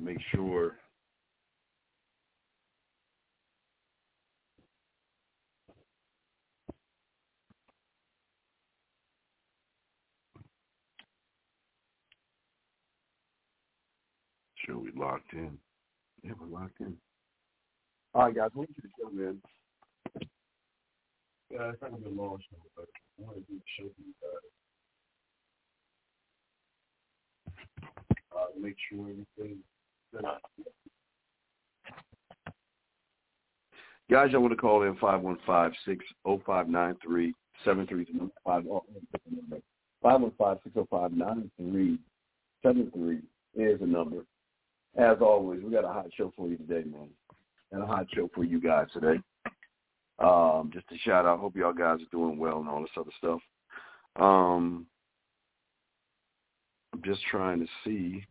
Make sure sure we locked in. Yeah, we're locked in. All right, guys, we need you to come in. Yeah, it's not gonna be a long show, but I want to do the show for you guys. Uh, make sure everything Guys, I want to call in 515-605-9373. 515-605-9373 is the number. As always, we got a hot show for you today, man. And a hot show for you guys today. Um, just a shout out. Hope y'all guys are doing well and all this other stuff. Um, I'm just trying to see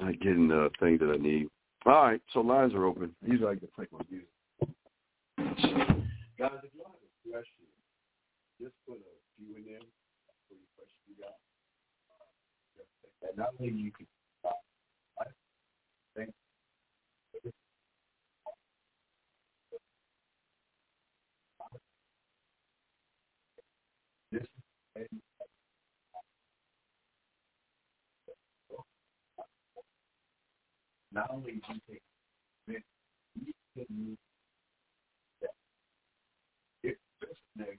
Not getting the thing that I need. All right, so lines are open. Usually I get play my music. Guys, if you have a question, just put a few in there for your question you got. And only you can uh, I think this not only do you take it, you can. If this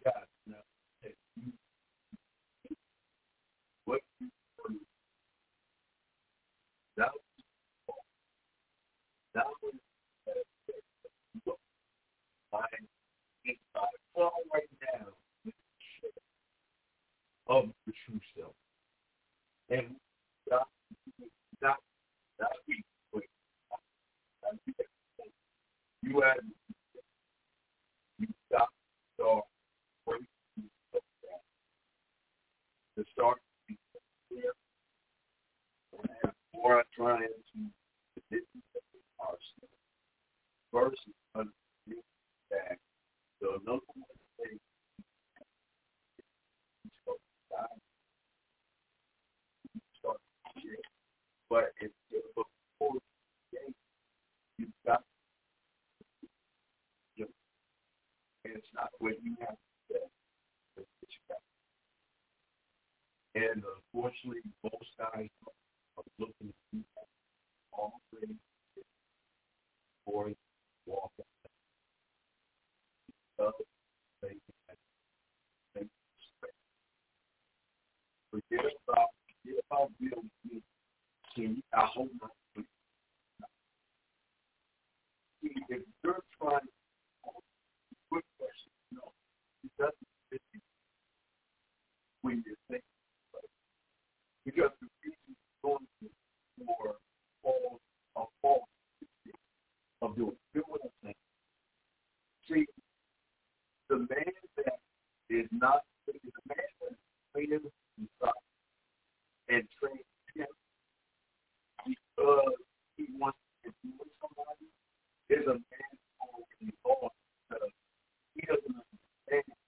God now that you what you do that was, that was mind inside well right now of the true self. And that that we you had you breaking to start clear and more trying to ourselves versus understanding that the number one thing but it's before you've got and it's not what you have to say. And unfortunately, most guys are looking to all three or walk out. Forget about forget about building. Can you I hope not if you're trying good question, no, it doesn't fit you when you're thinking it. Because the reason you're going to for fall a fall of doing I'm saying. See, the man that is not the man that is trained inside and trained him because he wants to do with somebody is a man already on because he doesn't understand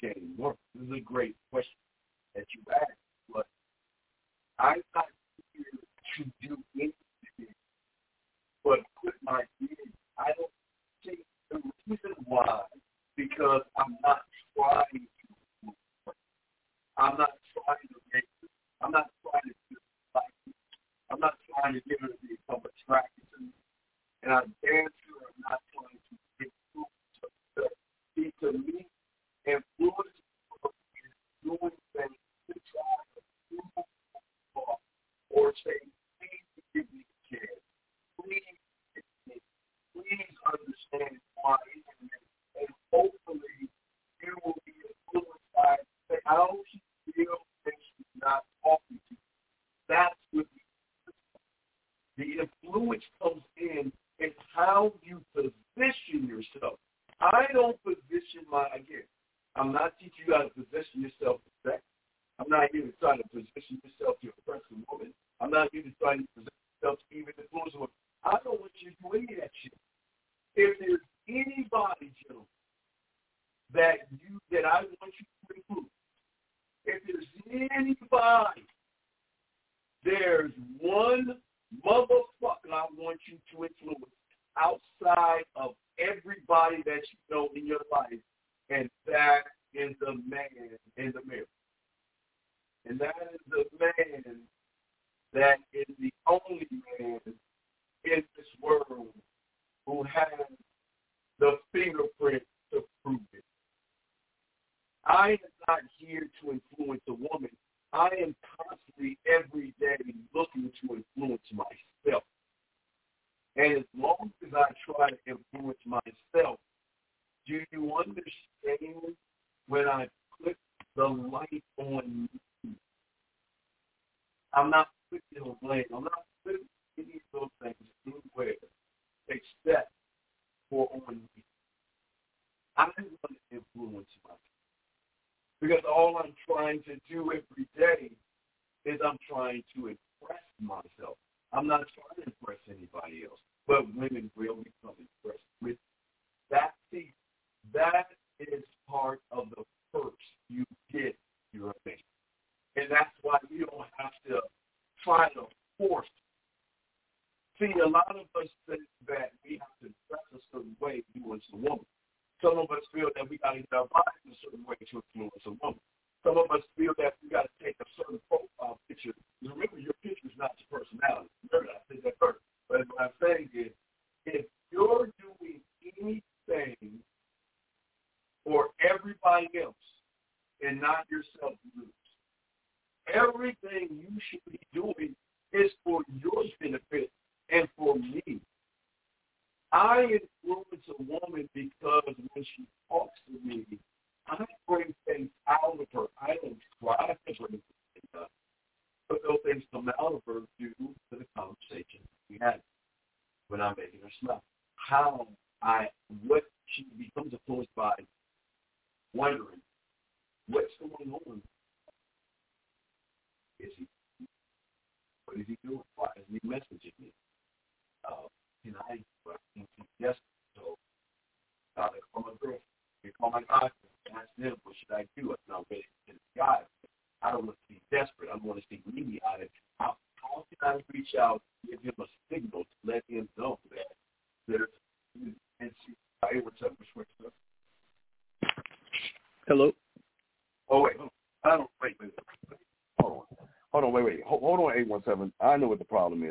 game works. This is a great question that you asked, but I'm not here to do anything but put my in. I don't see the reason why because I'm not trying to I'm not trying to make I'm not trying to do like I'm not trying to get her to become attracted to me. and I damn sure am not trying to influence See, to me, influence doing things to try to prove or say, please give. Please, please understand why and hopefully you will be influenced by how she feels when she's not talking to. That's what the, the influence comes in in how you position yourself. I don't position my again. I'm not teaching you how to position yourself for sex. I'm not here to try to position yourself to impress a woman. I'm not here to try to position yourself to even influence a woman.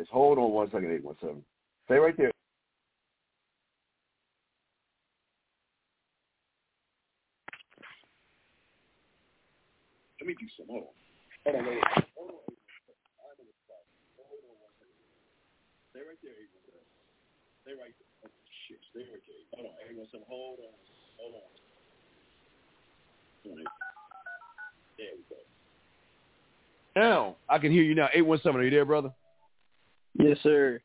Is. Hold on one second, eight one seven. Stay right there. Let me do some. Hold on. Hold on, wait. Hold on. Stay right there, eight one seven. Stay right there. Oh, shit, stay right there. Hold on, eight one seven. Hold on. Hold on. There we go. Now I can hear you now. Eight one seven. Are you there, brother? Yes, sir.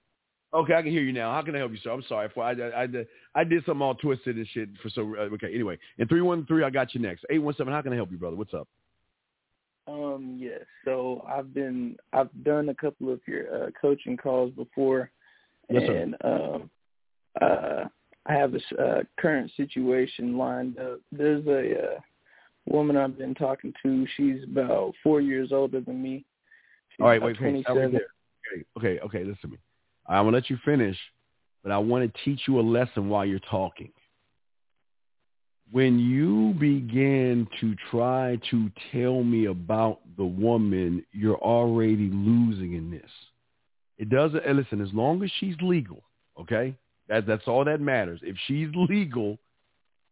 Okay, I can hear you now. How can I help you, sir? I'm sorry. For I, I, I, I did something all twisted and shit for so. Uh, okay, anyway, in three one three, I got you next. Eight one seven. How can I help you, brother? What's up? Um, yes. So I've been I've done a couple of your uh, coaching calls before, Yes, and um, uh, I have a s- uh, current situation lined up. There's a uh, woman I've been talking to. She's about four years older than me. She's All right, about wait, wait. Stop right 27. there. Okay, okay. Listen to me. I'm gonna let you finish, but I want to teach you a lesson while you're talking. When you begin to try to tell me about the woman, you're already losing in this. It doesn't. Listen, as long as she's legal, okay. That that's all that matters. If she's legal,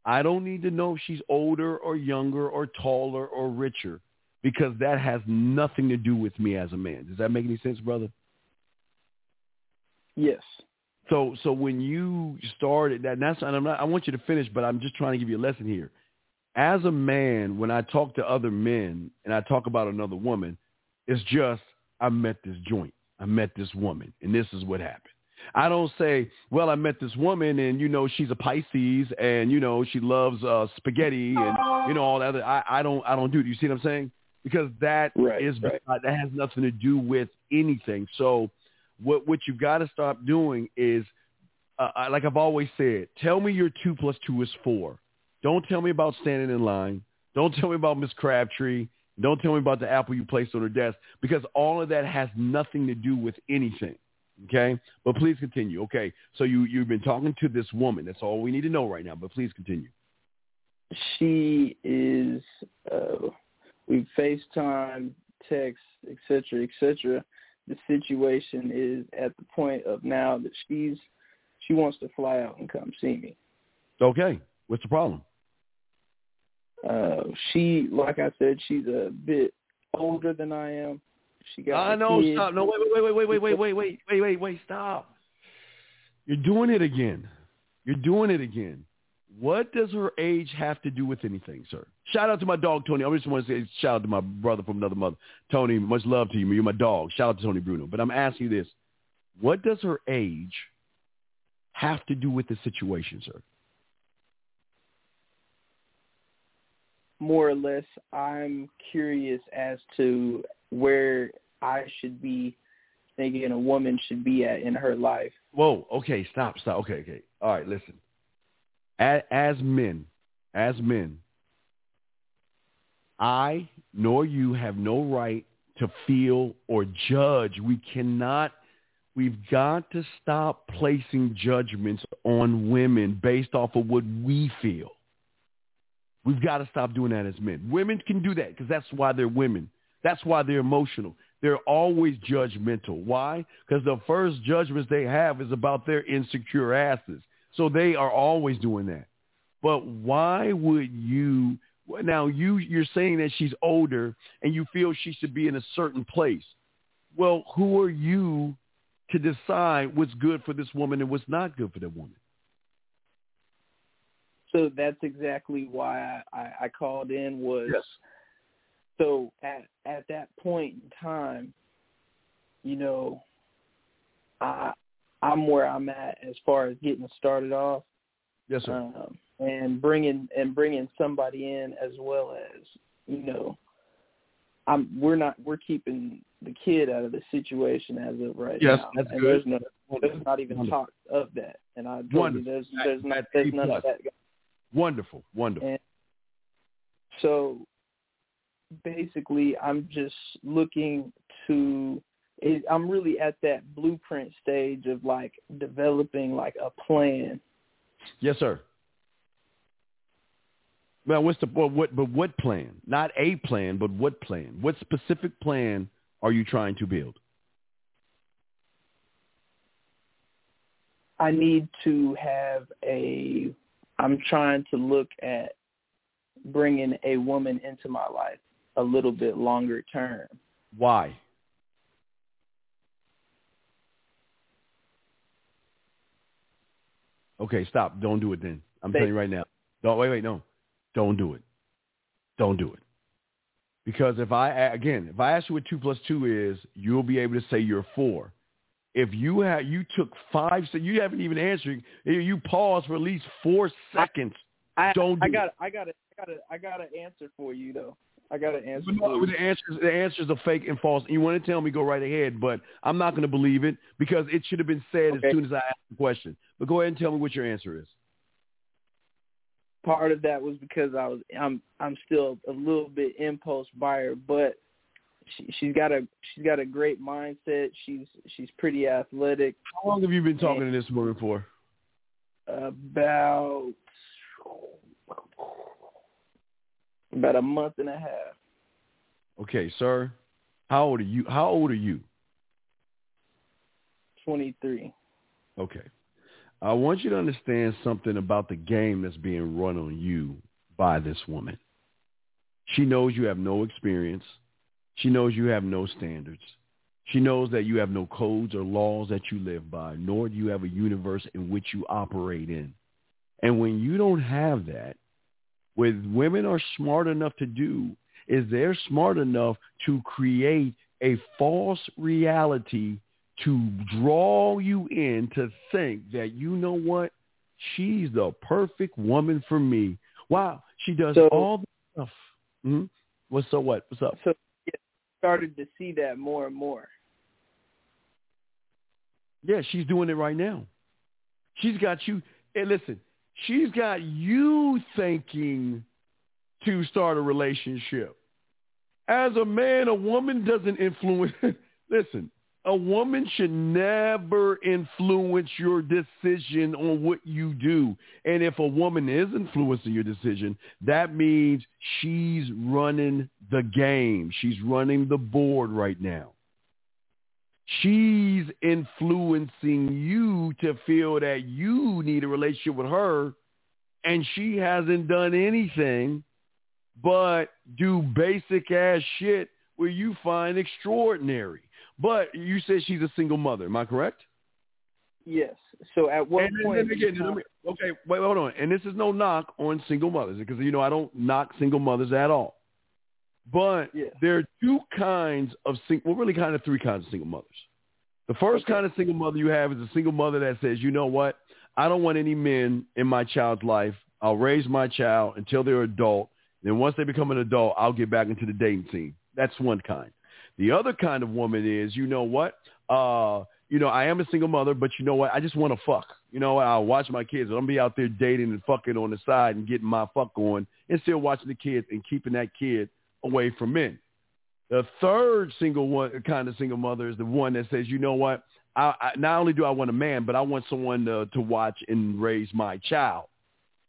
I don't need to know if she's older or younger or taller or richer because that has nothing to do with me as a man. Does that make any sense, brother? Yes. So so when you started that, and that's and I'm not, I want you to finish, but I'm just trying to give you a lesson here. As a man, when I talk to other men and I talk about another woman, it's just I met this joint, I met this woman, and this is what happened. I don't say, well, I met this woman and, you know, she's a Pisces and, you know, she loves uh, spaghetti and, you know, all that other. I, I don't, I don't do it. You see what I'm saying? Because that right, is right. Uh, that has nothing to do with anything. So what, what you've got to stop doing is, uh, like I've always said, tell me your two plus two is four. Don't tell me about standing in line. Don't tell me about Miss Crabtree. Don't tell me about the apple you placed on her desk because all of that has nothing to do with anything. Okay, but please continue. Okay, so you you've been talking to this woman. That's all we need to know right now. But please continue. She is. Uh, we FaceTime, text, etc., etc. The situation is at the point of now that she's she wants to fly out and come see me. Okay, what's the problem? Uh, she, like I said, she's a bit older than I am. She got. I know. Kids. Stop. No. Wait. Wait. Wait. Wait. Wait. Wait. Wait. Wait. Wait. Wait. Wait. Stop. You're doing it again. You're doing it again. What does her age have to do with anything, sir? Shout out to my dog Tony. I just want to say shout out to my brother from another mother, Tony. Much love to you. You're my dog. Shout out to Tony Bruno. But I'm asking you this: What does her age have to do with the situation, sir? More or less, I'm curious as to where I should be thinking a woman should be at in her life. Whoa. Okay. Stop. Stop. Okay. Okay. All right. Listen. As, as men, as men, I nor you have no right to feel or judge. We cannot. We've got to stop placing judgments on women based off of what we feel. We've got to stop doing that as men. Women can do that because that's why they're women. That's why they're emotional. They're always judgmental. Why? Because the first judgments they have is about their insecure asses. So they are always doing that. But why would you now you you're saying that she's older and you feel she should be in a certain place. Well, who are you to decide what's good for this woman and what's not good for that woman? So that's exactly why I, I, I called in was Yes. so at at that point in time, you know, I I'm where I'm at as far as getting started off, Yes, sir. um, and bringing and bringing somebody in as well as you know, I'm we're not we're keeping the kid out of the situation as of right Yes, now, that's and good. there's no there's not even Wonderful. talk of that, and I Wonderful. there's there's not there's none of that. Wonderful. Wonderful. And so basically, I'm just looking to. It, I'm really at that blueprint stage of like developing like a plan. Yes, sir. Well, what's the well, what? But what plan? Not a plan, but what plan? What specific plan are you trying to build? I need to have a. I'm trying to look at bringing a woman into my life a little bit longer term. Why? Okay, stop. Don't do it then. I'm They- telling you right now. Don't wait, wait, no. Don't do it. Don't do it. Because if I again, if I ask you what two plus two is, you'll be able to say you're four. If you have you took five, so you haven't even answered. You paused for at least four seconds. I Don't I do got I got a, I got a, I got an answer for you though. I got an answer. No, the answers the answers are fake and false. You want to tell me, go right ahead, but I'm not going to believe it because it should have been said Okay. as soon as I asked the question. But go ahead and tell me what your answer is. part of that was because I was I'm I'm still a little bit impulse buyer, but she, she's got a she's got a great mindset. She's she's pretty athletic. How long have you been talking to this woman for? About about a month and a half. Okay, sir. How old are you? How old are you? Twenty three. Okay. I want you to understand something about the game that's being run on you by this woman. She knows you have no experience. She knows you have no standards. She knows that you have no codes or laws that you live by, nor do you have a universe in which you operate in. And when you don't have that, what women are smart enough to do is they're smart enough to create a false reality to draw you in to think that you know what she's the perfect woman for me. Wow, she does So- all the stuff. hmm What's so what? What's up? So started to see that more and more. Yeah, she's doing it right now. She's got you. And listen, she's got you thinking to start a relationship. As a man, a woman doesn't influence. listen, a woman should never influence your decision on what you do. And if a woman is influencing your decision, that means she's running the game. She's running the board right now. She's influencing you to feel that you need a relationship with her and she hasn't done anything but do basic ass shit where you find extraordinary. But you said she's a single mother. Am I correct? Yes. So at what and, point? then again, me- okay, wait, hold on. And this is no knock on single mothers because you know I don't knock single mothers at all. But Yeah. there are two kinds of single, well, really kind of three kinds of single mothers. The first Okay. kind of single mother you have is a single mother that says, you know what, I don't want any men in my child's life. I'll raise my child until they're adult. Then once they become an adult, I'll get back into the dating scene. That's one kind. The other kind of woman is, you know what, uh, you know, I am a single mother, but you know what, I just want to fuck. You know, I'll watch my kids. I'm gonna be out there dating and fucking on the side and getting my fuck on, and still watching the kids and keeping that kid away from men. The third single one kind of single mother is the one that says, you know what, I, I not only do I want a man, but I want someone to, to watch and raise my child.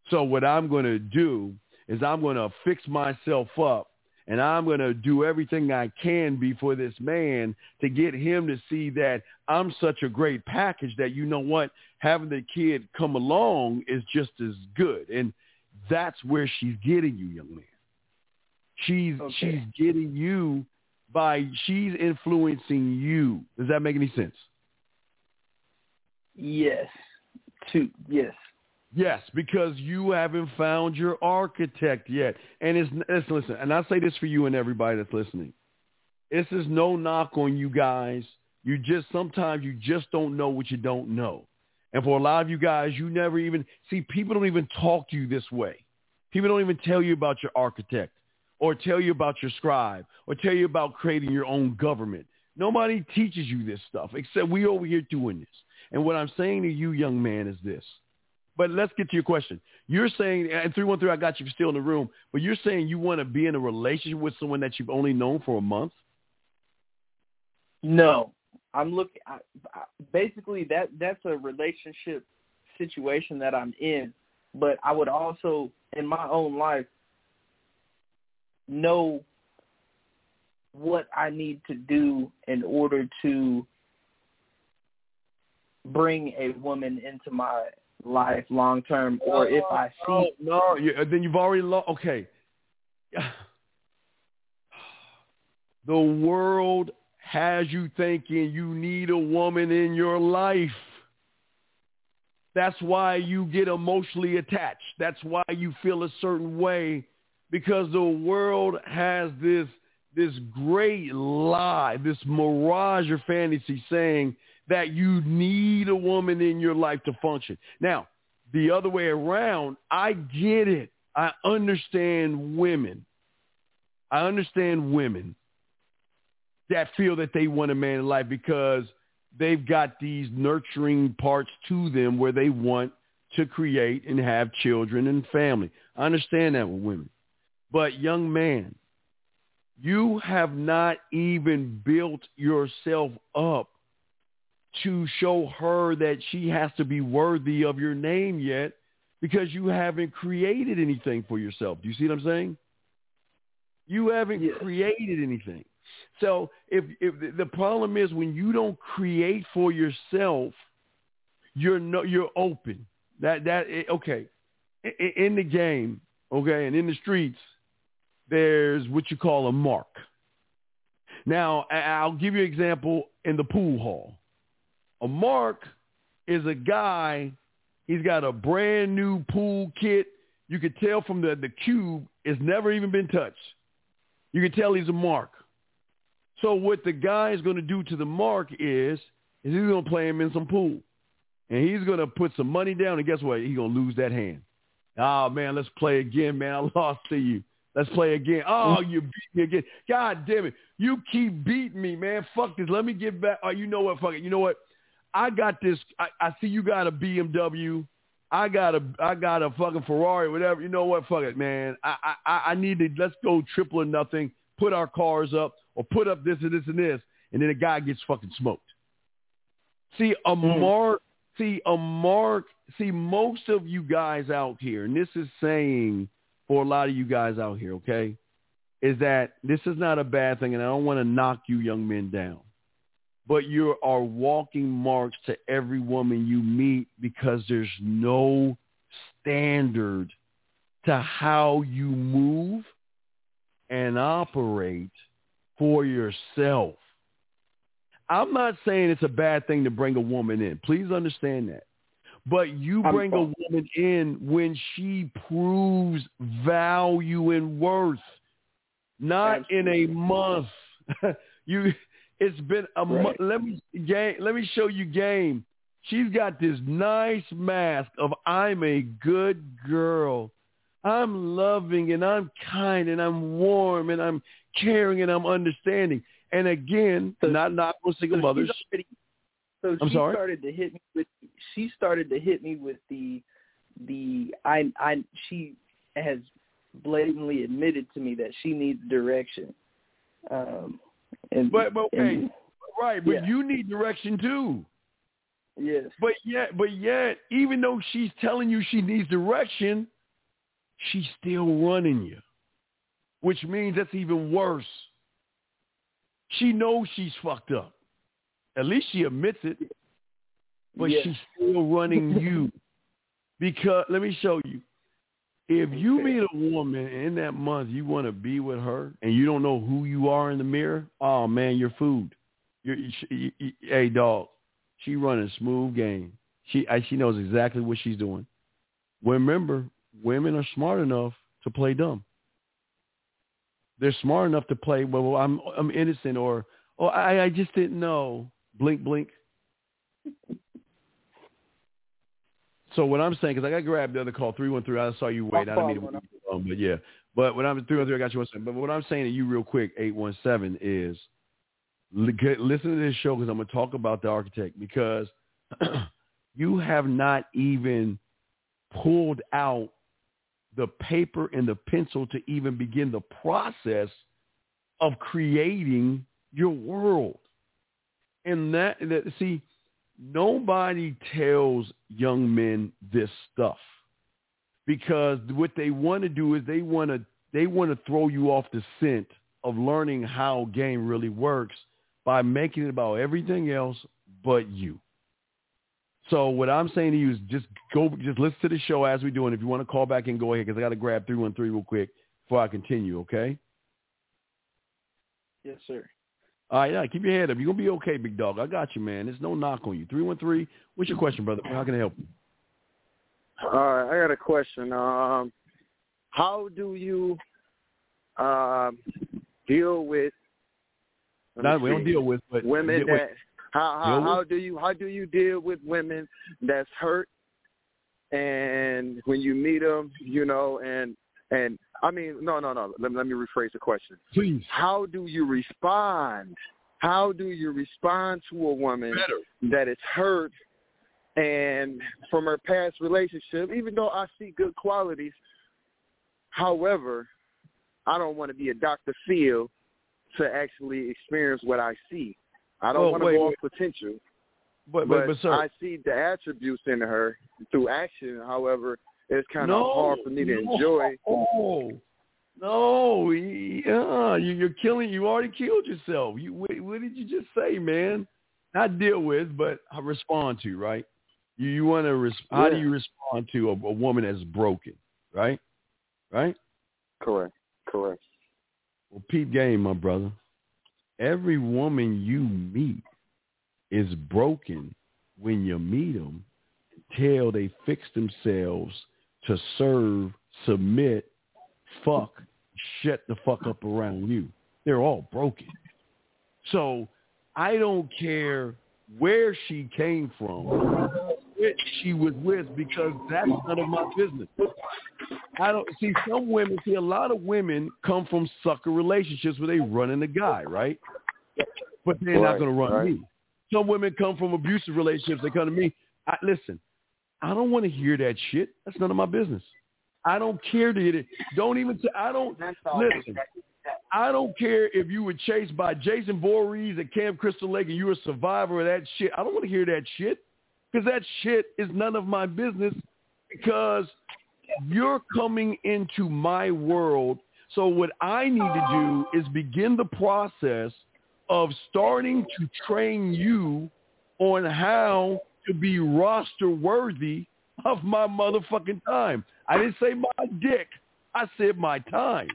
So what I'm going to do is I'm going to fix myself up and I'm going to do everything I can be for this man to get him to see that I'm such a great package that, you know what, having the kid come along is just as good. And that's where she's getting you, young man. She's Okay. she's getting you by she's influencing you. Does that make any sense? Yes. Two. Yes. Yes, because you haven't found your architect yet. And it's, it's listen, and I say this for you and everybody that's listening. This is no knock on you guys. You just sometimes you just don't know what you don't know. And for a lot of you guys, you never even see people don't even talk to you this way. People don't even tell you about your architect or tell you about your scribe or tell you about creating your own government. Nobody teaches you this stuff except we over here doing this. And what I'm saying to you, young man, is this. But let's get to your question. You're saying, and 313, I got you still in the room, but you're saying you want to be in a relationship with someone that you've only known for a month? No. I'm looking. I, basically, that that's a relationship situation that I'm in. But I would also, in my own life, know what I need to do in order to bring a woman into my life long term, or if I see Oh, no, you, uh, then you've already lost. Okay. The world has you thinking you need a woman in your life. That's why you get emotionally attached. That's why you feel a certain way because the world has this this great lie, this mirage or fantasy saying that you need a woman in your life to function. Now, the other way around, I get it. I understand women. I understand women that feel that they want a man in life because they've got these nurturing parts to them where they want to create and have children and family. I understand that with women. But young man, you have not even built yourself up to show her that she has to be worthy of your name yet because you haven't created anything for yourself. Do you see what I'm saying? You haven't Yes. created anything. So if if the- problem is when you don't create for yourself, you're no, you're open. That that eh, okay. In the game, okay, and in the streets, there's what you call a mark. Now, I'll give you an example in the pool hall. A mark is a guy, he's got a brand new pool kit. You could tell from the, the cube, it's never even been touched. You can tell he's a mark. So what the guy is going to do to the mark is, is he's going to play him in some pool. And he's going to put some money down, and guess what? He's going to lose that hand. Oh, man, let's play again, man. I lost to you. Let's play again. Oh, you beat me again. God damn it. You keep beating me, man. Fuck this. Let me get back. Oh, you know what? Fuck it. You know what? I got this. I, I see you got a BMW. I got a I got a fucking Ferrari, whatever. You know what? Fuck it, man. I I I need to let's go triple or nothing. Put our cars up or put up this and this and this, and then the guy gets fucking smoked. See a mm. mark. See a mark. See most of you guys out here, and this is saying for a lot of you guys out here, okay, is that this is not a bad thing, and I don't want to knock you young men down. But you are walking marks to every woman you meet because there's no standard to how you move and operate for yourself. I'm not saying it's a bad thing to bring a woman in. Please understand that. But you bring a woman in when she proves value and worth, not Absolutely. in a month. you, it's been a right. month. Let me game. Let me show you game. She's got this nice mask of I'm a good girl. I'm loving and I'm kind and I'm warm and I'm caring and I'm understanding. And again, not not for single mothers. Already, so I'm she sorry? started to hit me with she started to hit me with the the I I she has blatantly admitted to me that she needs direction. Um and But, but okay. And, right, but yeah. you need direction too. Yes. But yet but yet, even though she's telling you she needs direction, she's still running you. Which means that's even worse. She knows she's fucked up. At least she admits it. But yes. she's still running you. Because let me show you. If you meet a woman in that month you want to be with her and you don't know who you are in the mirror, oh man, you're food. You're, you, you, you, hey dog, she running smooth game. She she knows exactly what she's doing. Remember, women are smart enough to play dumb. They're smart enough to play. Well, I'm I'm innocent, or oh, I I just didn't know. Blink, blink. So what I'm saying, because I got grabbed the other call, 313, I saw you wait. I didn't mean to um, but yeah. But when I'm 313, I got you one second. But what I'm saying to you real quick, 817, is listen to this show because I'm going to talk about the architect because you have not even pulled out the paper and the pencil to even begin the process of creating your world. And that, that see, nobody tells young men this stuff because what they want to do is they want to they want to throw you off the scent of learning how game really works by making it about everything else but you. So what I'm saying to you is just go, just listen to the show as we do, and if you want to call back and go ahead, because I got to grab three one three real quick before I continue. Okay? Yes, sir. All right, yeah, keep your head up. You're gonna be okay, big dog. I got you, man. There's no knock on you. Three one three. What's your question, brother? How can I help you? All right, I got a question. Um, how do you um, deal with? No, we don't deal with, but women that. With, how how, how do you how do you deal with women that's hurt, and when you meet them, you know, and and I mean, no, no, no. Let, let me rephrase the question. Please. How do you respond? How do you respond to a woman Better. that is hurt and from her past relationship, even though I see good qualities, however, I don't want to be a Dr. Phil to actually experience what I see. I don't want to go off potential. But, but, but, sir, I see the attributes in her through action. However, it's kind of no, hard for me to no, enjoy. Oh, no, yeah, you, you're killing. You already killed yourself. You what, what did you just say, man? Not deal with, but I respond to. Right? You, you want to res- how do you respond to a, a woman that's broken, right? Right? Correct. Correct. Well, peep game, my brother. Every woman you meet is broken when you meet them until they fix themselves to serve, submit, fuck, shut the fuck up around you. They're all broken. So I don't care where she came from, what she was with, because that's none of my business. I don't see some women. See a lot of women come from sucker relationships where they running the guy, right? But they're not going to run right. me. Some women come from abusive relationships. They come to me. I, listen, I don't want to hear that shit. That's none of my business. I don't care to hear it. Don't even. T- I don't listen. I don't care if you were chased by Jason Voorhees at Camp Crystal Lake and you were a survivor of that shit. I don't want to hear that shit because that shit is none of my business because you're coming into my world. So what I need to do is begin the process of starting to train you on how to be roster worthy of my motherfucking time. I didn't say my dick. I said my time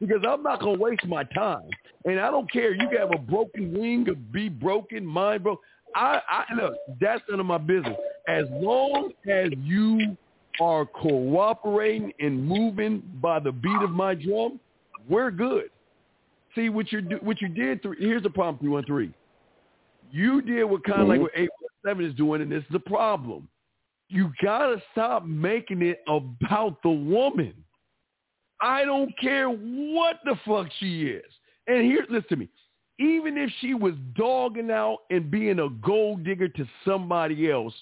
because I'm not going to waste my time. And I don't care. You can have a broken wing or be broken, mind broke. I, I look, that's none of my business. As long as you are cooperating and moving by the beat of my drum, we're good. See what you what you did. Here's the problem. Three one three. You did what kind of like mm-hmm. what eight is doing, and this is the problem. You gotta stop making it about the woman. I don't care what the fuck she is. And here, listen to me. Even if she was dogging out and being a gold digger to somebody else,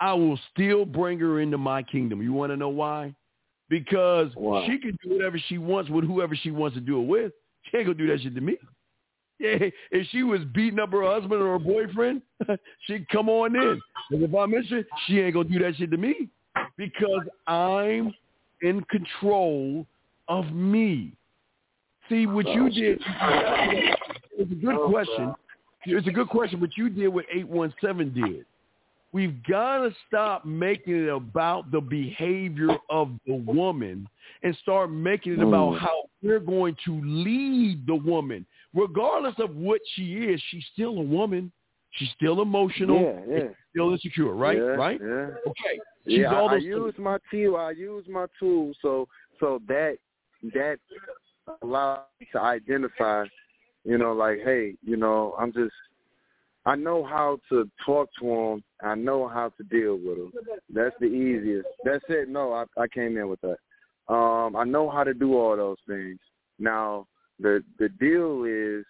I will still bring her into my kingdom. You want to know why? Because Why? she can do whatever she wants with whoever she wants to do it with. She ain't gonna do that shit to me. Yeah, if she was beating up her husband or her boyfriend, she'd come on in. And if I miss her, she ain't gonna do that shit to me because I'm in control of me. See what you oh, did. It's a good question. It's a good question. What you did, what eight one seven did. We've got to stop making it about the behavior of the woman and start making it about hmm. how we're going to lead the woman. Regardless of what she is, she's still a woman. She's still emotional. Yeah, yeah. Still insecure, right? Yeah, right? Yeah. Okay. She's yeah, all I, use my tool. I use my tool. So so that that allows me to identify. You know, like, hey, you know, I'm just. I know how to talk to them. I know how to deal with them. That's the easiest. That's it. No, I, I came in with that. Um, I know how to do all those things. Now, the the deal is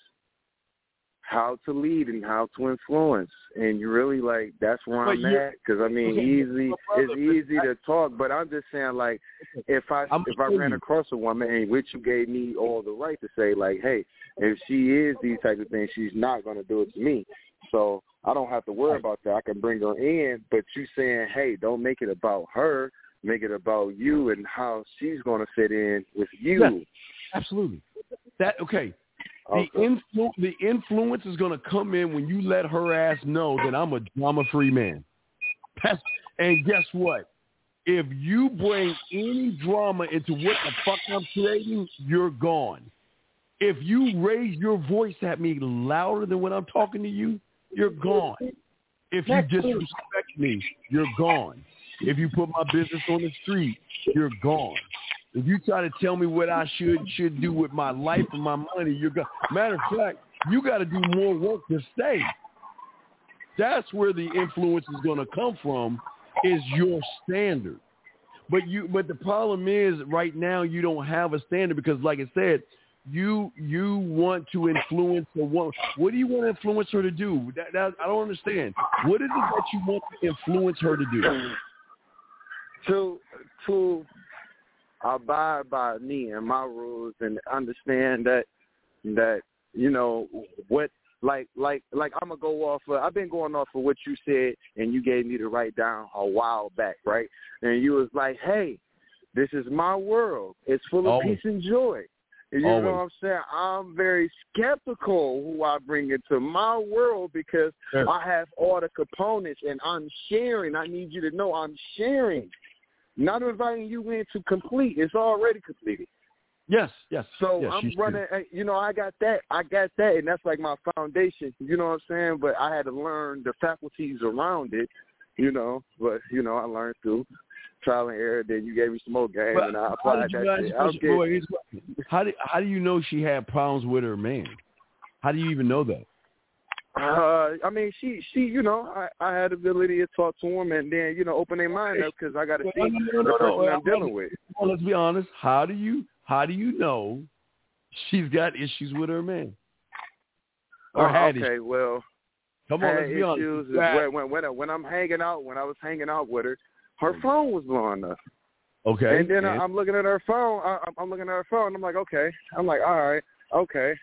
how to lead and how to influence. And you really like that's where But I'm you- at because I mean, easy. It's easy to talk, but I'm just saying like if I I'm if I ran you. across a woman and which you gave me all the right to say like, hey, if she is these type of things, she's not going to do it to me. So I don't have to worry about that. I can bring her in, but you saying, hey, don't make it about her. Make it about you and how she's going to fit in with you. Yes. Absolutely. That okay. The influ- the influence is going to come in when you let her ass know that I'm a drama free man. That's, and guess what? If you bring any drama into what the fuck I'm creating, you're gone. If you raise your voice at me louder than when I'm talking to you, you're gone. If you disrespect me, you're gone. If you put my business on the street, you're gone. If you try to tell me what I should should do with my life and my money, you're gone. Matter of fact, you got to do more work to stay. That's where the influence is going to come from. Is your standard. But you, but the problem is right now you don't have a standard because, like I said, you you want to influence a woman. What do you want to influence her to do? That, that, I don't understand. What is it that you want to influence her to do? to to abide by me and my rules and understand that that you know what like like like I'm gonna go off of I've been going off of what you said and you gave me to write down a while back, right? And you was like, Hey, this is my world. It's full of Always. peace and joy. You Always. know what I'm saying? I'm very skeptical who I bring into my world because Sure. I have all the components and I'm sharing. I need you to know I'm sharing. Not inviting you in to complete. It's already completed. Yes, yes. So yes, I'm running. uh, You know, I got that. I got that, and that's like my foundation. You know what I'm saying? But I had to learn the faculties around it. You know, but you know, I learned through trial and error. Then you gave me some more game, But and I applied that guys- shit. I getting- wait, how do how do you know she had problems with her man? How do you even know that? Uh, I mean, she, she, you know, I, I had the ability to talk to them and then, you know, open their mind up because I got to see no, no, the person. I'm dealing with. Well, let's be honest. How do you how do you know she's got issues with her man? Or Oh, had okay, issues? well, Come on, let's be honest. issues is Right. when, when, when, when I'm hanging out, when I was hanging out with her, her phone was blowing up. Okay. And then and- I'm looking at her phone. I, I'm- I'm looking at her phone. I'm like, okay. I'm like, all right, okay.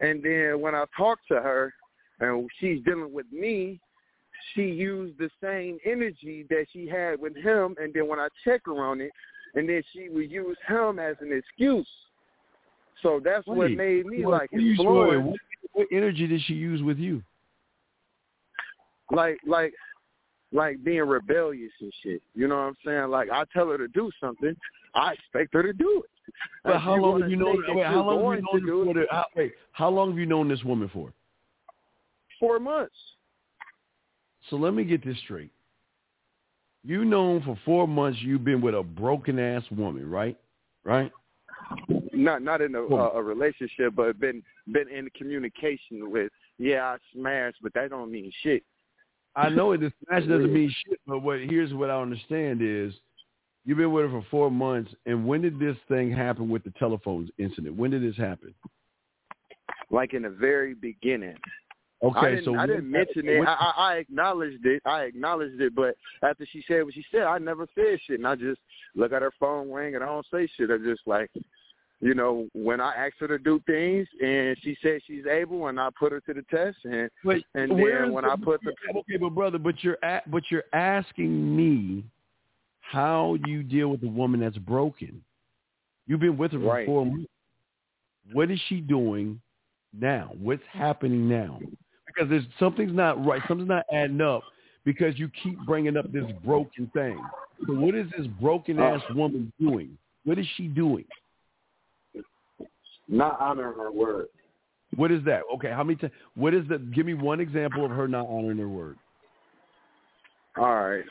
And then when I talk to her, and she's dealing with me, she used the same energy that she had with him. And then when I check her on it, and then she would use him as an excuse. So that's what made me what- like what influenced. What, what energy did she use with you? like like like being rebellious and shit. You know what I'm saying? Like I tell her to do something, I expect her to do it. But how long have you known? Wait, how long have you known this do it, woman? How, wait, how long have you known this woman for? Four months. So let me get this straight. You known for four months you've been with a broken ass woman, right? Right? Not not in a, Cool. a, a relationship, but been been in communication with. Yeah, I smashed, but that don't mean shit. I know it. This smash doesn't mean shit, but what here's what I understand is you've been with her for four months, and when did this thing happen with the telephones incident? When did this happen? Like in the very beginning. Okay, I didn't, so I didn't mention it. I, I, I acknowledged it. I acknowledged it, but after she said what she said, I never said shit, and I just look at her phone ring and I don't say shit. I just like, you know, when I asked her to do things and she said she's able, and I put her to the test, and But and then when the- I put the okay, but brother, but you're at, but you're asking me how you deal with a woman that's broken. You've been with her for Right. four months. What is she doing now? What's happening now? Because there's something's not right. Something's not adding up because you keep bringing up this broken thing. So what is this broken uh, ass woman doing? What is she doing? not honoring her word. What is that? Okay, how many times? What is that? Give me one example of her not honoring her word. All right.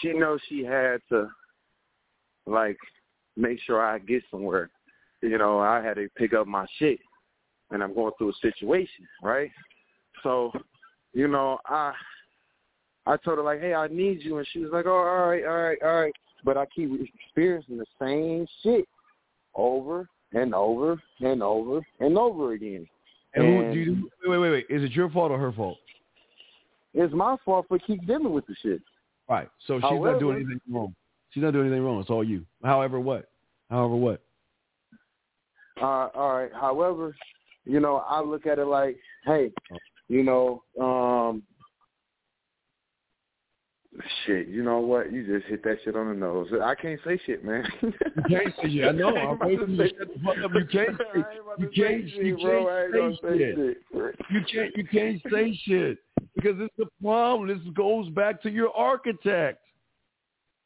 She knows she had to, like, make sure I get somewhere. You know, I had to pick up my shit, and I'm going through a situation, right? So, you know, I I told her like, hey, I need you, and she was like, oh, all right, all right, all right. But I keep experiencing the same shit over and over and over and over again. And, who And- do you, wait, wait, wait. Is it your fault or her fault? It's my fault for keep dealing with the shit. Right. So she's not doing anything wrong. She's not doing anything wrong. It's all you. However, what? However, what? Uh, all right. However, you know, I look at it like, hey, you know, um, shit. You know what? You just hit that shit on the nose. I can't say shit, man. You can't say shit. I know. I'm waiting you to shut the fuck up. You can't say. You can't. You can't say shit. You can't. You can't say shit because it's the problem. This goes back to your architect.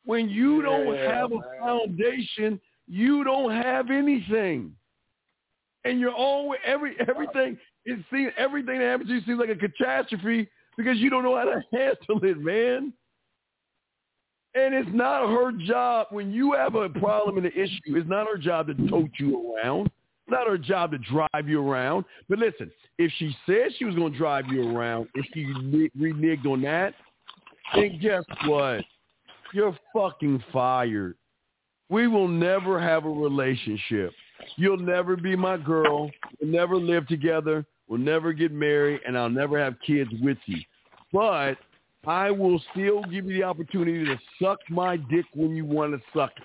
When you don't Yeah, have a foundation, you don't have anything. And you're always every everything. It seems everything that happens to you seems like a catastrophe because you don't know how to handle it, man. And it's not her job when you have a problem and an issue. It's not her job to tote you around. It's not her job to drive you around. But listen, if she said she was going to drive you around, if she re- reneged on that, then guess what? You're fucking fired. We will never have a relationship. You'll never be my girl. We'll never live together. We'll never get married, and I'll never have kids with you. But I will still give you the opportunity to suck my dick when you want to suck it.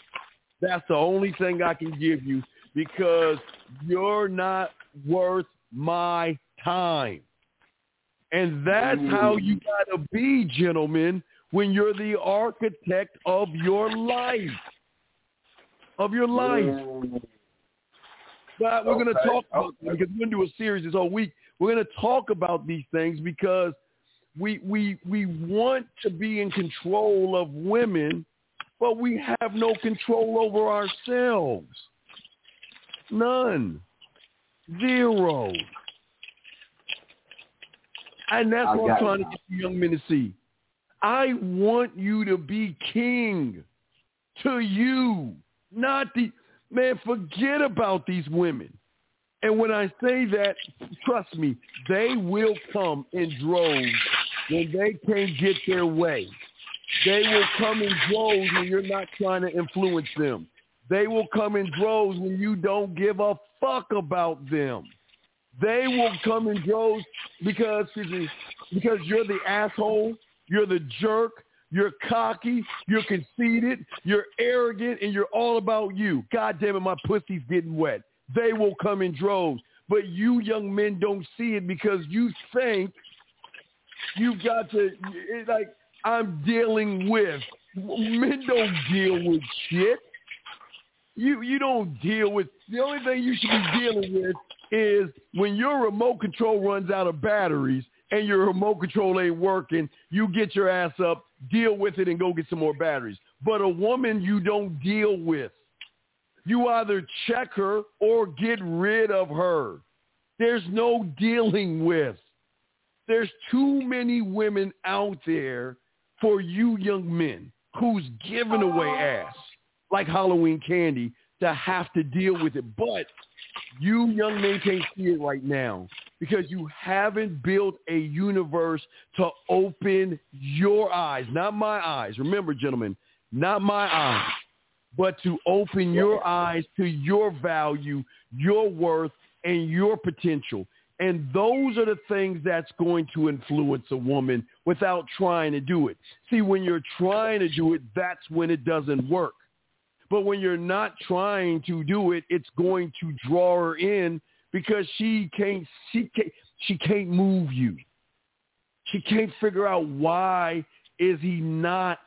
That's the only thing I can give you because you're not worth my time. And that's how you got to be, gentlemen, when you're the architect of your life. of your life. Oh. But we're going to talk about okay. because we're going to do a series this whole week. We're going to talk about these things because we we we want to be in control of women, but we have no control over ourselves. None. Zero. And that's I what I'm trying you. to get you young men to see. I want you to be king to you, not the man. Forget about these women. And when I say that, trust me, they will come in droves when they can't get their way. They will come in droves when you're not trying to influence them. They will come in droves when you don't give a fuck about them. They will come in droves because because you're the asshole, you're the jerk, you're cocky, you're conceited, you're arrogant, and you're all about you. God damn it, my pussy's getting wet. They will come in droves. But you young men don't see it because you think you've got to it's like I'm dealing with men don't deal with shit. You you don't deal with the only thing you should be dealing with is when your remote control runs out of batteries and your remote control ain't working, you get your ass up, deal with it and go get some more batteries. But a woman you don't deal with. You either check her or get rid of her. There's no dealing with. There's too many women out there for you young men who's giving away ass like Halloween candy to have to deal with it. But you young men can't see it right now because you haven't built a universe to open your eyes, not my eyes. Remember, gentlemen, not my eyes, but to open your eyes to your value, your worth, and your potential. And those are the things that's going to influence a woman without trying to do it. See, when you're trying to do it, that's when it doesn't work. But when you're not trying to do it, it's going to draw her in because she can't she can't she can't move you. She can't figure out why is he not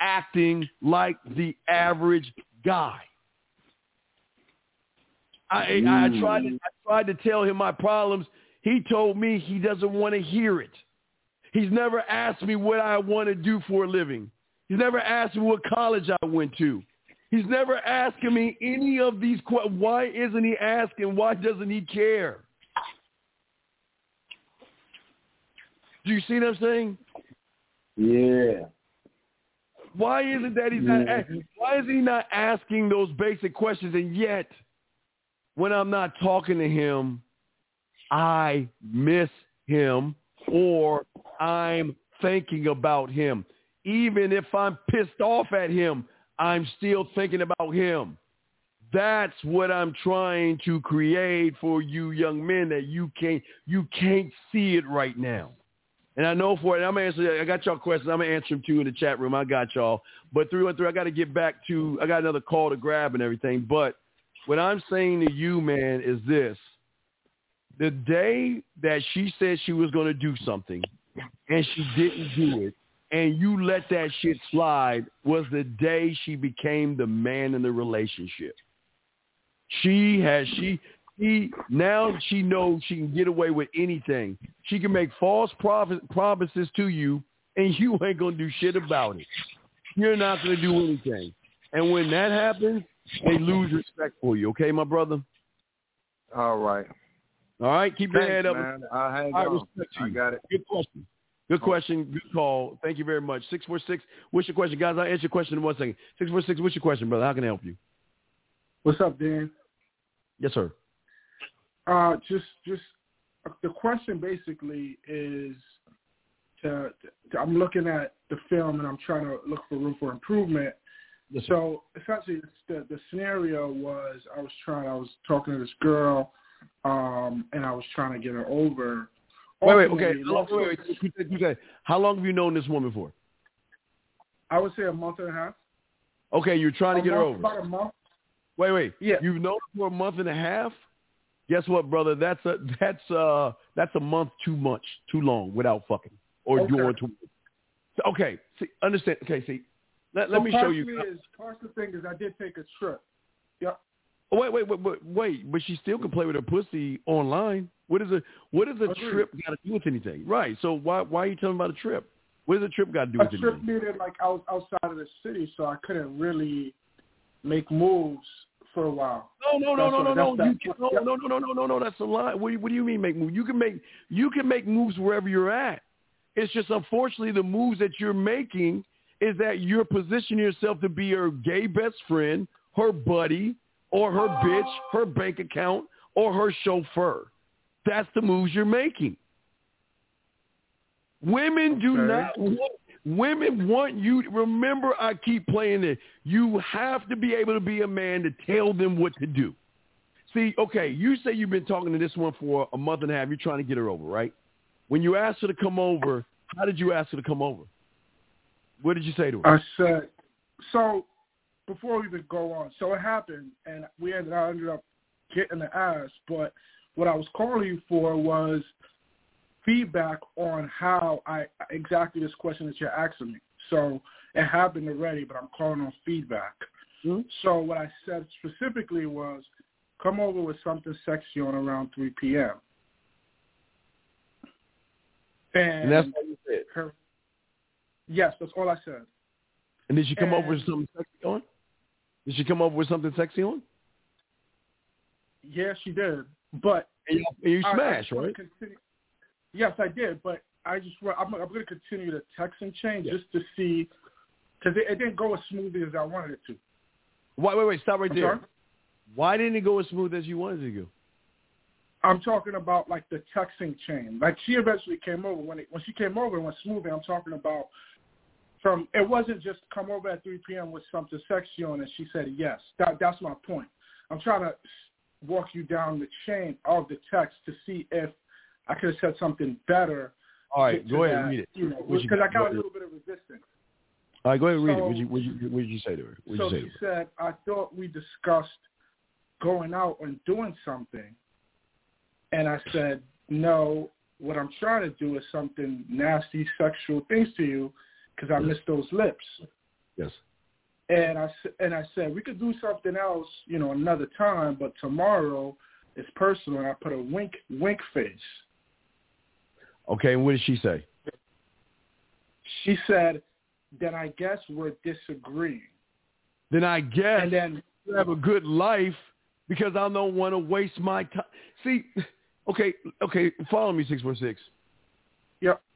acting like the average guy. I, I, I hmm. tried to, I tried to tell him my problems. He told me he doesn't want to hear it. He's never asked me what I want to do for a living. He's never asked me what college I went to. He's never asking me any of these questions. Why isn't he asking? Why doesn't he care? Do you see what I'm saying? Yeah. Why is it that he's not? a- Why is he not asking those basic questions? And yet, when I'm not talking to him, I miss him or I'm thinking about him. Even if I'm pissed off at him, I'm still thinking about him. That's what I'm trying to create for you young men that you can't you can't see it right now. And I know for it, I'm answering. I got y'all questions. I'm gonna answer them too in the chat room. I got y'all. But through and through, I got to get back to. I got another call to grab and everything. But what I'm saying to you, man, is this: the day that she said she was going to do something, and she didn't do it, and you let that shit slide, was the day she became the man in the relationship. She has she she now she knows she can get away with anything. She can make false promises to you, and you ain't gonna do shit about it. You're not gonna do anything. And when that happens, they lose respect for you. Okay, my brother. All right. All right, keep your head up. man. I'll hang on. respect to I you. got it. Good question. Good question. Good call. Thank you very much. Six four six. What's your question, guys? I'll answer your question in one second. Six four six. What's your question, brother? How can I help you? What's up, Dan? Yes, sir. Uh, just, just the question basically is to, to I'm looking at the film and I'm trying to look for room for improvement. Yes. So essentially, the the scenario was I was trying, I was talking to this girl, um, and I was trying to get her over. Wait, wait, okay. Long, wait, wait. You said- you said- How long have you known this woman for? I would say a month and a half. Okay, you're trying to A get her over. About a month. Wait, wait. Yeah. You've known her for a month and a half. Guess what, brother? That's a that's uh that's a month too much, too long without fucking or Okay. doing too. So, okay, see, understand? Okay, see, let, let So me show you. Is, part of the thing is I did take a trip. Yep. Oh, wait, wait, wait, wait, wait, but she still can play with her pussy online. What is a what is a Agreed. trip got to do with anything? Right. So why why are you telling about a trip? What does a trip got to do A with trip anything? meaning like I was outside of the city, so I couldn't really make moves for a while. No, no, no, no, no, no. that's You that- can, no, no, no, no, no, no, no. That's a lie. What do you, what do you mean make moves? You can make you can make moves wherever you're at. It's just unfortunately the moves that you're making is that you're positioning yourself to be her gay best friend, her buddy, or her bitch, her bank account, or her chauffeur. That's the moves you're making. Women do Okay. not want, women want you remember I keep playing it. You have to be able to be a man to tell them what to do. See, okay, you say you've been talking to this one for a month and a half. You're trying to get her over, right? When you asked her to come over, how did you ask her to come over? What did you say to her? I said, so before we even go on, so it happened, and we ended, I ended up getting the ass. But what I was calling you for was feedback on how I exactly this question that you're asking me. So it happened already, but I'm calling on feedback. Mhm. So what I said specifically was, come over with something sexy on around 3 p.m. And, And that's what you said. her, yes, that's all I said. And did she come over with something sexy on? Did she come up with something sexy on? Yeah, she did. But And you, and you smashed, right? continue- Yes, I did. But I just I'm, I'm going to continue the texting chain just to see because it, it didn't go as smoothly as I wanted it to. Wait, wait, wait. Stop right I'm there. sorry? Why didn't it go as smooth as you wanted it to go? I'm talking about like the texting chain. Like she eventually came over when it, when she came over and went smoothly. I'm talking about from it wasn't just come over at 3 p.m. with something sexy on and she said yes. That that's my point. I'm trying to walk you down the chain of the text to see if I could have said something better. All right, go ahead that, and read it. You know, you because I got? a little bit of resistance. All right, go ahead and read it. So- What you, what you, what did you say to her? What did so you say she to her? said, I thought we discussed going out and doing something. And I said, no, what I'm trying to do is something nasty, sexual things to you because I Yes. miss those lips. Yes. And I, and I said, we could do something else, you know, another time, but tomorrow is personal. And I put a wink, wink face. Okay, and what did she say? She said, then I guess we're disagreeing. Then I guess And then you have a good life because I don't want to waste my time. See, okay, okay, follow me, 646. Yep.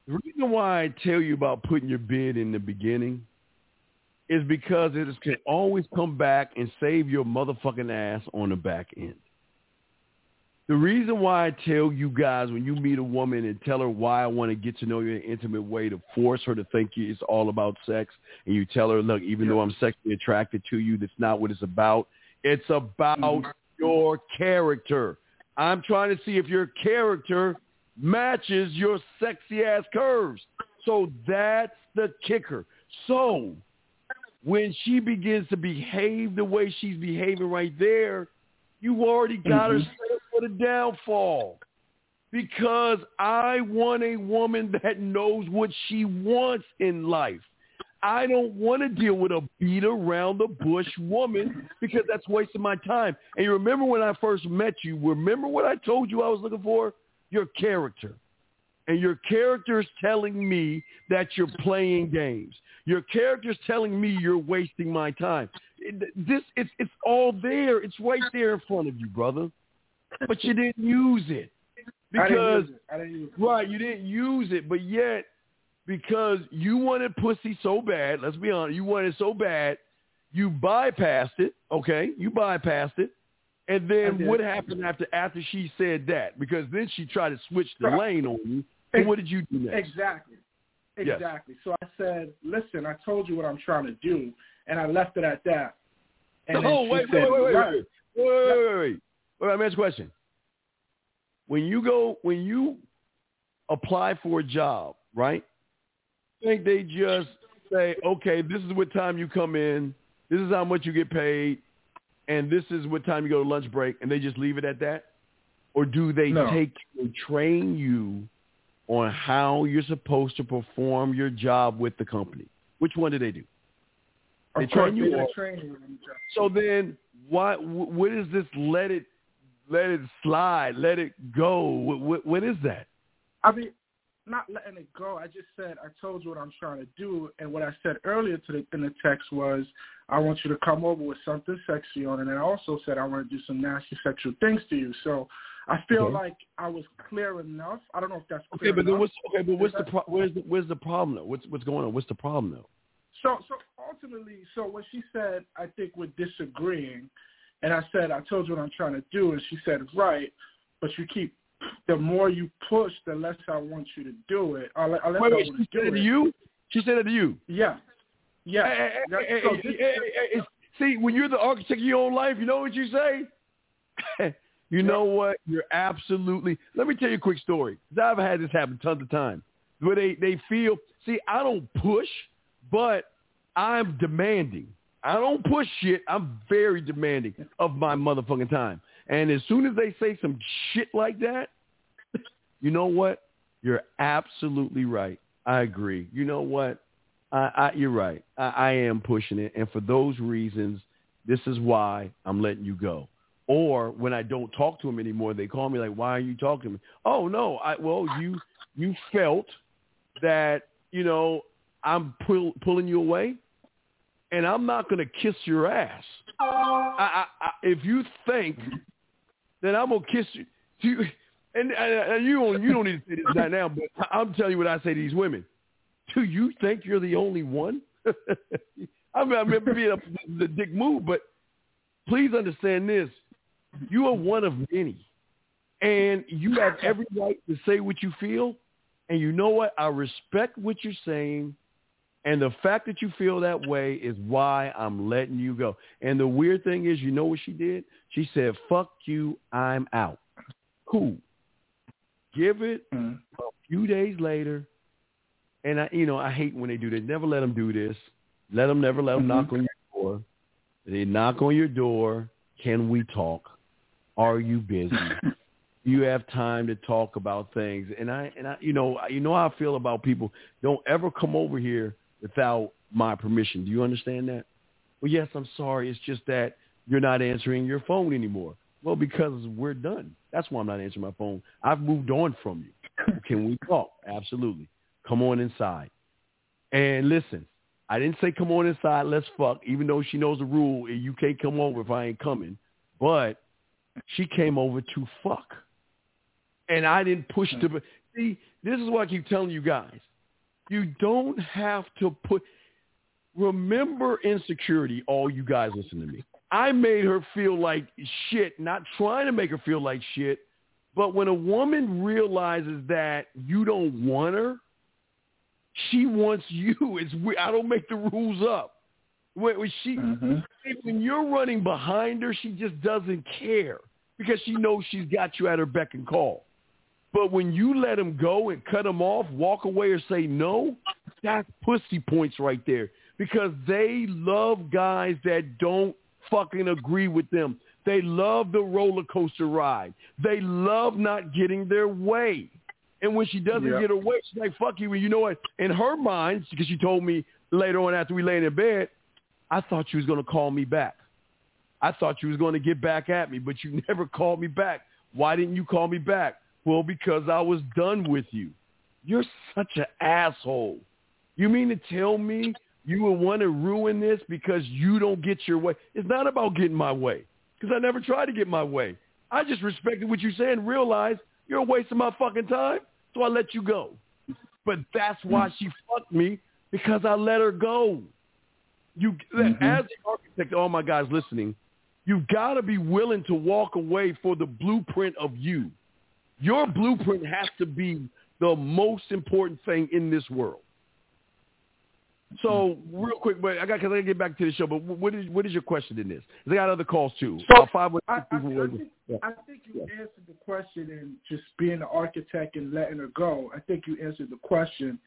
The reason why I tell you about putting your bid in the beginning is because it is, can always come back and save your motherfucking ass on the back end. The reason why I tell you guys when you meet a woman and tell her why I want to get to know you in an intimate way to force her to think it's all about sex and you tell her, look, even though I'm sexually attracted to you, that's not what it's about. It's about mm-hmm. your character. I'm trying to see if your character matches your sexy ass curves. So that's the kicker. So when she begins to behave the way she's behaving right there, you already got her Mhm. set up for the downfall. Because I want a woman that knows what she wants in life. I don't want to deal with a beat around the bush woman because that's wasting my time. And you remember when I first met you, remember what I told you I was looking for? Your character. And your character is telling me that you're playing games. Your character is telling me you're wasting my time. This it's it's all there. It's right there in front of you, brother. But you didn't use it. Because use it. I didn't use it. Right, you didn't use it, but yet because you wanted pussy so bad, let's be honest, you wanted so bad, you bypassed it, okay? You bypassed it. And then what happened after after she said that? Because then she tried to switch the Right. lane on you. So what did you do next? Exactly. Yes. Exactly. So I said, listen, I told you what I'm trying to do, and I left it at that. And oh, she wait, said, wait, wait, wait, right. wait, wait, wait, wait, wait, wait. Wait, let me ask you a question. When you go, when you apply for a job, right? I think they just say, okay, this is what time you come in, this is how much you get paid, and this is what time you go to lunch break, and they just leave it at that? Or do they No. take and train you on how you're supposed to perform your job with the company? Which one do they do? They Of train you. they Or, train you on the job. so then, what? What is this? Let it, let it slide. Let it go. What, what, what is that? I mean, not letting it go. I just said I told you what I'm trying to do, and what I said earlier to the, in the text was I want you to come over with something sexy on, and I also said I want to do some nasty sexual things to you. So I feel Okay. like I was clear enough. I don't know if that's Okay, but then enough. what's okay? But what's the pro- where's the where's the problem though? What's what's going on? What's the problem though? So, so ultimately, so when she said, I think we're disagreeing, and I said, I told you what I'm trying to do, and she said, right, but you keep, the more you push, the less I want you to do it. Uh, or, or uh, less Wait, I wait, she said it to you? She said it to you? Yeah. Yeah. Hey, hey, so hey, see, when you're the architect of your own life, you know what you say? you know what? You're absolutely. Let me tell you a quick story. 'Cause I've had this happen tons of times. Where they they feel. See, I don't push, but I'm demanding. I don't push shit. I'm very demanding of my motherfucking time. And as soon as they say some shit like that, you know what? You're absolutely right. I agree. You know what? I, I, you're right. I, I am pushing it, and for those reasons, this is why I'm letting you go. Or when I don't talk to them anymore, they call me like, "Why are you talking to me?" Oh no, I well you you felt that you know I'm pull, pulling you away, and I'm not going to kiss your ass. I, I, I, if you think that I'm gonna kiss you, you and, and, you don't you don't need to say this right now, but I'm telling you what I say to these women. Do you think you're the only one? I remember being a, the dick move, but please understand this: you are one of many, and you have every right to say what you feel. And you know what? I respect what you're saying. And the fact that you feel that way is why I'm letting you go. And the weird thing is, you know what she did? She said, fuck you, I'm out. Cool. Give it mm-hmm. a few days later. And I, you know, I hate when they do this. Never let them do this. Let them never let them knock mm-hmm. on your door. They knock on your door. Can we talk? Are you busy? you have time to talk about things. And I and I you know you know how I feel about people. Don't ever come over here without my permission. Do you understand that? Well, yes, I'm sorry. It's just that you're not answering your phone anymore. Well, because we're done. That's why I'm not answering my phone. I've moved on from you. Can we talk? Absolutely. Come on inside. And listen, I didn't say come on inside, let's fuck, even though she knows the rule, you can't come over if I ain't coming. But she came over to fuck and I didn't push hmm. the. See, this is what I keep telling you guys. You don't have to put. Remember insecurity, all you guys listen to me. I made her feel like shit, not trying to make her feel like shit, but when a woman realizes that you don't want her, she wants you. It's we- I don't make the rules up. When when she, mm-hmm. when you're running behind her, she just doesn't care because she knows she's got you at her beck and call. But when you let him go and cut him off, walk away or say no, that's pussy points right there. Because they love guys that don't fucking agree with them. They love the roller coaster ride. They love not getting their way. And when she doesn't Yeah. get her way, she's like, fuck you. And you know what? In her mind, because she told me later on after we laid in bed, I thought you was going to call me back. I thought you was going to get back at me, but you never called me back. Why didn't you call me back? Well, because I was done with you. You're such an asshole. You mean to tell me you would want to ruin this because you don't get your way? It's not about getting my way because I never tried to get my way. I just respected what you said and realized you're a waste of my fucking time, so I let you go. But that's why mm-hmm. she fucked me because I let her go. You, as mm-hmm. the architect, all my guys listening, you've got to be willing to walk away for the blueprint of you. Your blueprint has to be the most important thing in this world. So hmm. real quick, but I got because I to get back to the show. But what is what is your question in this? I got other calls too. So, About five I, I, people I, think, Yeah. I think you answered the question in just being an architect and letting her go. I think you answered the question.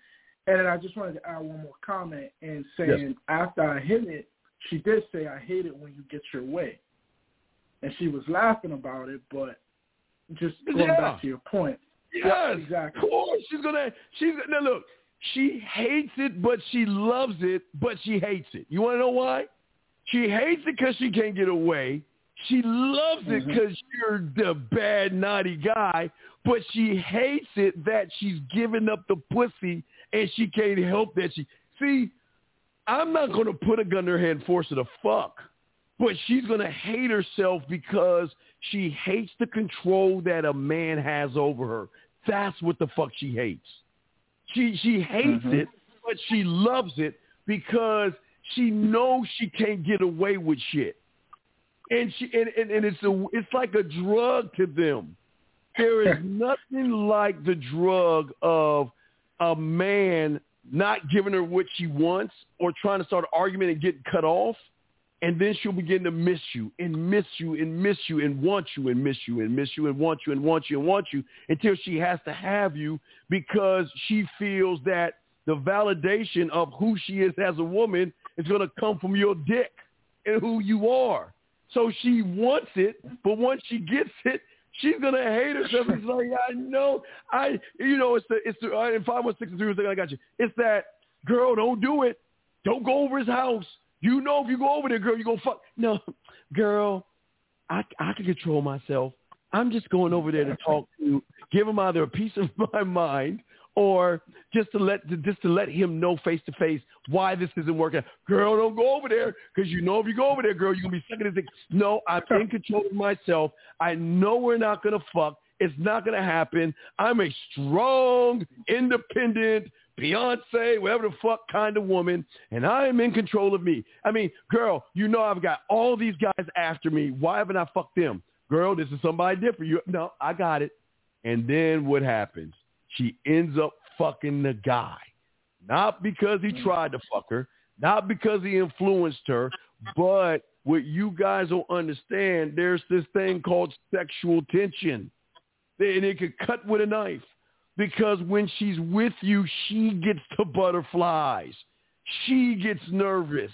And then I just wanted to add one more comment and saying after I hit it, she did say, I hate it when you get your way. And she was laughing about it, but just going Yeah. back to your point. Yes, exactly. Of course, she's gonna. She's now look. she hates it, but she loves it, but she hates it. You want to know why? She hates it because she can't get away. She loves it mm-hmm. because you're the bad, naughty guy, but she hates it that she's giving up the pussy and she can't help that she. See, I'm not going to put a gun to her head and force her to fuck, but she's going to hate herself because she hates the control that a man has over her. That's what the fuck she hates. She she hates Mhm. it, but she loves it because she knows she can't get away with shit. And she and, and, and it's a it's like a drug to them. There is nothing like the drug of a man not giving her what she wants or trying to start an argument and getting cut off. And then she'll begin to miss you and miss you and miss you and want you and miss you and miss you and want you and want you and want you until she has to have you because she feels that the validation of who she is as a woman is going to come from your dick and who you are. So she wants it, but once she gets it, she's gonna hate herself. It's like I know, I you know, it's the it's the uh, in five one six three. I got you. It's that girl. Don't do it. Don't go over his house. You know, if you go over there, girl, you gonna fuck. No, girl, I I can control myself. I'm just going over there to talk to, give him either a piece of my mind or just to let just to let him know face to face why this isn't working. Girl, don't go over there because you know if you go over there, girl, you're gonna be sucking his dick. No, I'm in control of myself. I know we're not gonna fuck. It's not gonna happen. I'm a strong, independent, Beyonce, whatever the fuck kind of woman, and I am in control of me. I mean, girl, you know I've got all these guys after me. Why haven't I fucked them? Girl, this is somebody different. You no, I got it. And then what happens? She ends up fucking the guy. Not because he tried to fuck her, not because he influenced her, but what you guys don't understand, there's this thing called sexual tension. And it could cut with a knife. Because when she's with you, she gets the butterflies. She gets nervous.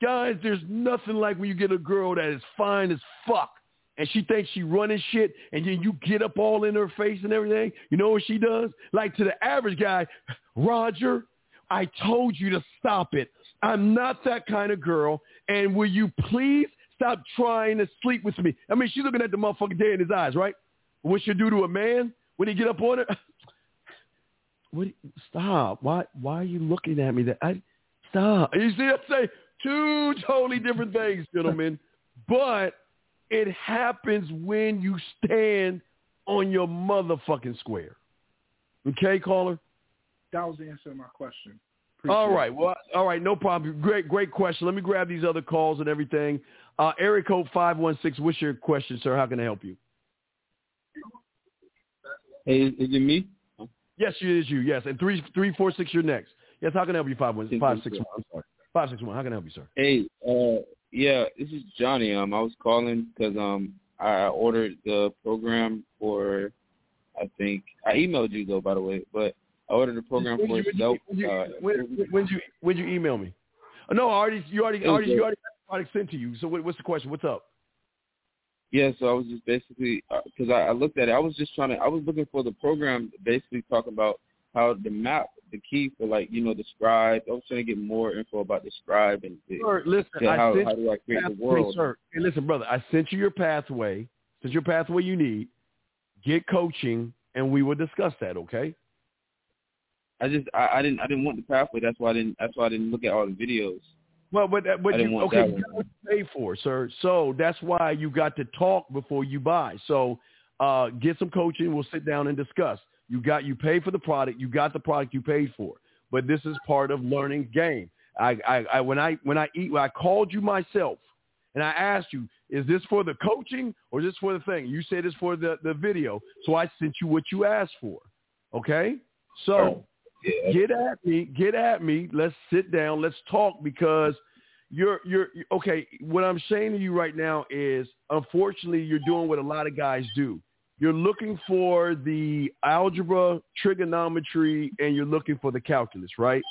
Guys, there's nothing like when you get a girl that is fine as fuck and she thinks she running shit and then you get up all in her face and everything. You know what she does? Like to the average guy, Roger, I told you to stop it. I'm not that kind of girl. And will you please stop trying to sleep with me? I mean, she's looking at the motherfucking dead in his eyes, right? What she'll do to a man when he get up on her? What? Stop! Why? Why are you looking at me? That I stop. You see, I'm saying two totally different things, gentlemen. But it happens when you stand on your motherfucking square. Okay, caller. That was the answer to my question. All Appreciate right. it. Well, all right. No problem. Great, great question. Let me grab these other calls and everything. Uh, area code five one six. What's your question, sir? How can I help you? Hey, is it me? Yes, it is you. Yes, and three three four six. You're next. Yes. How can I help you? Five one five six one. I'm sorry. Five six one. How can I help you, sir? Hey, uh, yeah, this is Johnny. Um, I was calling because um, I ordered the program for. I think I emailed you though, by the way, but I ordered the program When for you, self. when, you, Uh, when, when, you when you email me? Oh, no, I already you already already you already got the product sent to you. So what, what's the question? What's up? Yeah, so I was just basically uh, because I, I looked at it. I was just trying to. I was looking for the program, basically talking about how the map, the key for like you know the scribe. I was trying to get more info about the scribe and the, Sir, listen, to I how sent how do I create the pathway, world. sir. Hey, listen, brother, I sent you your pathway. Sent your pathway you need. Get coaching, and we will discuss that. Okay? I just I, I didn't I didn't want the pathway. That's why I didn't. That's why I didn't look at all the videos. Well, but uh, but you, okay, you got what you pay for, sir. So that's why you got to talk before you buy. So uh, get some coaching. We'll sit down and discuss. You got you pay for the product. You got the product you paid for. But this is part of learning game. I, I, I when I when I eat when I called you myself and I asked you, is this for the coaching or is this for the thing? You said it's for the, the video. So I sent you what you asked for. Okay? So get at me, get at me. Let's sit down. Let's talk because you're you're okay. What I'm saying to you right now is, unfortunately, you're doing what a lot of guys do. You're looking for the algebra, trigonometry, and you're looking for the calculus, right?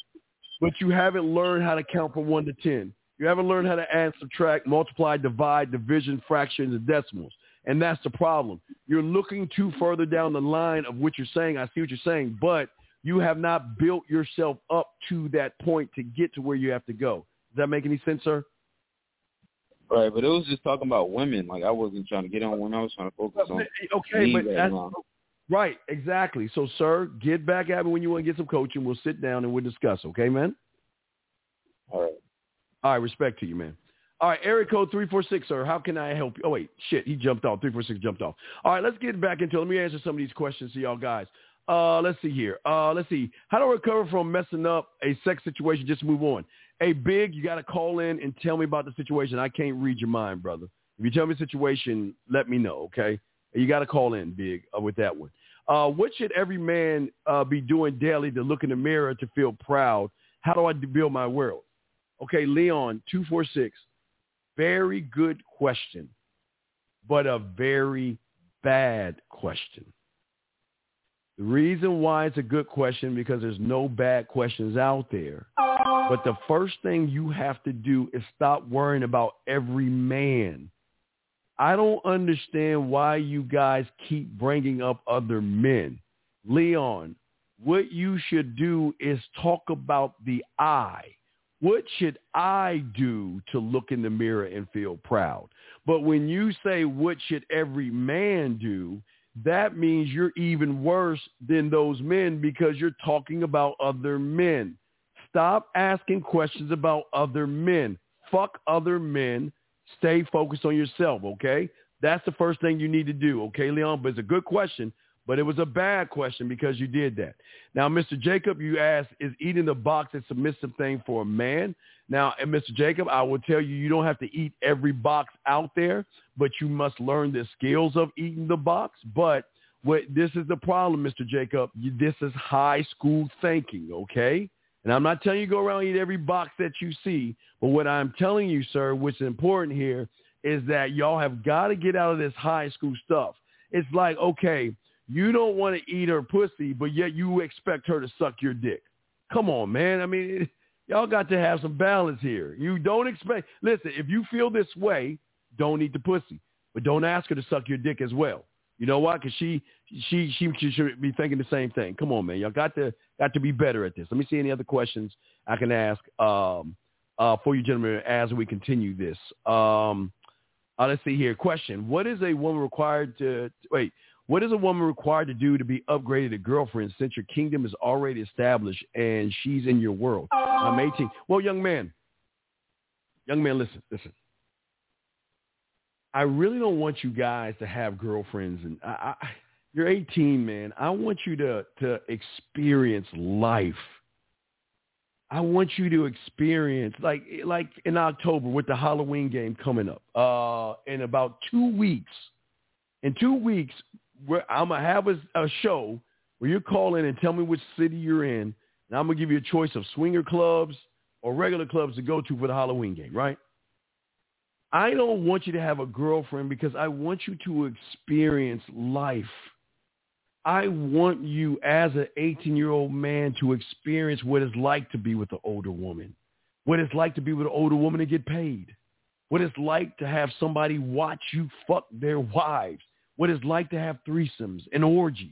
But you haven't learned how to count from one to ten. You haven't learned how to add, subtract, multiply, divide, division, fractions, and decimals. And that's the problem. You're looking too further down the line of what you're saying. I see what you're saying, but you have not built yourself up to that point to get to where you have to go. Does that make any sense, sir? Right, but it was just talking about women. Like I wasn't trying to get on women. I was trying to focus on. Okay, but right that's now. right, exactly. So, sir, get back at me when you want to get some coaching. We'll sit down and we'll discuss. Okay, man. All right. All right, respect to you, man. All right, area code three four six, sir. How can I help you? Oh wait, shit, he jumped off. Three four six jumped off. All right, let's get back into. it. Let me answer some of these questions to y'all guys. Uh, let's see here. Uh, let's see. How to recover from messing up a sex situation? Just move on. Hey, big, you got to call in and tell me about the situation. I can't read your mind, brother. If you tell me the situation, let me know. Okay, you got to call in, big, uh, with that one. Uh, what should every man uh, be doing daily to look in the mirror to feel proud? How do I build my world? Okay, Leon, 246. Very good question, but a very bad question. The reason why it's a good question because there's no bad questions out there. But the first thing you have to do is stop worrying about every man. I don't understand why you guys keep bringing up other men. Leon, what you should do is talk about the I. What should I do to look in the mirror and feel proud? But when you say what should every man do, that means you're even worse than those men because you're talking about other men. Stop asking questions about other men. Fuck other men. Stay focused on yourself, okay? That's the first thing you need to do, okay, Leon? But it's a good question, but it was a bad question because you did that. Now, Mr. Jacob, you asked, is eating the box a submissive thing for a man? Now, Mr. Jacob, I will tell you, you don't have to eat every box out there, but you must learn the skills of eating the box. But what this is the problem, Mr. Jacob. This is high school thinking, okay? And I'm not telling you go around eat every box that you see, but what I'm telling you, sir, which is important here, is that y'all have got to get out of this high school stuff. It's like, okay, you don't want to eat her pussy, but yet you expect her to suck your dick. Come on, man. I mean, y'all got to have some balance here. You don't expect. Listen, if you feel this way, don't eat the pussy, but don't ask her to suck your dick as well. You know why? Because she, she, she, she should be thinking the same thing. Come on, man. Y'all got to got to be better at this. Let me see any other questions I can ask um, uh, for you, gentlemen, as we continue this. Um, uh, let's see here. Question: What is a woman required to wait? What is a woman required to do to be upgraded to girlfriend since your kingdom is already established and she's in your world? I'm 18. Well, young man, young man, listen, listen. I really don't want you guys to have girlfriends, and I, I, you're 18, man. I want you to to experience life. I want you to experience like like in October with the Halloween game coming up. Uh, in about two weeks, in two weeks, where I'm gonna have a, a show where you call in and tell me which city you're in, and I'm gonna give you a choice of swinger clubs or regular clubs to go to for the Halloween game, right? I don't want you to have a girlfriend because I want you to experience life. I want you as an 18-year-old man to experience what it's like to be with an older woman, what it's like to be with an older woman and get paid, what it's like to have somebody watch you fuck their wives, what it's like to have threesomes and orgies.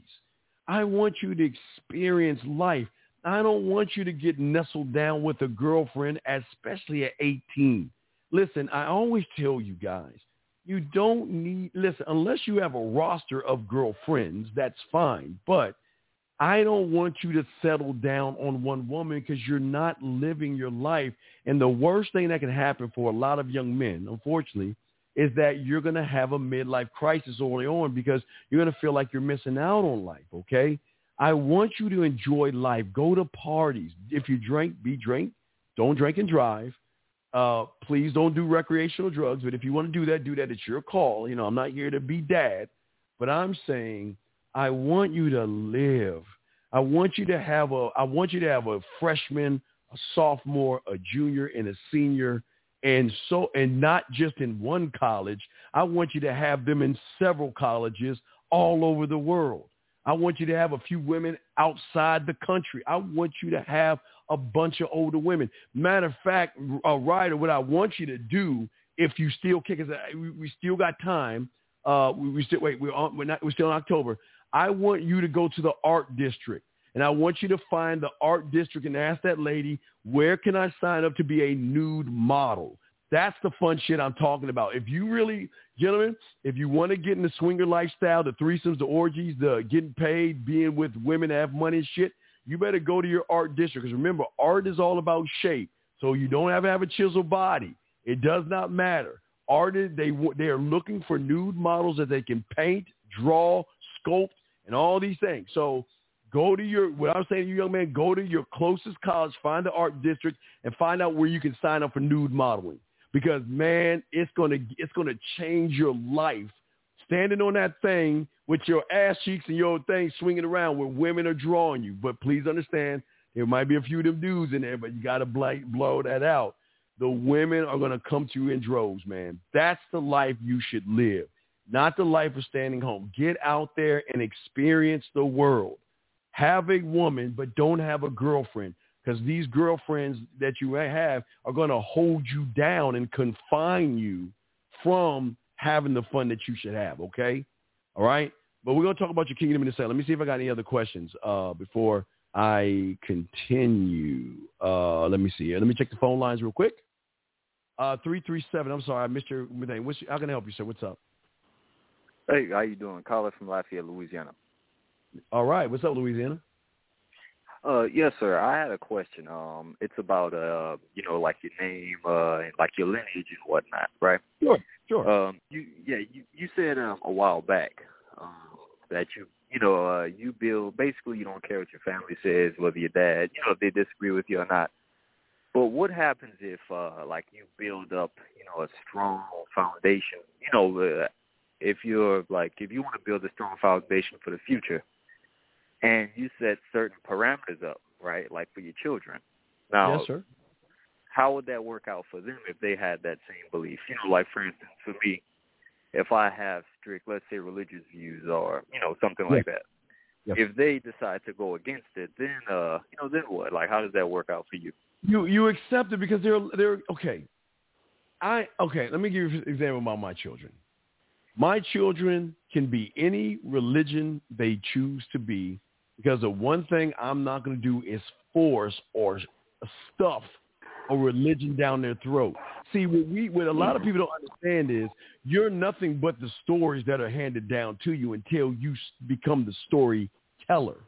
I want you to experience life. I don't want you to get nestled down with a girlfriend, especially at 18. Listen, I always tell you guys, you don't need, listen, unless you have a roster of girlfriends, that's fine. But I don't want you to settle down on one woman because you're not living your life. And the worst thing that can happen for a lot of young men, unfortunately, is that you're going to have a midlife crisis early on because you're going to feel like you're missing out on life, okay? I want you to enjoy life. Go to parties. If you drink, be drink. Don't drink and drive. Uh, please don't do recreational drugs. But if you want to do that, do that. It's your call. You know, I'm not here to be dad, but I'm saying I want you to live. I want you to have a. I want you to have a freshman, a sophomore, a junior, and a senior, and so and not just in one college. I want you to have them in several colleges all over the world. I want you to have a few women outside the country. I want you to have a bunch of older women. Matter of fact, uh, Ryder, what I want you to do, if you still kick us, we, we still got time. Uh, we, we still wait. We're on. We're not. We're still in October. I want you to go to the art district and I want you to find the art district and ask that lady, where can I sign up to be a nude model? That's the fun shit I'm talking about. If you really, gentlemen, if you want to get in the swinger lifestyle, the threesomes, the orgies, the getting paid, being with women that have money and shit, you better go to your art district. Because remember, art is all about shape. So you don't have to have a chiseled body. It does not matter. Artists, they they are looking for nude models that they can paint, draw, sculpt, and all these things. So go to your what I'm saying to you, young man, go to your closest college, find the art district, and find out where you can sign up for nude modeling. Because man, it's gonna it's gonna change your life. Standing on that thing with your ass cheeks and your thing swinging around where women are drawing you. But please understand, there might be a few of them dudes in there, but you gotta blow that out. The women are gonna come to you in droves, man. That's the life you should live, not the life of standing home. Get out there and experience the world. Have a woman, but don't have a girlfriend because these girlfriends that you have are going to hold you down and confine you from having the fun that you should have. Okay, all right. But we're going to talk about your kingdom in a second. Let me see if I got any other questions uh, before I continue. Uh, let me see here. Let me check the phone lines real quick. Uh, three three seven. I'm sorry, I missed your name. What's, how can I help you, sir? What's up? Hey, how you doing? Caller from Lafayette, Louisiana. All right. What's up, Louisiana? Uh, yes, sir. I had a question. Um, it's about uh, you know, like your name, uh, and like your lineage and whatnot, right? Sure, sure. Um, you, yeah, you, you said um a while back, um, that you, you know, uh, you build basically you don't care what your family says, whether your dad, you know, if they disagree with you or not. But what happens if, uh, like, you build up, you know, a strong foundation? You know, uh, if you're like, if you want to build a strong foundation for the future, and you set certain parameters up, right? Like for your children. Now, yes, sir. How would that work out for them if they had that same belief? You know, like for instance, for me, if I have strict, let's say, religious views or you know something like that, Yep. if they decide to go against it, then uh, you know, then what? Like, how does that work out for you? You you accept it because they're they're okay. I okay. Let me give you an example about my children. My children can be any religion they choose to be because the one thing I'm not going to do is force or stuff a religion down their throat. See, what we what a lot of people don't understand is you're nothing but the stories that are handed down to you until you become the storyteller.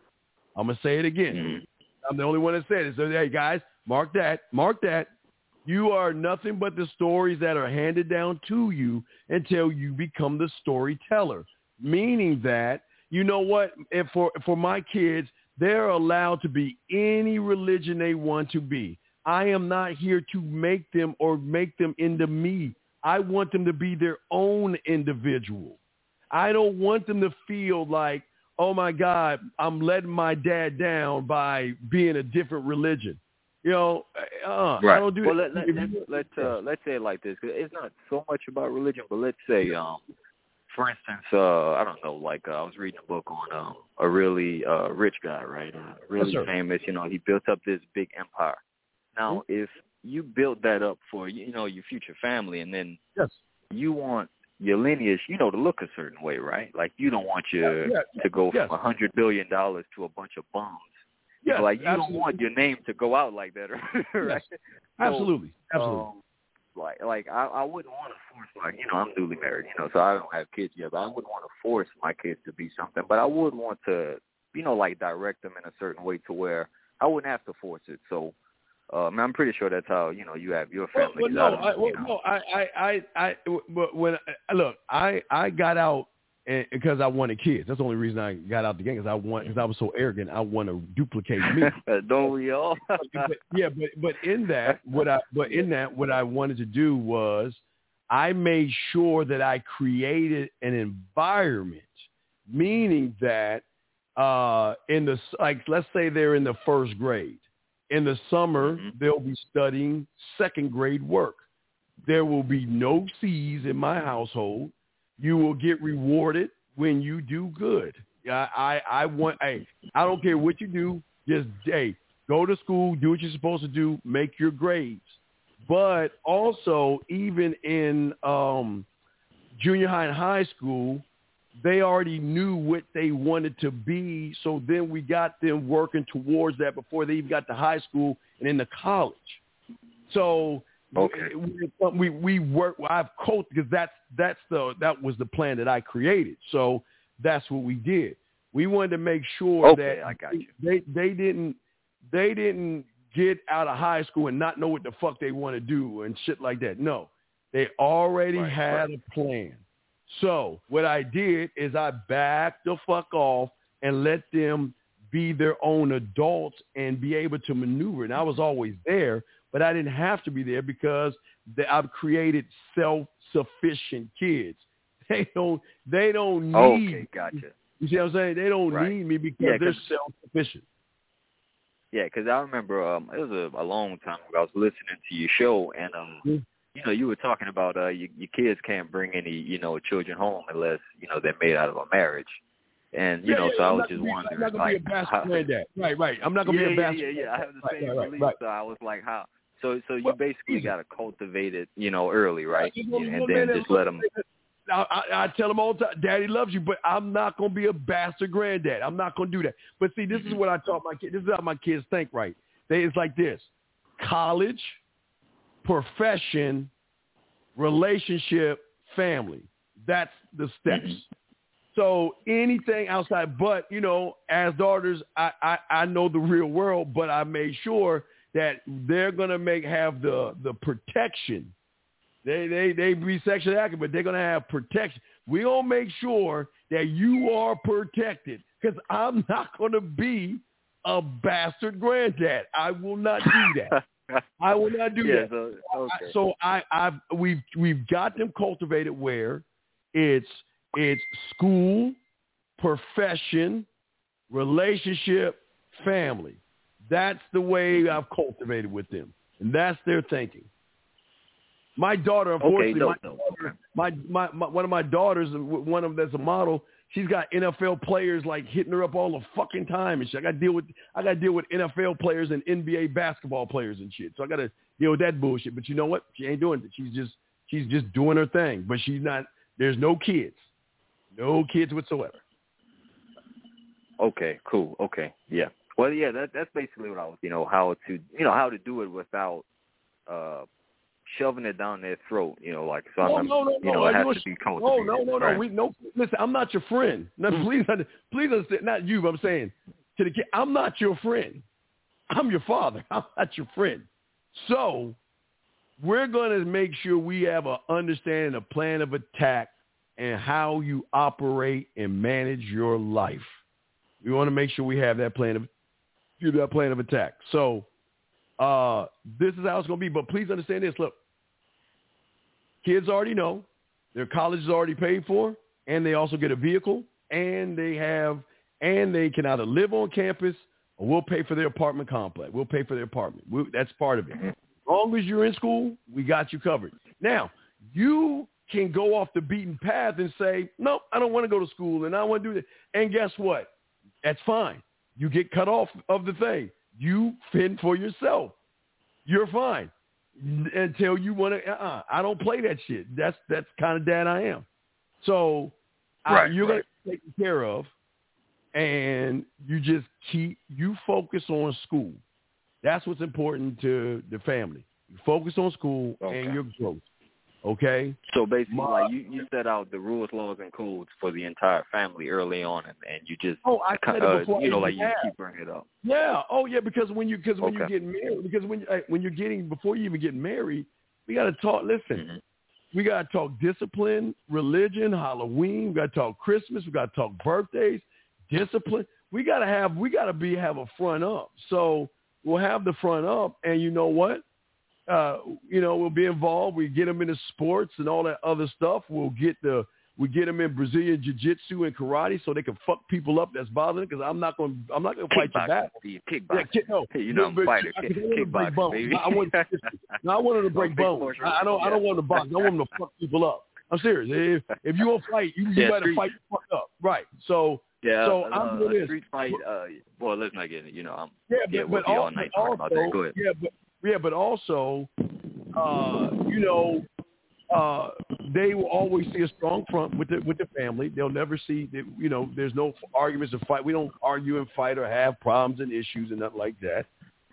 I'm gonna say it again. Mm. I'm the only one that said it. So hey guys, mark that, mark that. You are nothing but the stories that are handed down to you until you become the storyteller. Meaning that you know what? If for for my kids, they're allowed to be any religion they want to be. I am not here to make them or make them into me. I want them to be their own individual. I don't want them to feel like, oh my God, I'm letting my dad down by being a different religion. You know, uh, I don't do well, that. let, let, let, let's uh, let's say it like this. 'cause It's not so much about religion, but let's say, um, for instance, uh, I don't know, like uh, I was reading a book on um, a really uh, rich guy, right? Uh, really sir. famous. You know, he built up this big empire. Now, if you build that up for you know your future family, and then yes. you want your lineage, you know, to look a certain way, right? Like you don't want your Yeah, yeah, to go yes. from a hundred billion dollars to a bunch of bums. You know, like you absolutely. don't want your name to go out like that, right? So, Absolutely, absolutely. um, like, like I, I wouldn't want to force like, you know, I'm newly married, you know, so I don't have kids yet, but I wouldn't want to force my kids to be something, but I would want to, you know, like direct them in a certain way to where I wouldn't have to force it. So, um, I'm pretty sure that's how you know you have your Well, family. no, I well, you know. no, I, I, I, I, when I, look, I, I got out and, because I wanted kids. That's the only reason I got out the game because I want because I was so arrogant. I want to duplicate me. don't we all? yeah, but but in that, what I but in that, what I wanted to do was I made sure that I created an environment, meaning that uh, in the like, let's say they're in the first grade. In the summer, they'll be studying second grade work. There will be no C's in my household. You will get rewarded when you do good. I, I, I want, hey, I don't care what you do. Just, hey, go to school, do what you're supposed to do, make your grades. But also, even in um, junior high and high school, they already knew what they wanted to be. So then we got them working towards that before they even got to high school and into college. So Okay. we we, we work. I've coached because that's that's the that was the plan that I created. So that's what we did. We wanted to make sure Okay, that I got you. they they didn't they didn't get out of high school and not know what the fuck they want to do and shit like that. No, they already Right, had right. a plan. So what I did is I backed the fuck off and let them be their own adults and be able to maneuver. And I was always there, but I didn't have to be there because they, I've created self-sufficient kids. They don't. They don't need. Okay, gotcha. You see what I'm saying? They don't Right. need me because Yeah, they're self-sufficient. Yeah, because I remember um, it was a, a long time ago. I was listening to your show, and um, you know, you were talking about uh, your, your kids can't bring any, you know, children home unless you know they're made out of a marriage. And you Yeah, know, yeah, so I was just be- wondering, I'm not gonna like, be a bastard how. Right, right. I'm not gonna yeah, be a bastard. Yeah, yeah, yeah. I have the Right, same right, belief, right. so I was like, how? So, so you Well, basically got to cultivate it, you know, early, uh, right? Yeah, and then just let them. I, I, I tell them all the time, Daddy loves you, but I'm not gonna be a bastard granddad. I'm not gonna do that. But see, this is mm-hmm. what I taught my kids. This is how my kids think. Right? They it's like this: college, profession, relationship, family. That's the steps. Mm-hmm. So anything outside, but you know, as daughters, I, I I know the real world, but I made sure that they're gonna make have the the protection. They they they be sexually active, but they're gonna have protection. We gonna make sure that you are protected, because I'm not gonna be a bastard granddad. I will not do that. I will not do yeah, that. so, okay. So I, I've we've we've got them cultivated where it's it's school, profession, relationship, family. That's the way I've cultivated with them, and that's their thinking. My daughter, unfortunately, dope, my, dope, daughter- my, my my one of my daughters, one of them that's a model. She's got NFL players like hitting her up all the fucking time, and shit. I got to deal with I got to deal with NFL players and NBA basketball players and shit. So I got to deal with that bullshit. But you know what? She ain't doing it. She's just she's just doing her thing. But she's not. There's no kids, no kids whatsoever. Okay, cool. Okay, yeah. Well, yeah, that that's basically what I was, you know, how to, you know, how to do it without uh shoving it down their throat, you know, like so. No, I'm, no, no, you no. know, it has to be cultivated. No, no, no, no. right? We no. Listen, I'm not your friend. No, please, please understand. Not you. But I'm saying to the kid, I'm not your friend. I'm your father. I'm not your friend. So we're going to make sure we have an understanding, a plan of attack, and how you operate and manage your life. We want to make sure we have that plan of that plan of attack. So uh, this is how it's going to be. But please understand this. Look, kids already know their college is already paid for, and they also get a vehicle, and they have, and they can either live on campus or we'll pay for their apartment complex. We'll pay for their apartment. We, that's part of it. As long as you're in school, we got you covered. Now, you can go off the beaten path and say, nope, I don't want to go to school, and I want to do that. And guess what? That's fine. You get cut off of the thing. You fend for yourself. You're fine until you want to. Uh-uh, I don't play that shit. That's that's kind of dad I am. So Right, you're right. gonna take care of, and you just keep you focus on school. That's what's important to the family. You focus on school Okay. and your growth. Okay. So basically, My- like you, you set out the rules, laws, and codes for the entire family early on, and, and you just, Oh, I said it uh, before I you know, like you asked. keep bringing it up. Yeah. Oh, yeah. Because when you because when you Okay. get married, because when you, when you're getting before you even get married, we got to talk. Listen, Mhm. we got to talk discipline, religion, Halloween. We got to talk Christmas. We got to talk birthdays, discipline. We got to have we got to be have a front up. So we'll have the front up, and you know what? Uh, you know, we'll be involved. We get them into sports and all that other stuff. We'll get the we get them in Brazilian jiu-jitsu and karate so they can fuck people up that's bothering. Because I'm not going to I'm not going to fight you back. Yeah, kickboxing. kid, no, Hey, you know I'm a fighter. I- Kick- want to break kickboxing, bones. baby. I want, no, I want them to break bones. I, I don't. I don't want them to box. I want them to fuck people up. I'm serious. If, if you want to fight, you, you Yeah, better street- fight the fuck up. Right. So Yeah, So uh, I'm doing this. street fight. Uh, well, let's not get it. You know, I'm yeah, yeah, we'll but be all night talking about that. Go ahead. yeah, but yeah, but also, uh, you know, uh, they will always see a strong front with the with the family. They'll never see, that, you know, there's no arguments or fight. We don't argue and fight or have problems and issues and nothing like that.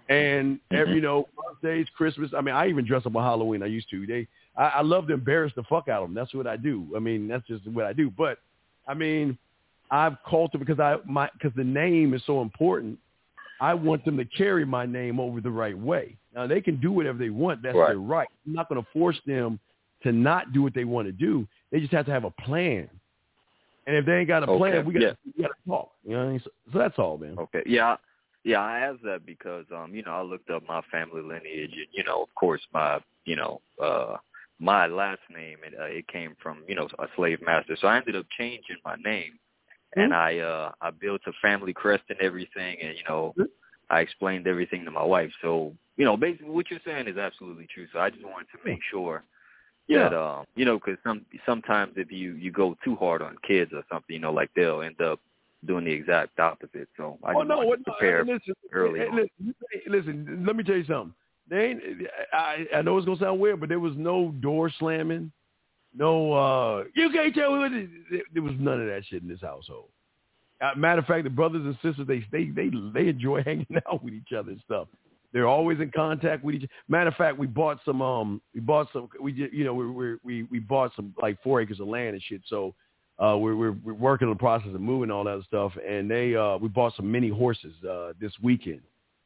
And every, you know, birthdays, Christmas. I mean, I even dress up on Halloween. I used to. They, I, I love to embarrass the fuck out of them. That's what I do. I mean, that's just what I do. But I mean, I've called it because I my because the name is so important. I want them to carry my name over the right way. Now they can do whatever they want. That's Right. their right. I'm not going to force them to not do what they want to do. They just have to have a plan. And if they ain't got a plan, we got yeah. we got to talk. You know what I mean? So, so that's all, man. Okay. Yeah. Yeah, I asked that because um, you know, I looked up my family lineage and, you know, of course my you know, uh my last name and uh, it came from, you know, a slave master. So I ended up changing my name and I uh I built a family crest and everything and, you know, I explained everything to my wife. So, you know, basically what you're saying is absolutely true. So I just wanted to make sure Yeah. that um, you know, because some sometimes if you you go too hard on kids or something, you know, like they'll end up doing the exact opposite. So I oh just no, wanted what, to no, prepare listen, early hey, on. listen, listen, let me tell you something. They ain't, I, I know it's gonna sound weird, but there was no door slamming, no uh you can't tell me what it, there was none of that shit in this household. Uh, matter of fact, the brothers and sisters they they they they enjoy hanging out with each other and stuff. They're always in contact with each. Other. Matter of fact, we bought some um we bought some we did you know we we we we bought some like four acres of land and shit. So uh we're we're, we're working on the process of moving all that stuff, and they uh we bought some mini horses uh this weekend,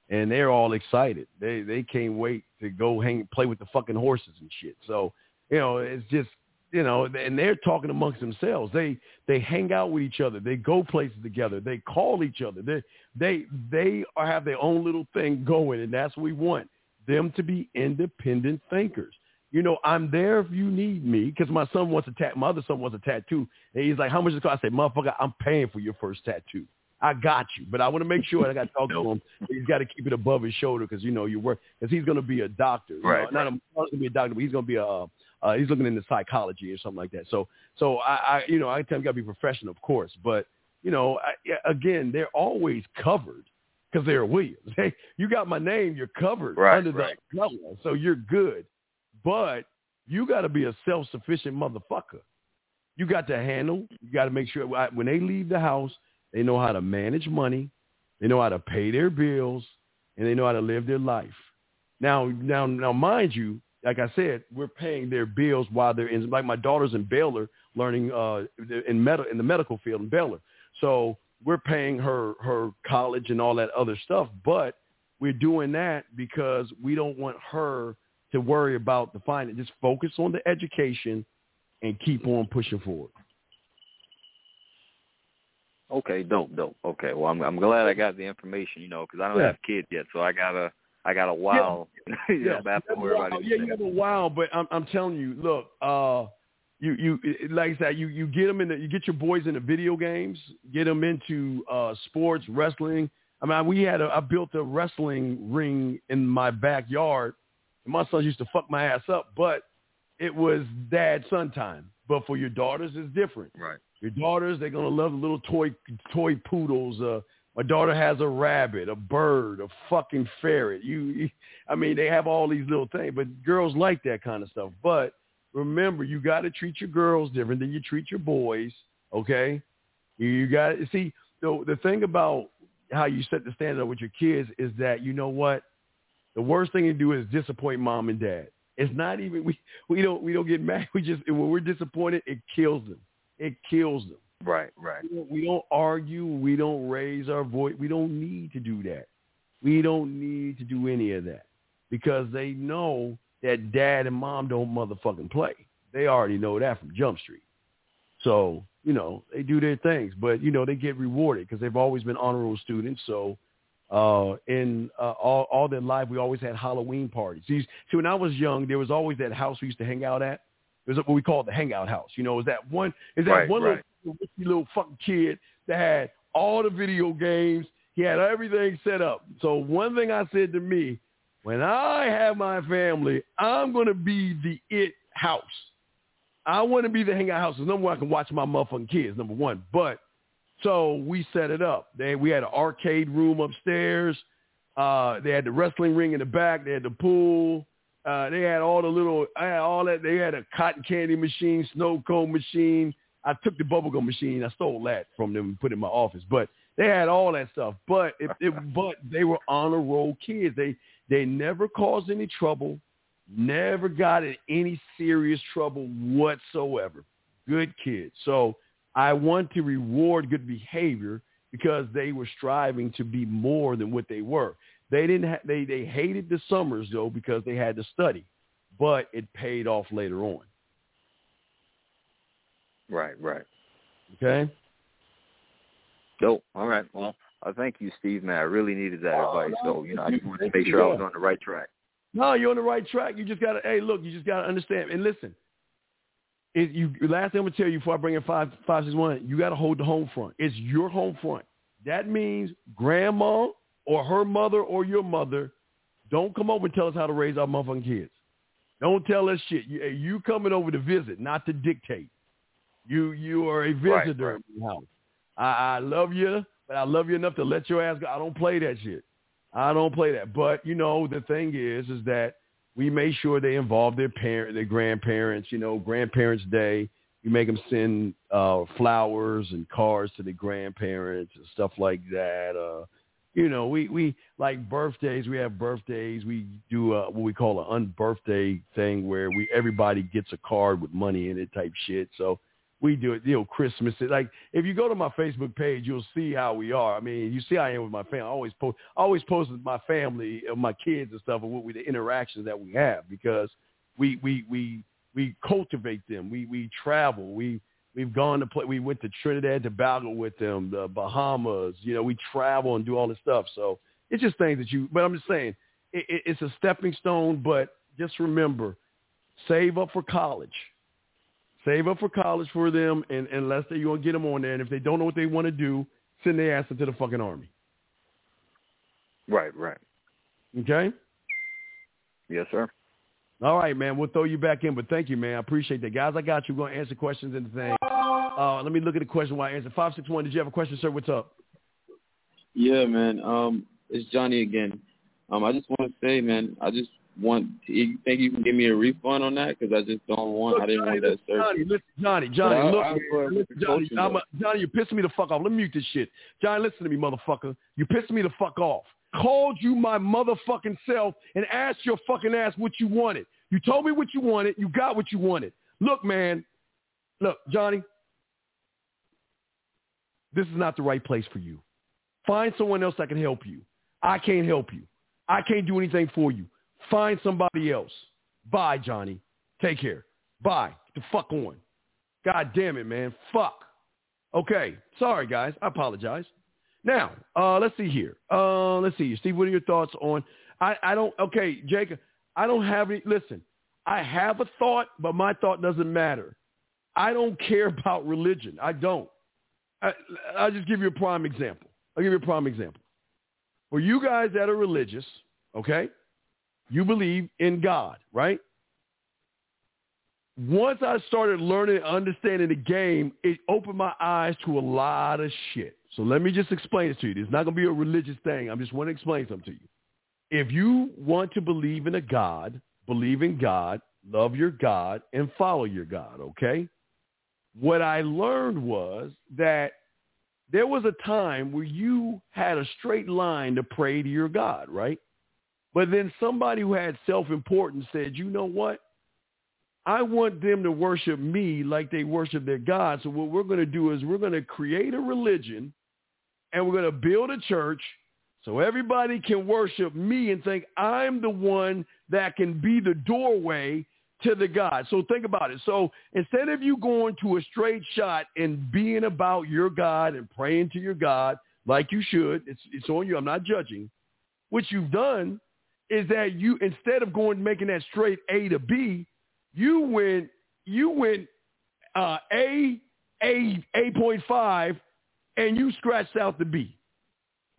and they're all excited. They they can't wait to go hang play with the fucking horses and shit. So you know it's just you know, and they're talking amongst themselves. They they hang out with each other. They go places together. They call each other. They they they are, have their own little thing going, and that's what we want them to be independent thinkers. You know, I'm there if you need me because my son wants a tat. My other son wants a tattoo, and he's like, "How much does it cost?" I say, "Motherfucker, I'm paying for your first tattoo. I got you, but I want to make sure I got to talk to him. He's got to keep it above his shoulder because you know you work because he's going to be a doctor. you know, Right, Not, a, not going to be a doctor, but he's going to be a uh, uh, he's looking into psychology or something like that. So so I, I you know I tell him got to be professional, of course, but you know I, again they're always covered because they're Williams. Hey, you got my name, you're covered Right, under right. the umbrella, so you're good. But you got to be a self-sufficient motherfucker. You got to handle. You got to make sure when they leave the house, they know how to manage money, they know how to pay their bills, and they know how to live their life. Now, now, now, mind you, like I said, we're paying their bills while they're in. Like my daughter's in Baylor, learning uh, in med- in the medical field in Baylor. So we're paying her her college and all that other stuff. But we're doing that because we don't want her to worry about the finance. Just focus on the education and keep on pushing forward. Okay, dope, dope. Okay, well, I'm I'm glad I got the information, you know, because I don't Yeah. have kids yet, so I gotta I got a while. you know, I have to worry about Wow. Yeah, you have a while, but I'm I'm telling you, look, uh, you you like I said, you you get them in the, you get your boys into video games, get them into uh, sports, wrestling. I mean, we had a I built a wrestling ring in my backyard, and my sons used to fuck my ass up, but it was dad son time. But for your daughters, it's different. Right. Your daughters, they're gonna love the little toy toy poodles. Uh, my daughter has a rabbit, a bird, a fucking ferret. You, you, I mean, they have all these little things, but girls like that kind of stuff. But remember, you got to treat your girls different than you treat your boys. Okay, you, you got to see. The the thing about how you set the standard up with your kids is that you know what, the worst thing to do is disappoint mom and dad. It's not even we we don't we don't get mad. We just when we're disappointed, it kills them. It kills them. Right, right. We don't, we don't argue. We don't raise our voice. We don't need to do that. We don't need to do any of that because they know that dad and mom don't motherfucking play. They already know that from Jump Street. So, you know, they do their things, but, you know, they get rewarded because they've always been honorable students. So uh, in uh, all, all their life, we always had Halloween parties. See, see, when I was young, there was always that house we used to hang out at. It was what we called the hangout house. You know, is that one, is that Right, one right. Little fucking kid that had all the video games. He had everything set up. So one thing I said to me, when I have my family, I'm going to be the it house. I want to be the hangout house. Number one, I can watch my motherfucking kids, number one. But so we set it up. They, we had an arcade room upstairs. Uh, they had the wrestling ring in the back. They had the pool. Uh, they had all the little, I had all that. They had a cotton candy machine, snow cone machine. I took the bubblegum machine. I stole that from them and put it in my office. But they had all that stuff. But it, it, but they were honor roll kids. They they never caused any trouble. Never got in any serious trouble whatsoever. Good kids. So I want to reward good behavior because they were striving to be more than what they were. They didn't. Ha- they they hated the summers though because they had to study, but it paid off later on. Right, right. Okay. Dope. All right. Well, I thank you, Steve. Man, I really needed that oh, advice. So you know, I just wanted to make sure I was on the right track. No, you're on the right track. You just gotta. Hey, look, you just gotta understand and listen. It, you last thing I'm gonna tell you before I bring in five five six one. You gotta hold the home front. It's your home front. That means grandma or her mother or your mother don't come over and tell us how to raise our motherfucking kids. Don't tell us shit. You, you coming over to visit, not to dictate. You you are a visitor right. in the house. I, I love you, but I love you enough to let your ass go. I don't play that shit. I don't play that. But you know, the thing is, is that we make sure they involve their parent, their grandparents. You know, Grandparents Day. We make them send uh, flowers and cards to the grandparents and stuff like that. Uh, you know, we we like birthdays. We have birthdays. We do uh, what we call an unbirthday thing where we everybody gets a card with money in it type shit. So we do it. You know, Christmas. Like if you go to my Facebook page, you'll see how we are. I mean, you see how I am with my family. I always post. I always post with my family, uh, my kids and stuff, and what we the interactions that we have because we we we we cultivate them. We we travel. We we've gone to play. We went to Trinidad and Tobago with them, the Bahamas. You know, we travel and do all this stuff. So it's just things that you. But I'm just saying, it, it, it's a stepping stone. But just remember, save up for college. Save up for college for them, and unless they you want to get them on there, and if they don't know what they want to do, send their ass into the fucking army. Right, right. Okay. Yes, sir. All right, man. We'll throw you back in, but thank you, man. I appreciate that, guys. I got you. We're gonna answer questions and the thing. Uh, let me look at the question while I answer. Five six one. Did you have a question, sir? What's up? Yeah, man. Um, it's Johnny again. Um, I just want to say, man, I just want. You think you can give me a refund on that? Because I just don't want. Look, I didn't Johnny, want that Johnny, listen, Johnny, Johnny, I- look, I- I- listen, Johnny, I'm a. Johnny, you're pissing me the fuck off. Let me mute this shit. Johnny, listen to me, motherfucker. You're pissing me the fuck off. Called you my motherfucking self and asked your fucking ass what you wanted. You told me what you wanted. You got what you wanted. Look, man. Look, Johnny. This is not the right place for you. Find someone else that can help you. I can't help you. I can't do anything for you. Find somebody else. Bye, Johnny. Take care. Bye. Get the fuck on. God damn it, man. Fuck. Okay. Sorry, guys. I apologize. Now, uh, let's see here. Uh, let's see. Steve, what are your thoughts on? I, I don't. Okay, Jacob. I don't have any. Listen, I have a thought, but my thought doesn't matter. I don't care about religion. I don't. I, I'll just give you a prime example. I'll give you a prime example. For you guys that are religious, okay, you believe in God, right? Once I started learning and understanding the game, it opened my eyes to a lot of shit. So let me just explain it to you. It's not going to be a religious thing. I'm just want to explain something to you. If you want to believe in a God, believe in God, love your God, and follow your God, okay? What I learned was that there was a time where you had a straight line to pray to your God, right? But then somebody who had self-importance said, you know what? I want them to worship me like they worship their God. So what we're going to do is we're going to create a religion and we're going to build a church so everybody can worship me and think I'm the one that can be the doorway to the God. So think about it. So instead of you going to a straight shot and being about your God and praying to your God like you should, it's, it's on you. I'm not judging. What you've done is that you, instead of going making that straight A to B, you went, you went uh, A, A, A point five, and you scratched out the B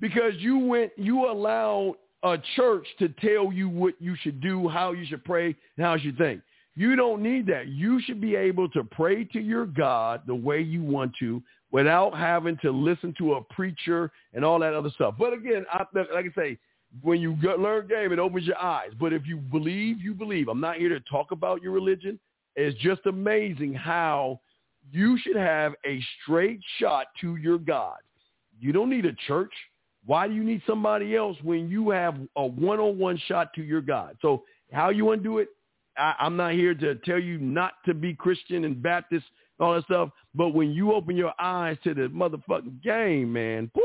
because you went, you allowed a church to tell you what you should do, how you should pray, and how you should think. You don't need that. You should be able to pray to your God the way you want to without having to listen to a preacher and all that other stuff. But again, I, like I say, when you get, learn game, it opens your eyes. But if you believe, you believe. I'm not here to talk about your religion. It's just amazing how you should have a straight shot to your God. You don't need a church. Why do you need somebody else when you have a one-on-one shot to your God? So how you want to do it? I, I'm not here to tell you not to be Christian and Baptist, and all that stuff. But when you open your eyes to the motherfucking game, man, woo,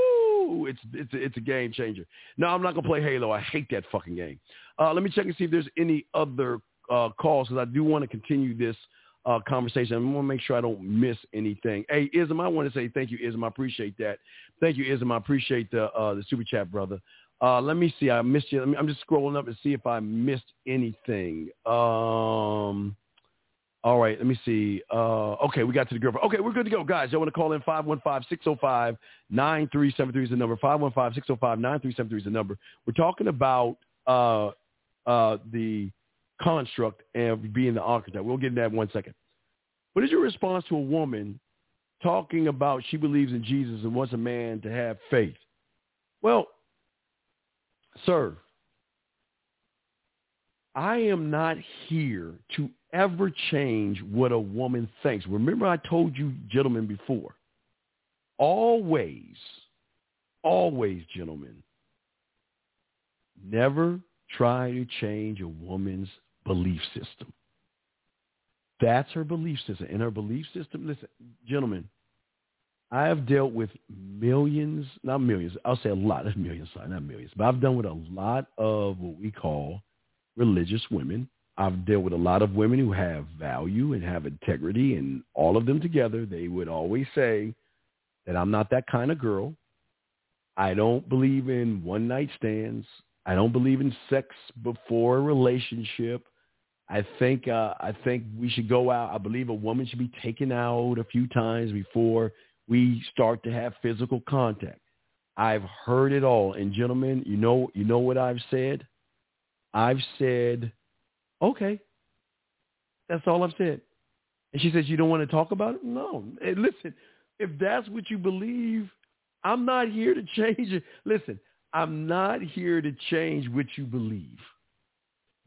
it's it's it's a game changer. No, I'm not gonna play Halo. I hate that fucking game. Uh, let me check and see if there's any other uh, calls because I do want to continue this uh, conversation. I want to make sure I don't miss anything. Hey, Ism, I want to say thank you, Ism. I appreciate that. Thank you, Ism. I appreciate the uh, the super chat, brother. Uh, let me see. I missed you. Me, I'm just scrolling up to see if I missed anything. Um, all right. Let me see. Uh, okay, we got to the girlfriend. Okay, we're good to go. Guys, y'all want to call in 515-605-9373 is the number. 515-605-9373 is the number. We're talking about uh, uh, the construct and being the archetype. We'll get into that in one second. What is your response to a woman talking about she believes in Jesus and wants a man to have faith? Well, sir, I am not here to ever change what a woman thinks. Remember I told you gentlemen before, always, always, gentlemen, never try to change a woman's belief system. That's her belief system. And her belief system, listen, gentlemen, I have dealt with millions, not millions, I'll say a lot of millions, sorry, not millions, but I've done with a lot of what we call religious women. I've dealt with a lot of women who have value and have integrity and all of them together, they would always say that I'm not that kind of girl. I don't believe in one night stands. I don't believe in sex before a relationship. I think uh, I think we should go out. I believe a woman should be taken out a few times before we start to have physical contact. I've heard it all. And gentlemen, you know, you know what I've said? I've said, okay, that's all I've said. And she says, you don't want to talk about it? No. Hey, listen, if that's what you believe, I'm not here to change it. Listen, I'm not here to change what you believe.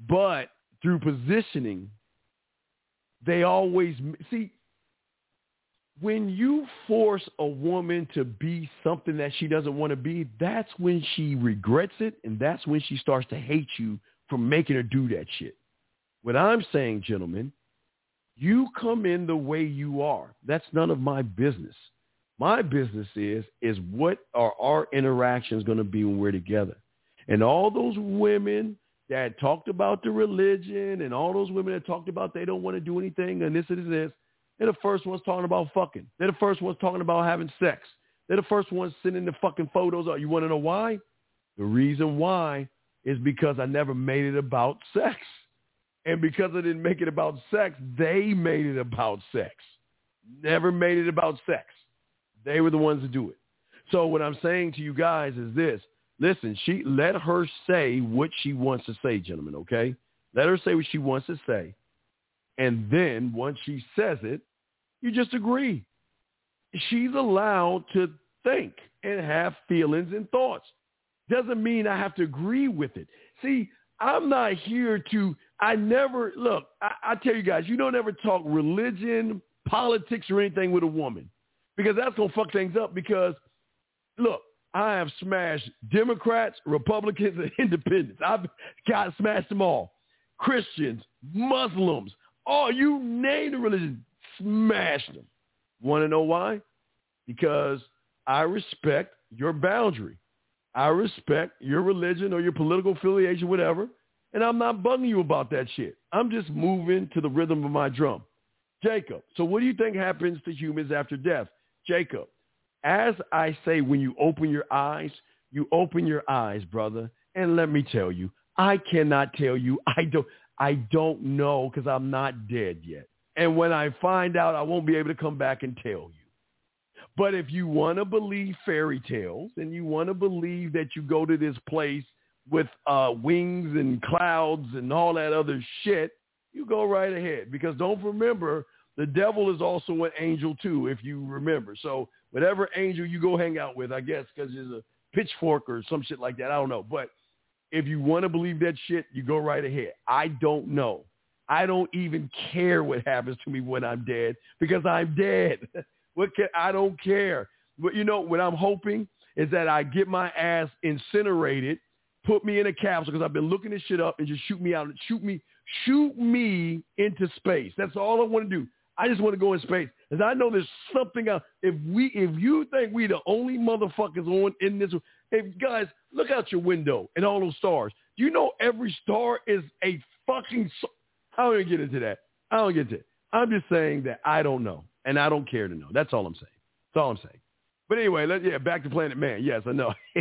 But through positioning, they always, see, when you force a woman to be something that she doesn't want to be, that's when she regrets it and that's when she starts to hate you for making her do that shit. What I'm saying, gentlemen, you come in the way you are. That's none of my business. My business is is what are our interactions going to be when we're together. And all those women that talked about the religion and all those women that talked about they don't want to do anything and this and this they're the first ones talking about fucking. They're the first ones talking about having sex. They're the first ones sending the fucking photos out. You want to know why? The reason why is because I never made it about sex. And because I didn't make it about sex, they made it about sex. Never made it about sex. They were the ones to do it. So what I'm saying to you guys is this. Listen, she let her say what she wants to say, gentlemen, okay? Let her say what she wants to say. And then once she says it, you just agree. She's allowed to think and have feelings and thoughts. Doesn't mean I have to agree with it. See, I'm not here to, I never, look, I, I tell you guys, you don't ever talk religion, politics, or anything with a woman because that's to fuck things up because, look, I have smashed Democrats, Republicans, and independents. I've got smashed them all. Christians, Muslims, Oh, you name the religion, smash them. Want to know why? Because I respect your boundary. I respect your religion or your political affiliation, whatever, and I'm not bugging you about that shit. I'm just moving to the rhythm of my drum. Jacob, so what do you think happens to humans after death? Jacob, as I say, when you open your eyes, you open your eyes, brother. And let me tell you, I cannot tell you. I don't. I don't know because I'm not dead yet. And when I find out, I won't be able to come back and tell you. But if you want to believe fairy tales and you want to believe that you go to this place with uh, wings and clouds and all that other shit, you go right ahead. Because don't remember, the devil is also an angel too, if you remember. So whatever angel you go hang out with, I guess, because there's a pitchfork or some shit like that. I don't know. But If you want to believe that shit, you go right ahead. I don't know. I don't even care what happens to me when I'm dead because I'm dead. what can, I don't care. But you know what I'm hoping is that I get my ass incinerated, put me in a capsule because I've been looking this shit up and just shoot me out, and shoot me, shoot me into space. That's all I want to do. I just want to go in space. Because I know there's something out. If we, if you think we the only motherfuckers on in this, if guys, look out your window and all those stars. You know every star is a fucking. I don't even get into that. I don't get into it. I'm just saying that I don't know, and I don't care to know. That's all I'm saying. That's all I'm saying. But anyway, let yeah, back to Planet Man. Yes, I know.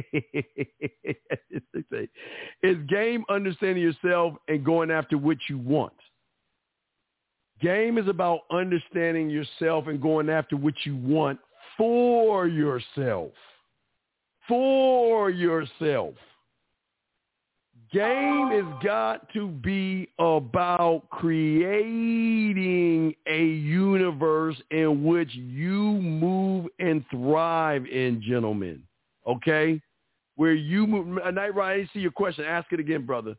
it's game understanding yourself and going after what you want. Game is about understanding yourself and going after what you want for yourself. For yourself. Game has got to be about creating a universe in which you move and thrive in, gentlemen. Okay? Where you move. Night Ride, I didn't see your question. Ask it again, brother.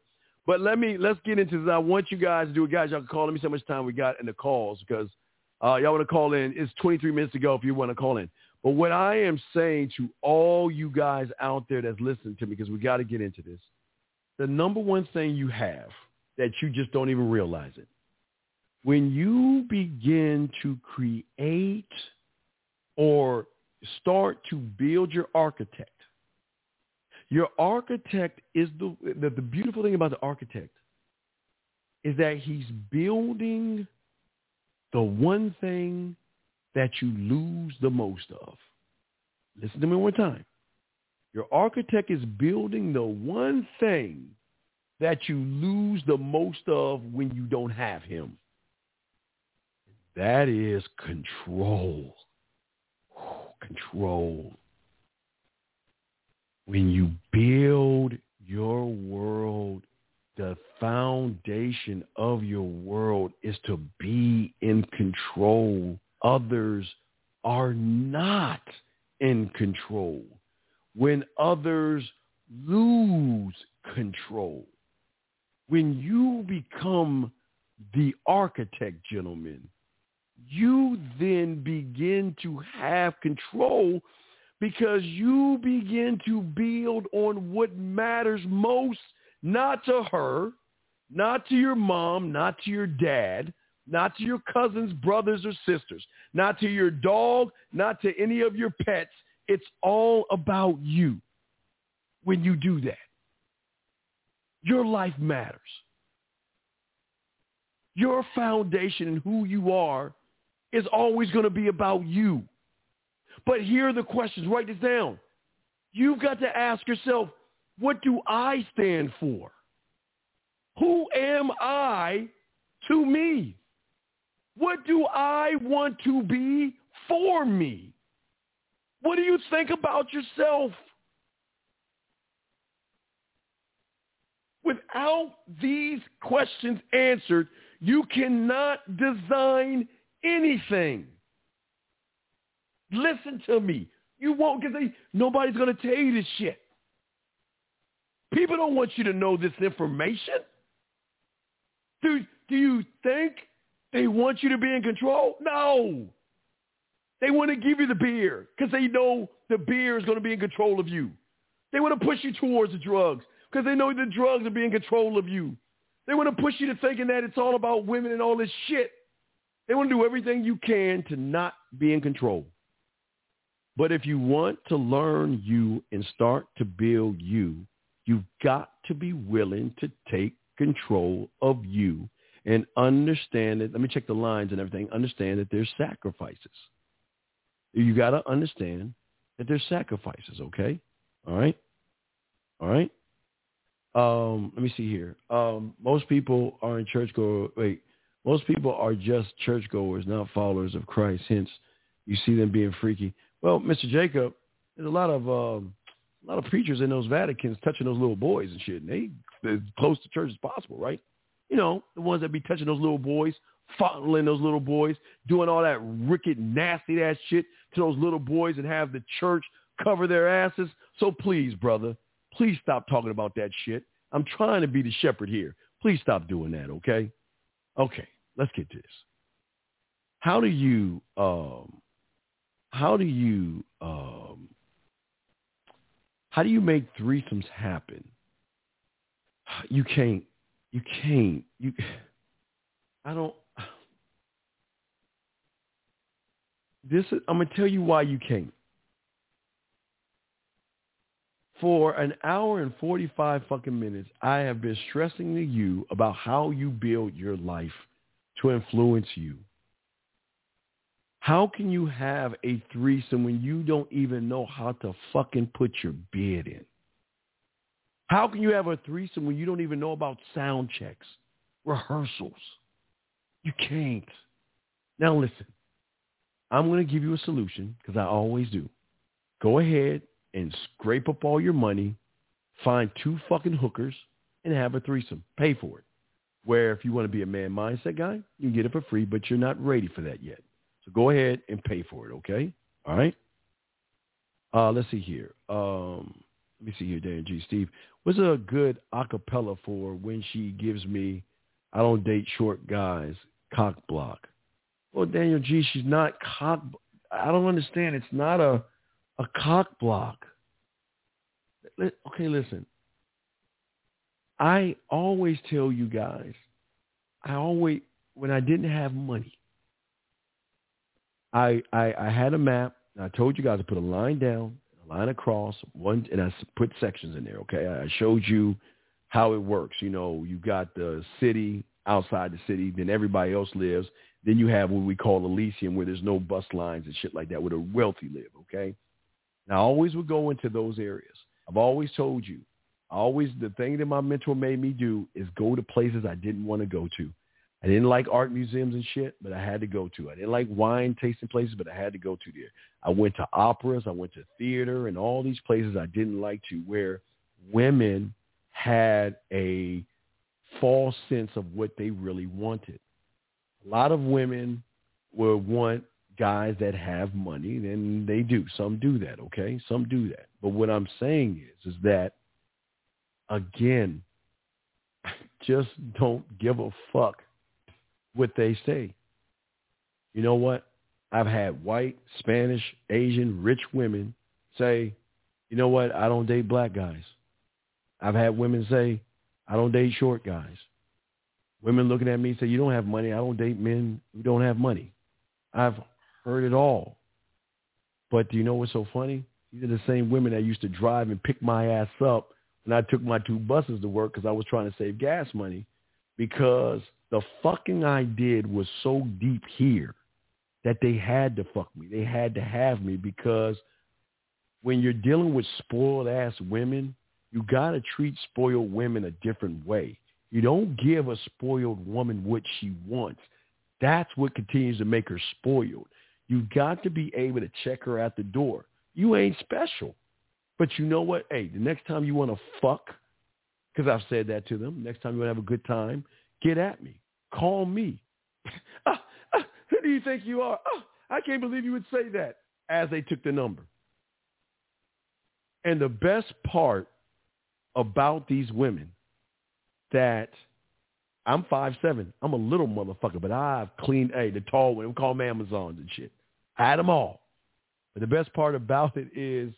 But let me let's get into this. I want you guys to do it, guys. Y'all can call. Let me see how much time we got in the calls because uh, y'all want to call in. It's 23 minutes to go if you want to call in. But what I am saying to all you guys out there that's listening to me, because we got to get into this, the number one thing you have that you just don't even realize it. When you begin to create or start to build your architect, your architect is the, the, the beautiful thing about the architect is that he's building the one thing that you lose the most of. Listen to me one time. Your architect is building the one thing that you lose the most of when you don't have him. That is control. Control when you build your world, the foundation of your world is to be in control. Others are not in control. When others lose control, when you become the architect, gentlemen, you then begin to have control because you begin to build on what matters most, not to her, not to your mom, not to your dad, not to your cousins, brothers, or sisters, not to your dog, not to any of your pets. It's all about you when you do that. Your life matters. Your foundation and who you are is always going to be about you. But here are the questions. Write this down. You've got to ask yourself, what do I stand for? Who am I to me? What do I want to be for me? What do you think about yourself? Without these questions answered, you cannot design anything. Listen to me. You won't because nobody's going to tell you this shit. People don't want you to know this information. Do, do you think they want you to be in control? No. They want to give you the beer because they know the beer is going to be in control of you. They want to push you towards the drugs because they know the drugs are being in control of you. They want to push you to thinking that it's all about women and all this shit. They want to do everything you can to not be in control. But if you want to learn you and start to build you, you've got to be willing to take control of you and understand it. Let me check the lines and everything. Understand that there's sacrifices. You got to understand that there's sacrifices, okay? All right? All right? Um, let me see here. Um, most people are in church go wait, most people are just churchgoers, not followers of Christ. Hence, you see them being freaky. Well, Mr. Jacob, there's a lot of um, a lot of preachers in those Vaticans touching those little boys and shit. And they as close to church as possible, right? You know, the ones that be touching those little boys, fondling those little boys, doing all that wicked, nasty ass shit to those little boys and have the church cover their asses. So please, brother, please stop talking about that shit. I'm trying to be the shepherd here. Please stop doing that, okay? Okay, let's get to this. How do you um how do you um how do you make threesomes happen? You can't you can't you I don't this is I'm gonna tell you why you can't. For an hour and 45 fucking minutes, I have been stressing to you about how you build your life to influence you. How can you have a threesome when you don't even know how to fucking put your bed in? How can you have a threesome when you don't even know about sound checks, rehearsals? You can't. Now listen, I'm going to give you a solution because I always do. Go ahead and scrape up all your money, find two fucking hookers, and have a threesome. Pay for it. Where if you want to be a man mindset guy, you can get it for free, but you're not ready for that yet. So go ahead and pay for it, okay? All right? Uh, let's see here. Um, let me see here, Dan G. Steve. What's a good acapella for when she gives me I don't date short guys, cock block? Well, Daniel G, she's not cock. I don't understand. It's not a a cock block. Okay, listen. I always tell you guys, I always, when I didn't have money, I, I, I had a map. I told you guys to put a line down, a line across, one, and I put sections in there. Okay, I showed you how it works. You know, you got the city outside the city, then everybody else lives. Then you have what we call Elysium, where there's no bus lines and shit like that, where the wealthy live. Okay, now, I always would go into those areas. I've always told you, always the thing that my mentor made me do is go to places I didn't want to go to. I didn't like art museums and shit, but I had to go to. I didn't like wine tasting places, but I had to go to there. I went to operas, I went to theater, and all these places I didn't like to, where women had a false sense of what they really wanted. A lot of women will want guys that have money, and they do. Some do that, okay? Some do that. But what I'm saying is, is that, again, just don't give a fuck what they say. You know what? I've had white, Spanish, Asian, rich women say, you know what? I don't date black guys. I've had women say, I don't date short guys. Women looking at me say, you don't have money. I don't date men who don't have money. I've heard it all. But do you know what's so funny? These are the same women that used to drive and pick my ass up when I took my two buses to work because I was trying to save gas money because the fucking I did was so deep here that they had to fuck me. They had to have me because when you're dealing with spoiled ass women, you got to treat spoiled women a different way. You don't give a spoiled woman what she wants. That's what continues to make her spoiled. You've got to be able to check her at the door. You ain't special. But you know what? Hey, the next time you want to fuck, because I've said that to them, next time you want to have a good time, get at me. Call me. ah, ah, who do you think you are? Oh, I can't believe you would say that as they took the number. And the best part about these women that I'm five seven. I'm a little motherfucker, but I've cleaned hey the tall one. We call them Amazons and shit. I had them all. But the best part about it is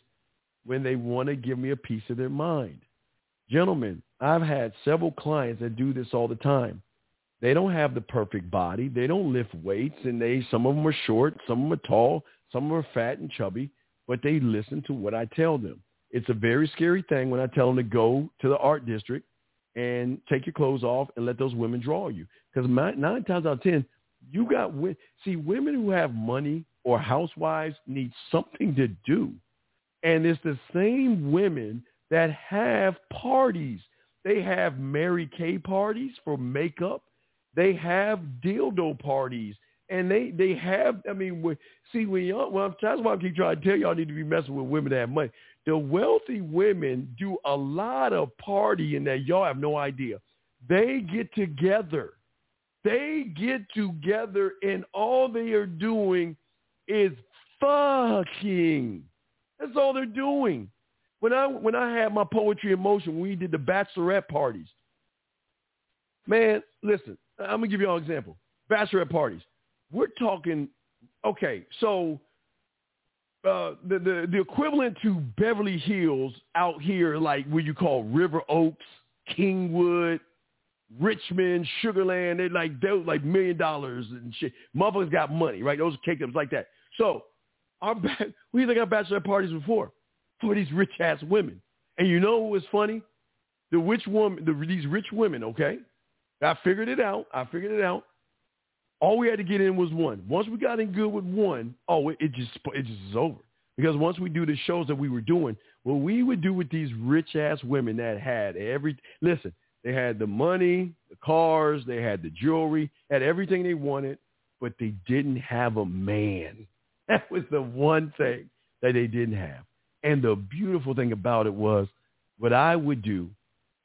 when they want to give me a piece of their mind. Gentlemen, I've had several clients that do this all the time. They don't have the perfect body. They don't lift weights, and they some of them are short, some of them are tall, some of them are fat and chubby, but they listen to what I tell them. It's a very scary thing when I tell them to go to the art district and take your clothes off and let those women draw you. Because nine times out of ten, you got see women who have money or housewives need something to do, and it's the same women that have parties. They have Mary Kay parties for makeup. They have dildo parties, and they they have. I mean, see when y'all. Well, that's why I keep trying to tell y'all need to be messing with women that have money the wealthy women do a lot of partying that y'all have no idea. They get together. They get together and all they are doing is fucking. That's all they're doing. when I when I had my poetry in motion, we did the bachelorette parties, man, listen, I'm gonna give you all an example. Bachelorette parties. We're talking. Okay, so uh, the, the the equivalent to Beverly Hills out here, like what you call River Oaks, Kingwood, Richmond, Sugar Land, they're like they're like million dollars and shit. Motherfuckers got money, right? Those ups like that. So our we either got bachelor parties before for these rich ass women. And you know what was funny? The rich woman, the, these rich women, okay? I figured it out. I figured it out. All we had to get in was one. Once we got in good with one, oh, it, it just it just is over. Because once we do the shows that we were doing, what we would do with these rich ass women that had every listen, they had the money, the cars, they had the jewelry, had everything they wanted, but they didn't have a man. That was the one thing that they didn't have. And the beautiful thing about it was what I would do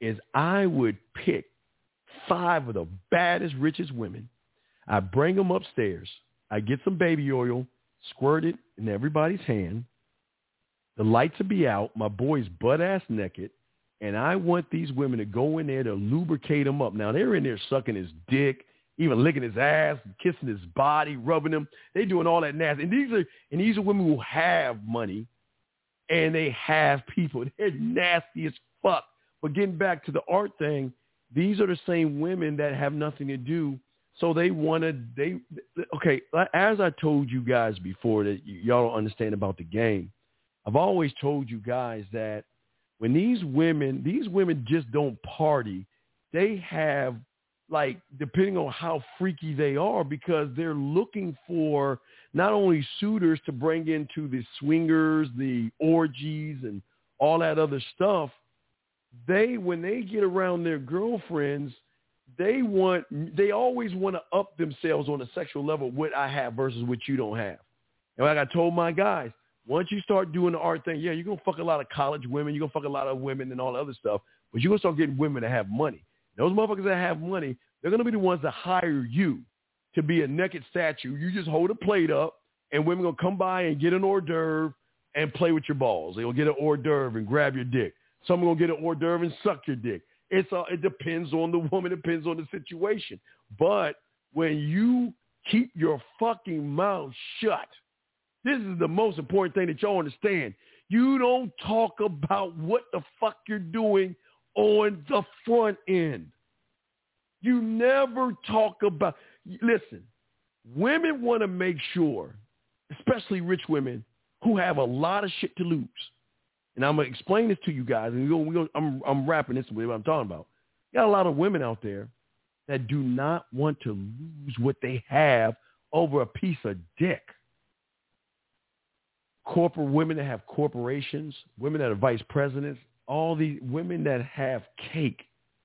is I would pick five of the baddest, richest women. I bring them upstairs. I get some baby oil, squirt it in everybody's hand. The lights will be out. My boy's butt ass naked and I want these women to go in there to lubricate him up. Now they're in there sucking his dick, even licking his ass, kissing his body, rubbing him. They're doing all that nasty. And these are and these are women who have money, and they have people. They're nasty as fuck. But getting back to the art thing, these are the same women that have nothing to do. So they wanted they, okay, as I told you guys before that y'all don't understand about the game, I've always told you guys that when these women, these women just don't party. They have like depending on how freaky they are because they're looking for not only suitors to bring into the swingers, the orgies and all that other stuff, they when they get around their girlfriends, they want they always want to up themselves on a sexual level what I have versus what you don't have. And like I told my guys, once you start doing the art thing, yeah, you're gonna fuck a lot of college women, you're gonna fuck a lot of women and all the other stuff, but you're gonna start getting women that have money. Those motherfuckers that have money, they're gonna be the ones that hire you to be a naked statue. You just hold a plate up, and women gonna come by and get an hors d'oeuvre and play with your balls. They'll get an hors d'oeuvre and grab your dick. Someone gonna get an hors d'oeuvre and suck your dick. It's uh, it depends on the woman, it depends on the situation. But when you keep your fucking mouth shut this is the most important thing that y'all understand. You don't talk about what the fuck you're doing on the front end. You never talk about, listen, women want to make sure, especially rich women who have a lot of shit to lose. And I'm to explain this to you guys. And we go, we go, I'm, I'm wrapping this with what I'm talking about. You got a lot of women out there that do not want to lose what they have over a piece of dick corporate women that have corporations, women that are vice presidents, all these women that have cake,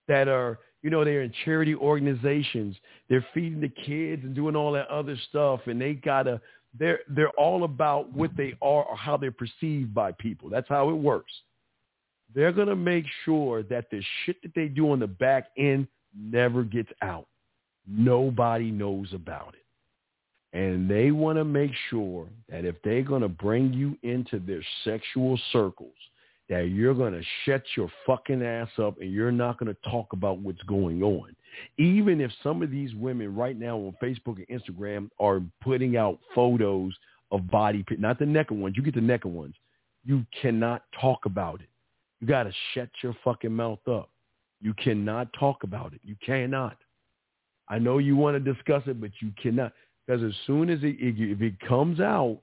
that are, you know, they're in charity organizations, they're feeding the kids and doing all that other stuff, and they gotta, they're they're all about what they are or how they're perceived by people. That's how it works. They're gonna make sure that the shit that they do on the back end never gets out. Nobody knows about it. And they want to make sure that if they're going to bring you into their sexual circles, that you're going to shut your fucking ass up and you're not going to talk about what's going on. Even if some of these women right now on Facebook and Instagram are putting out photos of body, not the naked ones. You get the naked ones. You cannot talk about it. You got to shut your fucking mouth up. You cannot talk about it. You cannot. I know you want to discuss it, but you cannot. Because as soon as it, if it comes out,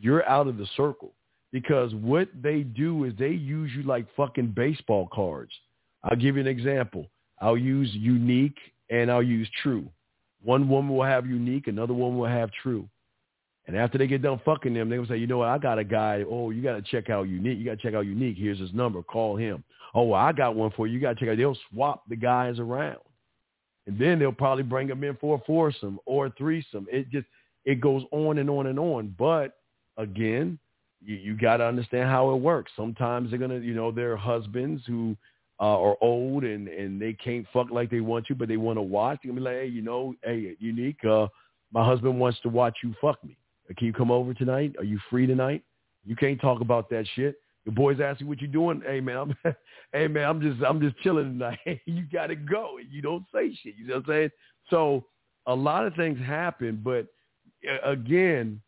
you're out of the circle. Because what they do is they use you like fucking baseball cards. I'll give you an example. I'll use unique and I'll use true. One woman will have unique, another woman will have true. And after they get done fucking them, they will say, you know what, I got a guy. Oh, you got to check out unique. You got to check out unique. Here's his number. Call him. Oh, well, I got one for you. You got to check out. They'll swap the guys around and then they'll probably bring them in for a foursome or a threesome. It just it goes on and on and on. But again, you, you got to understand how it works. Sometimes they're gonna, you know, they're husbands who uh, are old and and they can't fuck like they want to, but they want to watch. They're gonna be like, hey, you know, hey, unique. Uh, my husband wants to watch you fuck me. Can you come over tonight? Are you free tonight? You can't talk about that shit The boys ask you what you're doing. Hey man, I'm, hey man, I'm just I'm just chilling tonight. You gotta go. You don't say shit. You know what I'm saying? So a lot of things happen, but uh, again,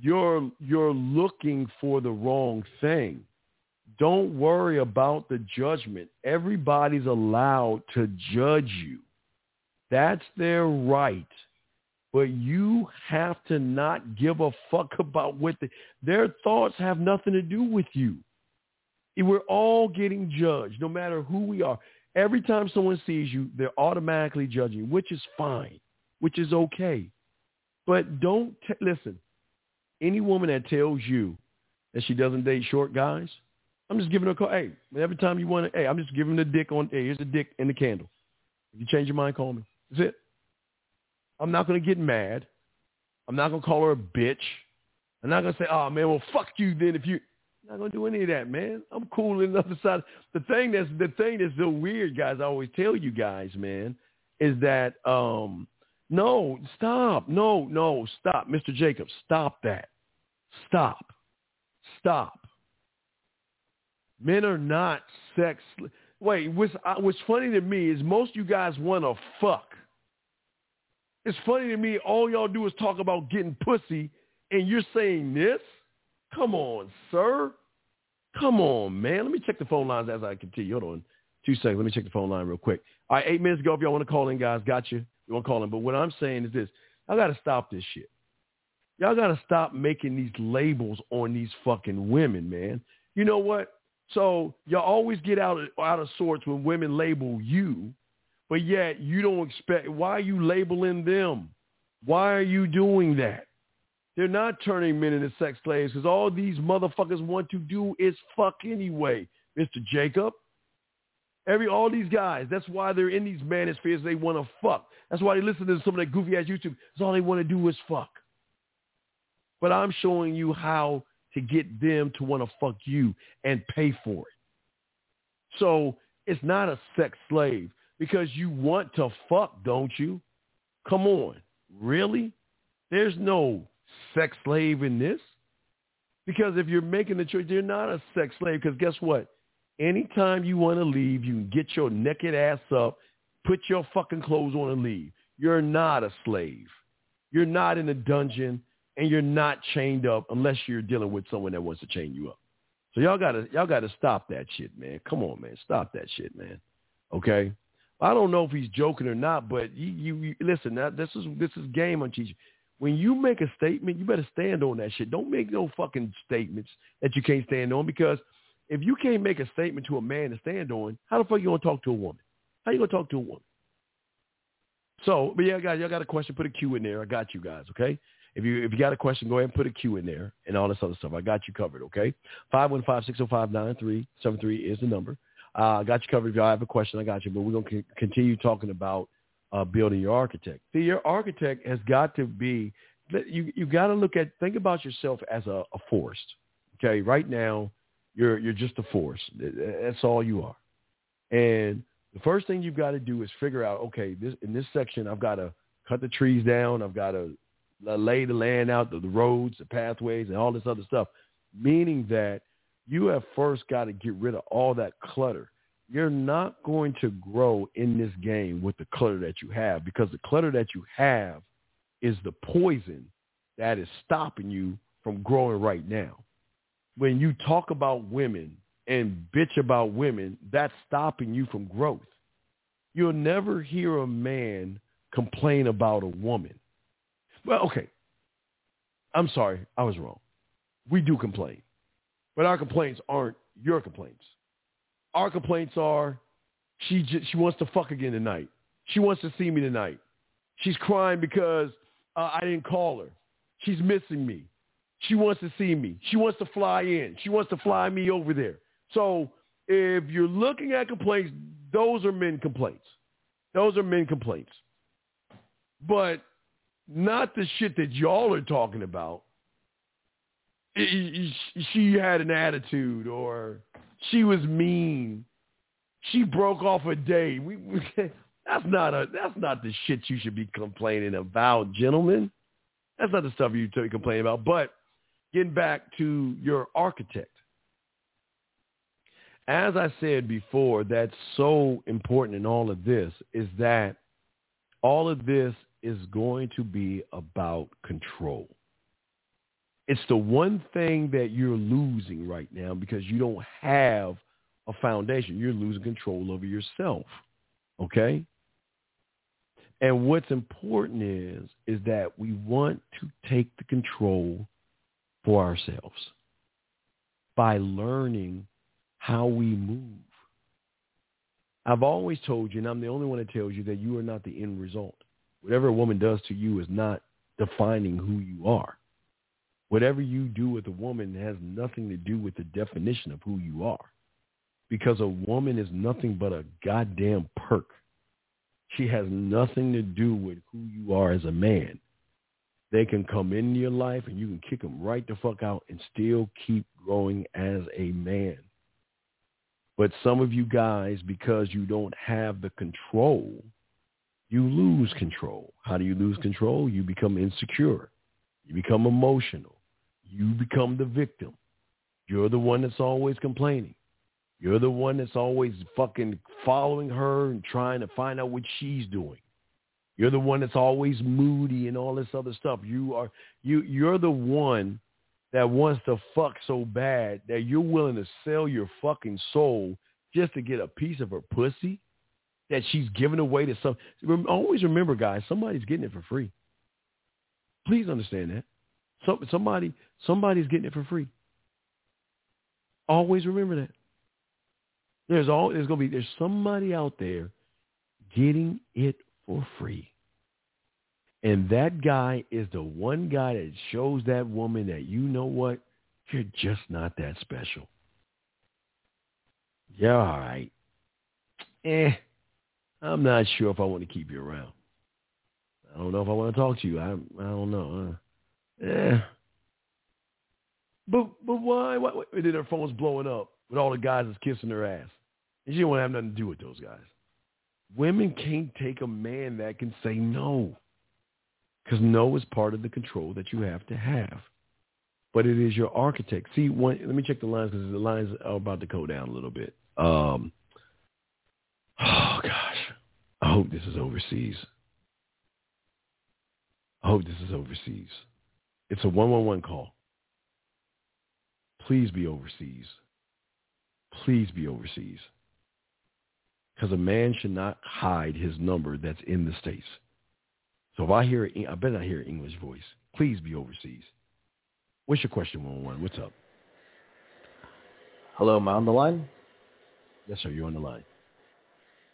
you're you're looking for the wrong thing. Don't worry about the judgment. Everybody's allowed to judge you. That's their right. But you have to not give a fuck about what the, their thoughts have nothing to do with you. We're all getting judged, no matter who we are. Every time someone sees you, they're automatically judging, which is fine, which is okay. But don't t- listen. Any woman that tells you that she doesn't date short guys, I'm just giving her a call. Hey, every time you want to, hey, I'm just giving the dick on. Hey, here's the dick and the candle. If you change your mind, call me. That's it. I'm not going to get mad. I'm not going to call her a bitch. I'm not going to say, oh, man, well, fuck you then if you... I'm not going to do any of that, man. I'm cool on the other side. The thing that's the thing that's so weird, guys, I always tell you guys, man, is that, um, no, stop. No, no, stop. Mr. Jacobs, stop that. Stop. Stop. Men are not sex. Wait, what's, uh, what's funny to me is most you guys want to fuck. It's funny to me, all y'all do is talk about getting pussy, and you're saying this? Come on, sir. Come on, man. Let me check the phone lines as I continue. Hold on. Two seconds. Let me check the phone line real quick. All right, eight minutes ago, if y'all want to call in, guys, got you. You want to call him. But what I'm saying is this. I got to stop this shit. Y'all got to stop making these labels on these fucking women, man. You know what? So y'all always get out of, out of sorts when women label you but yet you don't expect, why are you labeling them? Why are you doing that? They're not turning men into sex slaves because all these motherfuckers want to do is fuck anyway, Mr. Jacob. Every all these guys, that's why they're in these manospheres. They want to fuck. That's why they listen to some of that goofy ass YouTube. That's all they want to do is fuck. But I'm showing you how to get them to want to fuck you and pay for it. So it's not a sex slave because you want to fuck, don't you? Come on. Really? There's no sex slave in this. Because if you're making the choice, you're not a sex slave. Because guess what? Anytime you want to leave, you can get your naked ass up, put your fucking clothes on and leave. You're not a slave. You're not in a dungeon and you're not chained up unless you're dealing with someone that wants to chain you up. So y'all gotta y'all gotta stop that shit, man. Come on, man. Stop that shit, man. Okay? I don't know if he's joking or not, but you, you, you listen. Now, this is this is game on teaching. When you make a statement, you better stand on that shit. Don't make no fucking statements that you can't stand on because if you can't make a statement to a man to stand on, how the fuck you gonna talk to a woman? How you gonna talk to a woman? So, but yeah, guys, y'all got a question? Put a Q in there. I got you guys. Okay. If you if you got a question, go ahead and put a Q in there and all this other stuff. I got you covered. Okay. Five one five six zero five nine three seven three is the number. Uh, I got you covered. If y'all have a question, I got you. But we're going to continue talking about uh, building your architect. See, your architect has got to be, you, you got to look at, think about yourself as a, a force. Okay, right now, you're, you're just a force. That's all you are. And the first thing you've got to do is figure out, okay, this in this section, I've got to cut the trees down. I've got to lay the land out, the, the roads, the pathways, and all this other stuff. Meaning that you have first got to get rid of all that clutter. You're not going to grow in this game with the clutter that you have because the clutter that you have is the poison that is stopping you from growing right now. When you talk about women and bitch about women, that's stopping you from growth. You'll never hear a man complain about a woman. Well, okay. I'm sorry. I was wrong. We do complain. But our complaints aren't your complaints. Our complaints are she j- she wants to fuck again tonight. She wants to see me tonight. She's crying because uh, I didn't call her. She's missing me. She wants to see me. She wants to fly in. She wants to fly me over there. So if you're looking at complaints, those are men complaints. Those are men complaints. But not the shit that y'all are talking about she had an attitude or she was mean. She broke off a date. We, we, that's not a that's not the shit you should be complaining about, gentlemen. That's not the stuff you should complain about. But getting back to your architect, as I said before, that's so important in all of this is that all of this is going to be about control. It's the one thing that you're losing right now because you don't have a foundation. You're losing control over yourself. Okay? And what's important is is that we want to take the control for ourselves by learning how we move. I've always told you, and I'm the only one that tells you that you are not the end result. Whatever a woman does to you is not defining who you are. Whatever you do with a woman has nothing to do with the definition of who you are. Because a woman is nothing but a goddamn perk. She has nothing to do with who you are as a man. They can come into your life and you can kick them right the fuck out and still keep growing as a man. But some of you guys, because you don't have the control, you lose control. How do you lose control? You become insecure. You become emotional. You become the victim. You're the one that's always complaining. You're the one that's always fucking following her and trying to find out what she's doing. You're the one that's always moody and all this other stuff. You are you you're the one that wants to fuck so bad that you're willing to sell your fucking soul just to get a piece of her pussy that she's giving away to some. Always remember, guys, somebody's getting it for free. Please understand that. So, somebody somebody's getting it for free. Always remember that. There's all there's gonna be there's somebody out there getting it for free. And that guy is the one guy that shows that woman that you know what? You're just not that special. Yeah, all right. Eh, I'm not sure if I want to keep you around. I don't know if I want to talk to you. I I don't know. Uh, eh. But but why? Why? why? And then her phone's blowing up with all the guys that's kissing her ass. And she don't want to have nothing to do with those guys. Women can't take a man that can say no. Because no is part of the control that you have to have. But it is your architect. See, one, let me check the lines because the lines are about to go down a little bit. Um, oh, gosh. I hope this is overseas. I hope this is overseas. It's a 111 call. Please be overseas. Please be overseas because a man should not hide his number that's in the States. So if I hear, I better not hear English voice. Please be overseas. What's your question, one one? What's up? Hello, am I on the line? Yes, sir. You're on the line.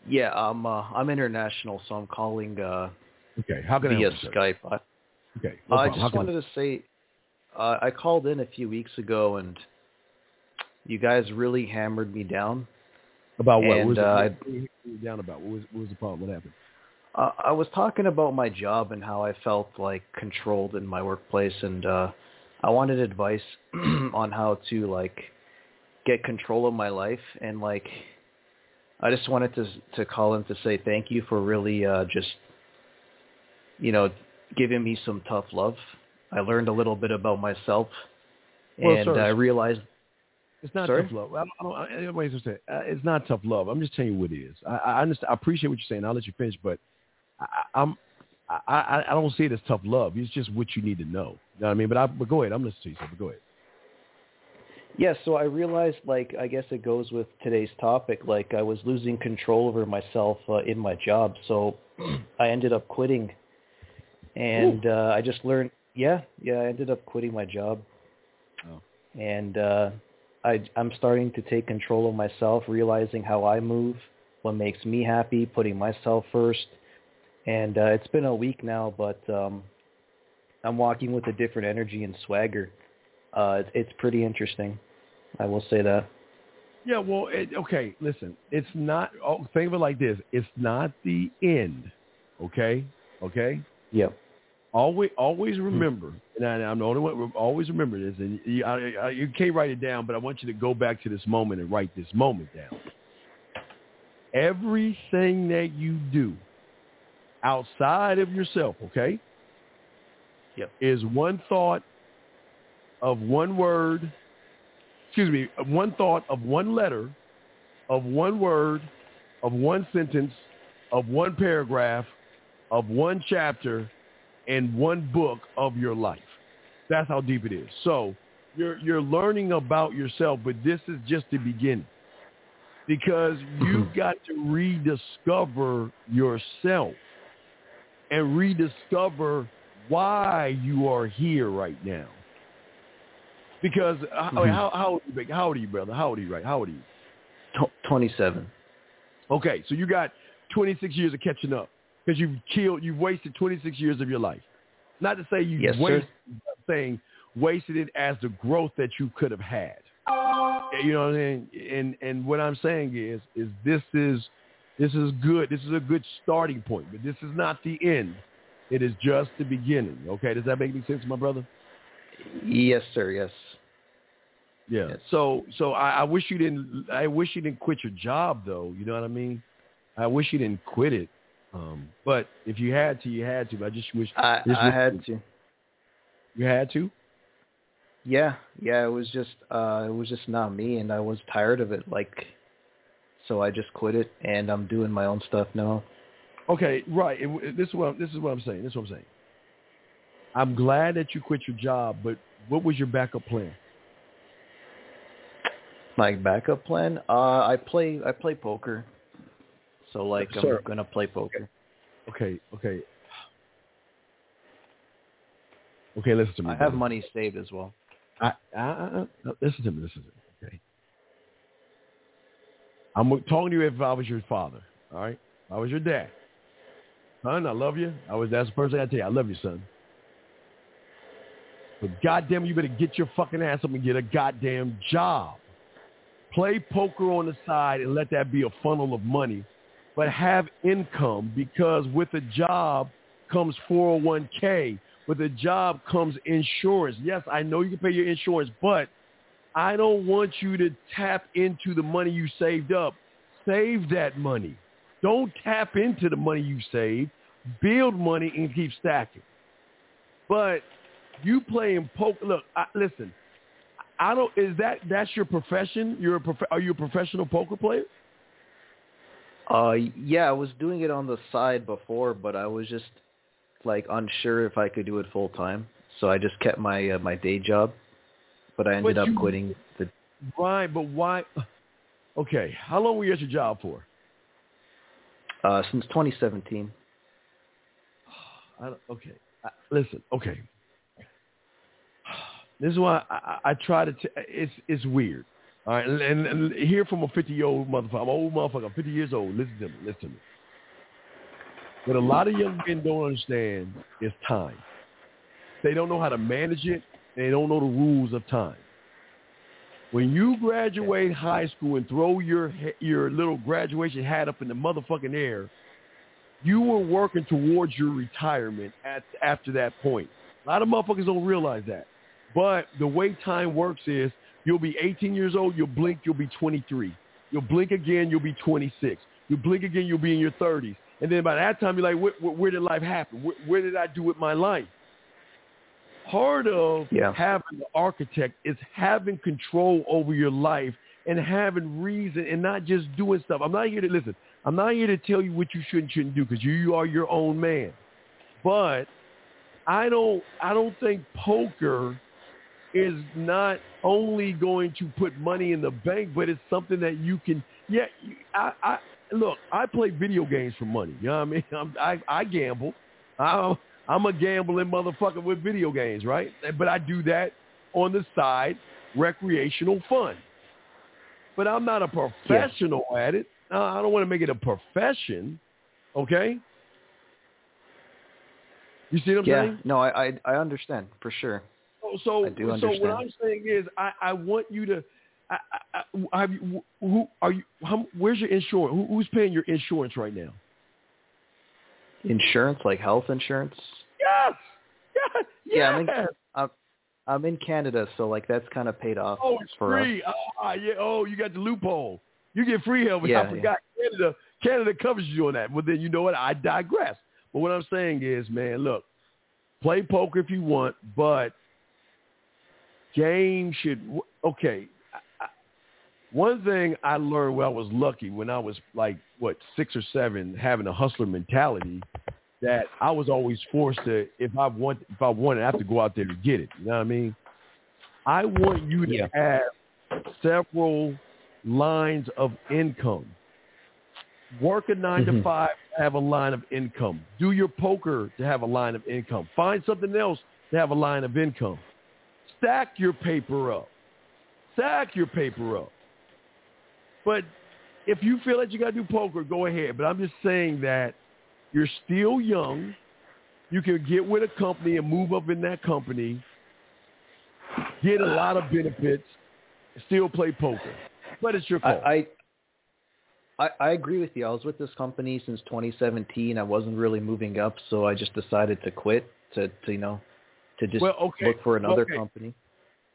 Yeah, I'm. Uh, I'm international, so I'm calling. Uh, okay, how can via I help Skype? I, okay, no I just wanted I... to say, uh, I called in a few weeks ago, and you guys really hammered me down about what? And, what was uh, what down about? What was, what was the problem? What happened? Uh, I was talking about my job and how I felt like controlled in my workplace, and uh, I wanted advice on how to like get control of my life. And like, I just wanted to to call in to say thank you for really uh, just, you know, giving me some tough love. I learned a little bit about myself, well, and sir, I realized it's not Sorry? tough love. I don't, I don't, anyways, I'm saying, uh, it's not tough love. I'm just telling you what it is. I, I understand. I appreciate what you're saying. I'll let you finish, but I, I'm I, I, I don't see it as tough love. It's just what you need to know. You know what I mean? But I but go ahead. I'm listening to you. So, but go ahead. Yeah, so I realized, like, I guess it goes with today's topic. Like, I was losing control over myself uh, in my job, so I ended up quitting, and uh, I just learned. Yeah, yeah, I ended up quitting my job, oh. and uh, I, I'm starting to take control of myself, realizing how I move, what makes me happy, putting myself first. And uh, it's been a week now, but um, I'm walking with a different energy and swagger. Uh, it's, it's pretty interesting. I will say that. Yeah, well, it, okay, listen. It's not, oh, think of it like this. It's not the end, okay? Okay? Yep. Always, always remember, and I, I'm the only one. Always remember this, and you, I, I, you can't write it down, but I want you to go back to this moment and write this moment down. Everything that you do outside of yourself, okay, yep. is one thought of one word. Excuse me, one thought of one letter of one word, of one sentence, of one paragraph, of one chapter, and one book of your life. That's how deep it is. So you're you're learning about yourself, but this is just the beginning. Because you've got to rediscover yourself and rediscover why you are here right now. Because uh, Mhm. how, how old are you, how old are you, brother? How old are you, right? How old are you? Tw- 27. Okay, so you got 26 years of catching up because you've killed, you've wasted 26 years of your life. Not to say you Yes, sir. Saying wasted it as the growth that you could have had. You know what I'm saying? And and what I'm saying is, is this is this is good. This is a good starting point, but this is not the end. It is just the beginning. Okay, does that make any sense, my brother? Yes, sir. Yes. Yeah. So so I, I wish you didn't. I wish you didn't quit your job though. You know what I mean? I wish you didn't quit it. Um, but if you had to, you had to. I just wish. I I wish- had to. You had to. Yeah, yeah. It was just uh, it was just not me, and I was tired of it. Like, so I just quit it, and I'm doing my own stuff now. Okay, right. This is what this is what I'm saying. This is what I'm saying. I'm glad that you quit your job, but what was your backup plan? My backup plan? Uh, I play I play poker, so like Sir. I'm gonna play poker. Okay, okay, okay. Listen to me. I have brother. money saved as well. I, I, I, listen to me. Listen to me. Okay. I'm talking to you if I was your father. All right. If I was your dad. Son, I love you. I was. That's the first thing I tell you. I love you, son. But goddamn, you better get your fucking ass up and get a goddamn job. Play poker on the side and let that be a funnel of money, but have income because with a job comes 401k. With a job comes insurance. Yes, I know you can pay your insurance, but I don't want you to tap into the money you saved up. Save that money. Don't tap into the money you saved. Build money and keep stacking. But you playing poker. Look, I, listen. I don't. Is that that's your profession? You're a prof, Are you a professional poker player? Uh, yeah, I was doing it on the side before, but I was just like unsure if I could do it full time, so I just kept my uh, my day job. But I ended But up you- quitting the. Right, but why? Okay, how long were you at your job for? Uh, since 2017. I okay, I, listen. Okay, this is why I, I, try to. T- it's it's weird. All right, and, and, and hear from a 50 year old motherfucker. I'm an old motherfucker. I'm 50 years old. Listen to me. Listen to me. What a lot of young men don't understand is time. They don't know how to manage it. They don't know the rules of time. When you graduate high school and throw your your little graduation hat up in the motherfucking air, you were working towards your retirement at after that point. A lot of motherfuckers don't realize that. But the way time works is you'll be 18 years old, you'll blink, you'll be 23. You'll blink again, you'll be 26. You blink again, you'll be in your 30s. And then by that time, you're like, where, where, where did life happen? Where, where did I do with my life? Part of Yeah. having the architect is having control over your life and having reason and not just doing stuff. I'm not here to listen. I'm not here to tell you what you should and shouldn't do because you, you are your own man. But I don't I don't think poker is not only going to put money in the bank, but it's something that you can. Yeah, I, I look. I play video games for money. You know what I mean? I'm, I I gamble. I'm I'm a gambling motherfucker with video games, right? But I do that on the side, recreational fun. But I'm not a professional at it. Uh, I don't want to make it a profession. Okay. You see what I'm yeah, saying? no, I, I I understand for sure. So, so, I do so what I'm saying is, I, I want you to. I, I, I, have you, who are you? How, where's your insurance? Who, who's paying your insurance right now? Insurance, like health insurance. Yes. Yes. Yeah, I'm in. I'm, I'm in Canada, so like that's kind of paid off Oh, it's for free. us. Ah, yeah. Oh, you got the loophole. You get free health. Yeah, I forgot Canada. Canada covers you on that. But then you know what? I digress. But what I'm saying is, man, look, play poker if you want, but game should okay. One thing I learned when I was lucky when I was like what six or seven, having a hustler mentality, that I was always forced to if I want if I wanted, I have to go out there to get it. You know what I mean? I want you to Yeah. have several lines of income. Work a 9 to Mhm. five, have a line of income. Do your poker to have a line of income. Find something else to have a line of income. Stack your paper up. Stack your paper up. But if you feel that you got to do poker, go ahead. But I'm just saying that you're still young. You can get with a company and move up in that company, get a lot of benefits, still play poker. But it's your call. I, I I agree with you. I was with this company since 2017. I wasn't really moving up, so I just decided to quit to, to you know to just Well, okay. look for another Okay. company.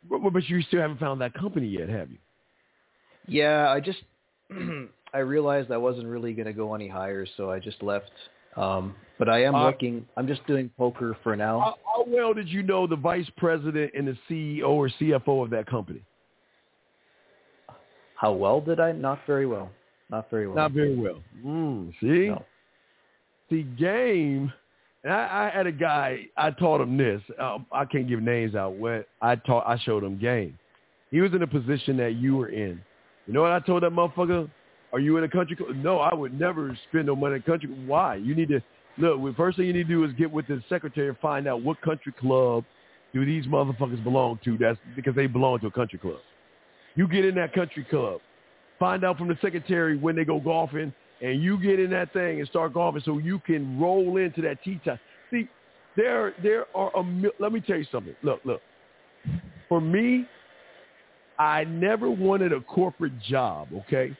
But, but you still haven't found that company yet, have you? Yeah, I just I realized I wasn't really going to go any higher, so I just left. Um, but I am Uh, looking. I'm just doing poker for now. How, how well did you know the vice president and the CEO or CFO of that company? How well did I? Not very well. Not very well. Not very well. Mm, see? No. The game, and I, I had a guy, I taught him this. Um, I can't give names out. When I taught, I showed him game. He was in a position that you were in. You know what I told that motherfucker? Are you in a country club? No, I would never spend no money in a country. Why? You need to look. The first thing you need to do is get with the secretary and find out what country club do these motherfuckers belong to. That's because they belong to a country club. You get in that country club, find out from the secretary when they go golfing, and you get in that thing and start golfing so you can roll into that tee time. See, there there are a let me tell you something. Look, look. For me, I never wanted a corporate job, okay?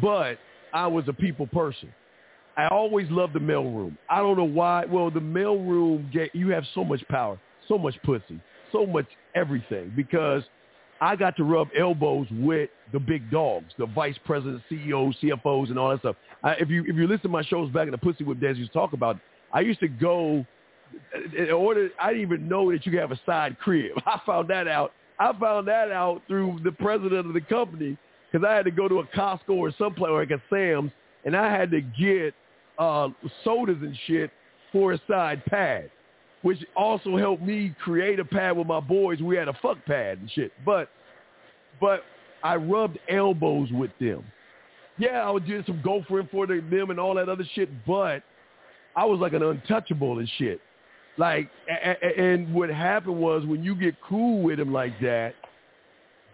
But I was a people person. I always loved the mailroom. I don't know why. Well, the mailroom, you have so much power, so much pussy, so much everything because I got to rub elbows with the big dogs, the vice presidents, CEOs, CFOs, and all that stuff. I, if you if you listen to my shows back in the Pussy Whip days, to talk about. I used to go in order. I didn't even know that you could have a side crib. I found that out. I found that out through the president of the company because I had to go to a Costco or someplace like a Sam's, and I had to get uh, sodas and shit for a side pad, which also helped me create a pad with my boys. We had a fuck pad and shit, but but I rubbed elbows with them. Yeah, I would do some gophering for them and all that other shit, but I was like an untouchable and shit. Like, and what happened was when you get cool with them like that,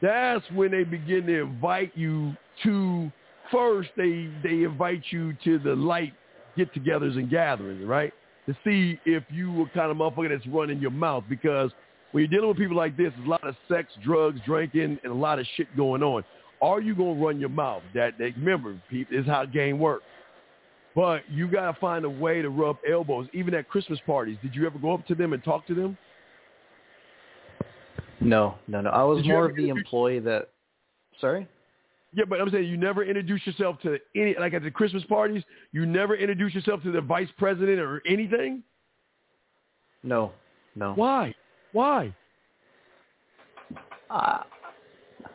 that's when they begin to invite you to. First, they they invite you to the light get-togethers and gatherings, right? To see if you were kind of motherfucker that's running your mouth because when you're dealing with people like this, there's a lot of sex, drugs, drinking, and a lot of shit going on. Are you gonna run your mouth? That, that remember, people, is how the game works. But you gotta find a way to rub elbows. Even at Christmas parties, did you ever go up to them and talk to them? No, no, no. I was Did more of the employee that. Sorry. Yeah, but I'm saying you never introduce yourself to any like at the Christmas parties. You never introduce yourself to the vice president or anything. No, no. Why? Why? Uh,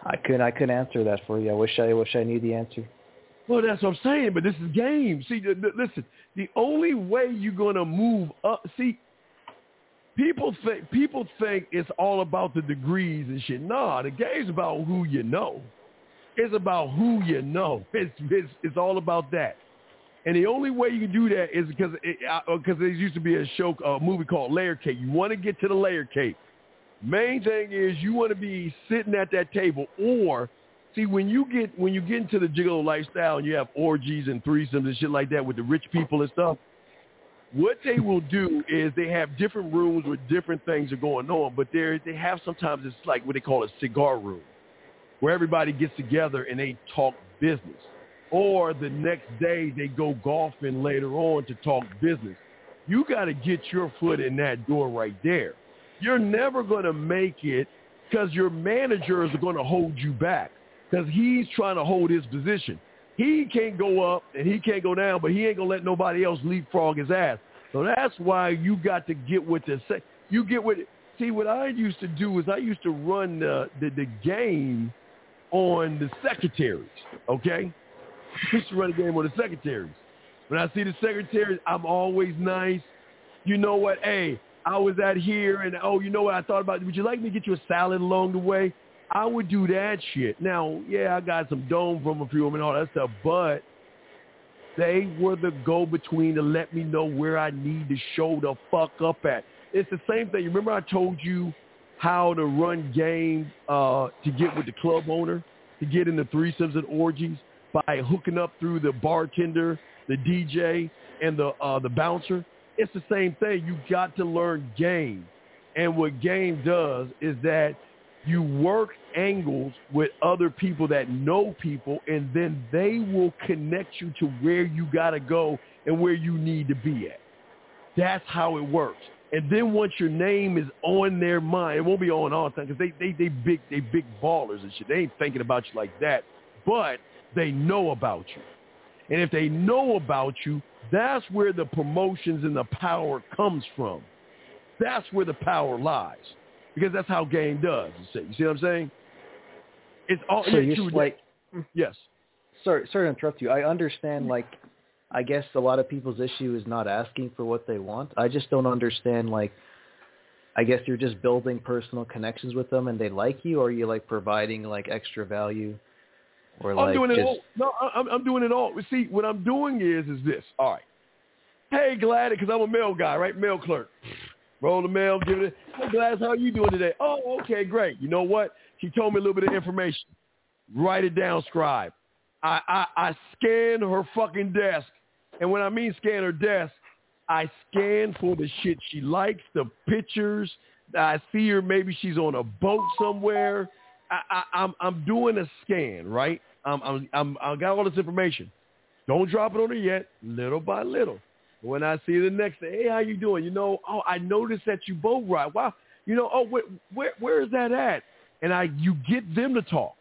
I couldn't. I couldn't answer that for you. I wish I wish I knew the answer. Well, that's what I'm saying. But this is game. See, th- th- listen. The only way you're gonna move up. See, people think people think it's all about the degrees and shit. Nah, the game's about who you know. It's about who you know. It's it's it's all about that. And the only way you can do that is because because uh, there used to be a show, a movie called Layer Cake. You want to get to the layer cake. Main thing is you want to be sitting at that table, or see when you get when you get into the gigolo lifestyle and you have orgies and threesomes and shit like that with the rich people and stuff. What they will do is they have different rooms where different things are going on, but they they have sometimes it's like what they call a cigar room, where everybody gets together and they talk business. Or the next day they go golfing later on to talk business. You got to get your foot in that door right there. You're never going to make it because your managers are going to hold you back because he's trying to hold his position. He can't go up and he can't go down, but he ain't to let nobody else leapfrog his ass. So that's why you got to get with the se- you get with See, what I used to do is I used to run the, the, the game on the secretaries, okay? He used to run a game on the secretaries. When I see the secretaries, I'm always nice. You know what? Hey, I was at here and oh, you know what I thought about? Would you like me to get you a salad along the way? I would do that shit. Now, yeah, I got some dome from a few of them and all that stuff, but they were the go-between to let me know where I need to show the fuck up at. It's the same thing. Remember I told you how to run game uh, to get with the club owner, to get in into threesomes and orgies by hooking up through the bartender, the DJ, and the uh, the bouncer. It's the same thing. You got to learn game. And what game does is that you work angles with other people that know people, and then they will connect you to where you got to go and where you need to be at. That's how it works. And then once your name is on their mind, it won't be on all the time because they, they, they big they big ballers and shit. They ain't thinking about you like that, but they know about you. And if they know about you, that's where the promotions and the power comes from. That's where the power lies because that's how game does. You see, you see what I'm saying? It's all so you're like mm. yes. Sorry, sorry to interrupt you. I understand like I guess a lot of people's issue is not asking for what they want. I just don't understand like I guess you're just building personal connections with them and they like you or are you like providing like extra value or I'm doing just... it all. No, I'm, I'm doing it all. See, what I'm doing is is this. All right. Hey, Gladys, because I'm a mail guy, right? Mail clerk. Roll the mail, give it. Hey, Gladys, how are you doing today? Oh, okay, great. You know what? She told me a little bit of information. Write it down, scribe. I, I, I scan her fucking desk. And when I mean scan her desk, I scan for the shit she likes, the pictures. I see her. Maybe she's on a boat somewhere. I, I, I'm I'm doing a scan, right? I'm I'm I'm I got all this information. Don't drop it on her yet. Little by little. When I see the next day, hey, how you doing? You know, oh, I noticed that you boat ride. Wow. You know, oh, where where, where is that at? And I you get them to talk.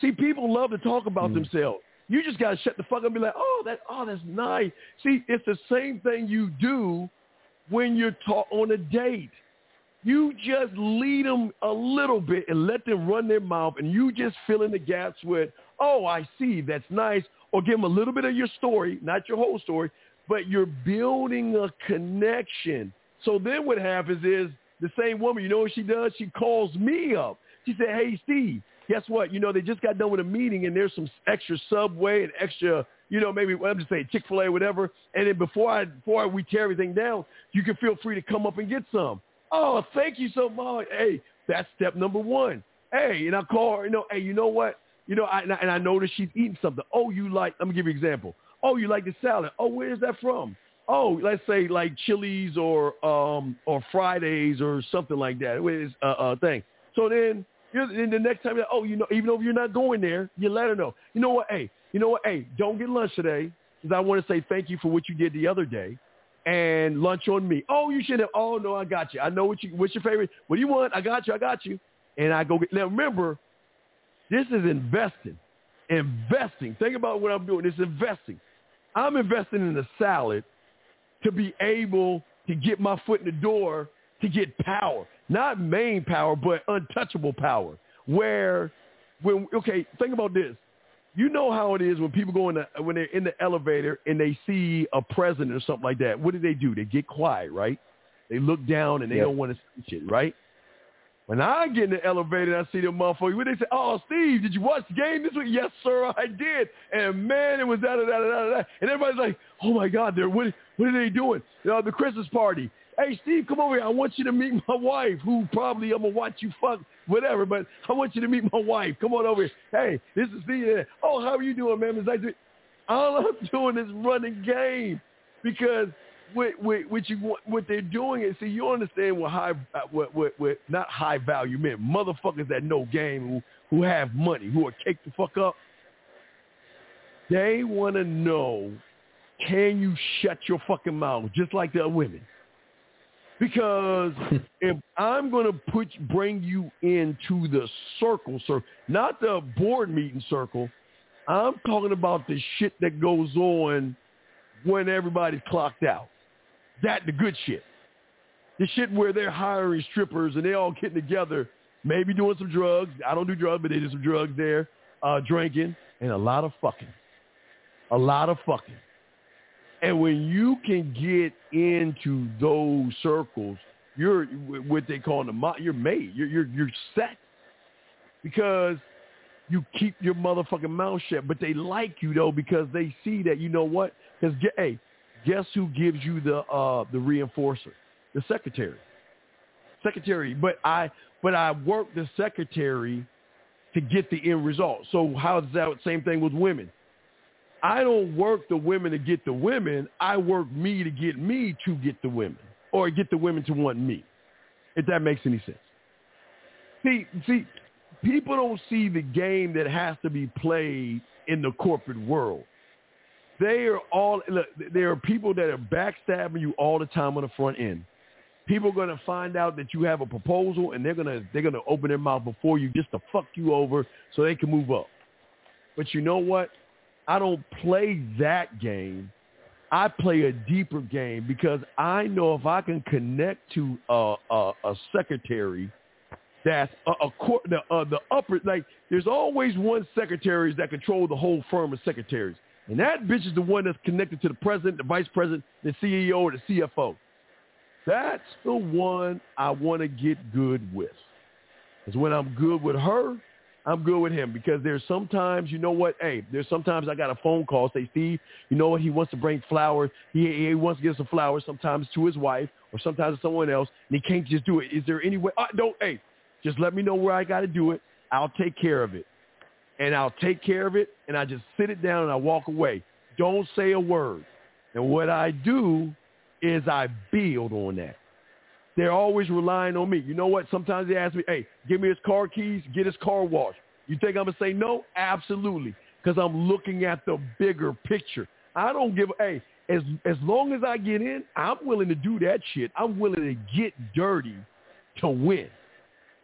See, people love to talk about mm. themselves. You just got to shut the fuck up and be like, oh, that, oh, that's nice. See, it's the same thing you do when you're ta- on a date. You just lead them a little bit and let them run their mouth, and you just fill in the gaps with, oh, I see, that's nice, or give them a little bit of your story, not your whole story, but you're building a connection. So then what happens is the same woman, you know what she does? She calls me up. She said, hey, Steve, guess what? You know, they just got done with a meeting and there's some extra Subway and extra, you know, maybe I'm just saying Chick-fil-A, whatever. And then before I before we tear everything down, you can feel free to come up and get some. Oh, thank you so much. Hey, that's step number one. Hey, and I call her, you know, hey, you know what? You know, I, and I, and I notice she's eating something. Oh, you like, let me give you an example. Oh, you like the salad. Oh, where is that from? Oh, let's say like Chili's or um or Fridays or something like that. It's a uh, uh, thing. So then and the next time, oh, you know, even though you're not going there, you let her know. You know what? Hey, you know what? Hey, don't get lunch today because I want to say thank you for what you did the other day. And lunch on me. Oh, you should have. Oh no, I got you. I know what you. What's your favorite? What do you want? I got you. I got you. And I go get. Now remember, this is investing. Investing. Think about what I'm doing. It's investing. I'm investing in the salad to be able to get my foot in the door to get power not main power, but untouchable power. Where, when okay, think about this. You know how it is when people go in the when they're in the elevator and they see a president or something like that. What do they do? They get quiet, right? They look down and they yep. don't want to see shit, right? When I get in the elevator and I see them motherfuckers, when they say, "Oh, Steve, did you watch the game this week?" Yes, sir, I did. And man, it was that, that, that, that, that. And everybody's like, "Oh my God, they're what? What are they doing? You know, the Christmas party." Hey, Steve, come over here. I want you to meet my wife, who probably I'm gonna watch you fuck, whatever. But I want you to meet my wife. Come on over here. Hey, this is Steve. Oh, how are you doing, man? It's like all I'm doing is running game because what what what you what they're doing is see you understand what high uh, what what, what not high value men motherfuckers that know game who who have money who are cake the fuck up. They want to know, can you shut your fucking mouth just like the women? Because if I'm going to put bring you into the circle, sir, not the board meeting circle, I'm talking about the shit that goes on when everybody's clocked out. That the good shit. The shit where they're hiring strippers and they all getting together, maybe doing some drugs. I don't do drugs, but they do some drugs there. uh, drinking, and a lot of fucking. A lot of fucking. And when you can get into those circles, you're what they call the you're made. You're you're you're set because you keep your motherfucking mouth shut. But they like you though because they see that you know what? Because hey, guess who gives you the uh the reinforcer? The secretary. Secretary. But I but I work the secretary to get the end result. So how's that same thing with women? I don't work the women to get the women. I work me to get me to get the women or get the women to want me, if that makes any sense. See, see, people don't see the game that has to be played in the corporate world. They are all look, there are people that are backstabbing you all the time on the front end. People are gonna find out that you have a proposal and they're gonna they're gonna open their mouth before you just to fuck you over so they can move up. But you know what? I don't play that game. I play a deeper game because I know if I can connect to a, a, a secretary that's a, a the, uh, the upper like there's always one secretary that control the whole firm of secretaries, and that bitch is the one that's connected to the president, the vice president, the CEO, or the CFO. That's the one I want to get good with. Because when I'm good with her, I'm good with him because there's sometimes, you know what, hey, there's sometimes I got a phone call, say, Steve, you know what, he wants to bring flowers. He, he wants to get some flowers sometimes to his wife or sometimes to someone else, and he can't just do it. Is there any way? Uh, don't, hey, just let me know where I got to do it. I'll take care of it. And I'll take care of it, and I just sit it down and I walk away. Don't say a word. And what I do is I build on that. They're always relying on me. You know what? Sometimes they ask me, hey, give me his car keys, get his car washed. You think I'm going to say no? Absolutely. Because I'm looking at the bigger picture. I don't give, hey, as, as long as I get in, I'm willing to do that shit. I'm willing to get dirty to win.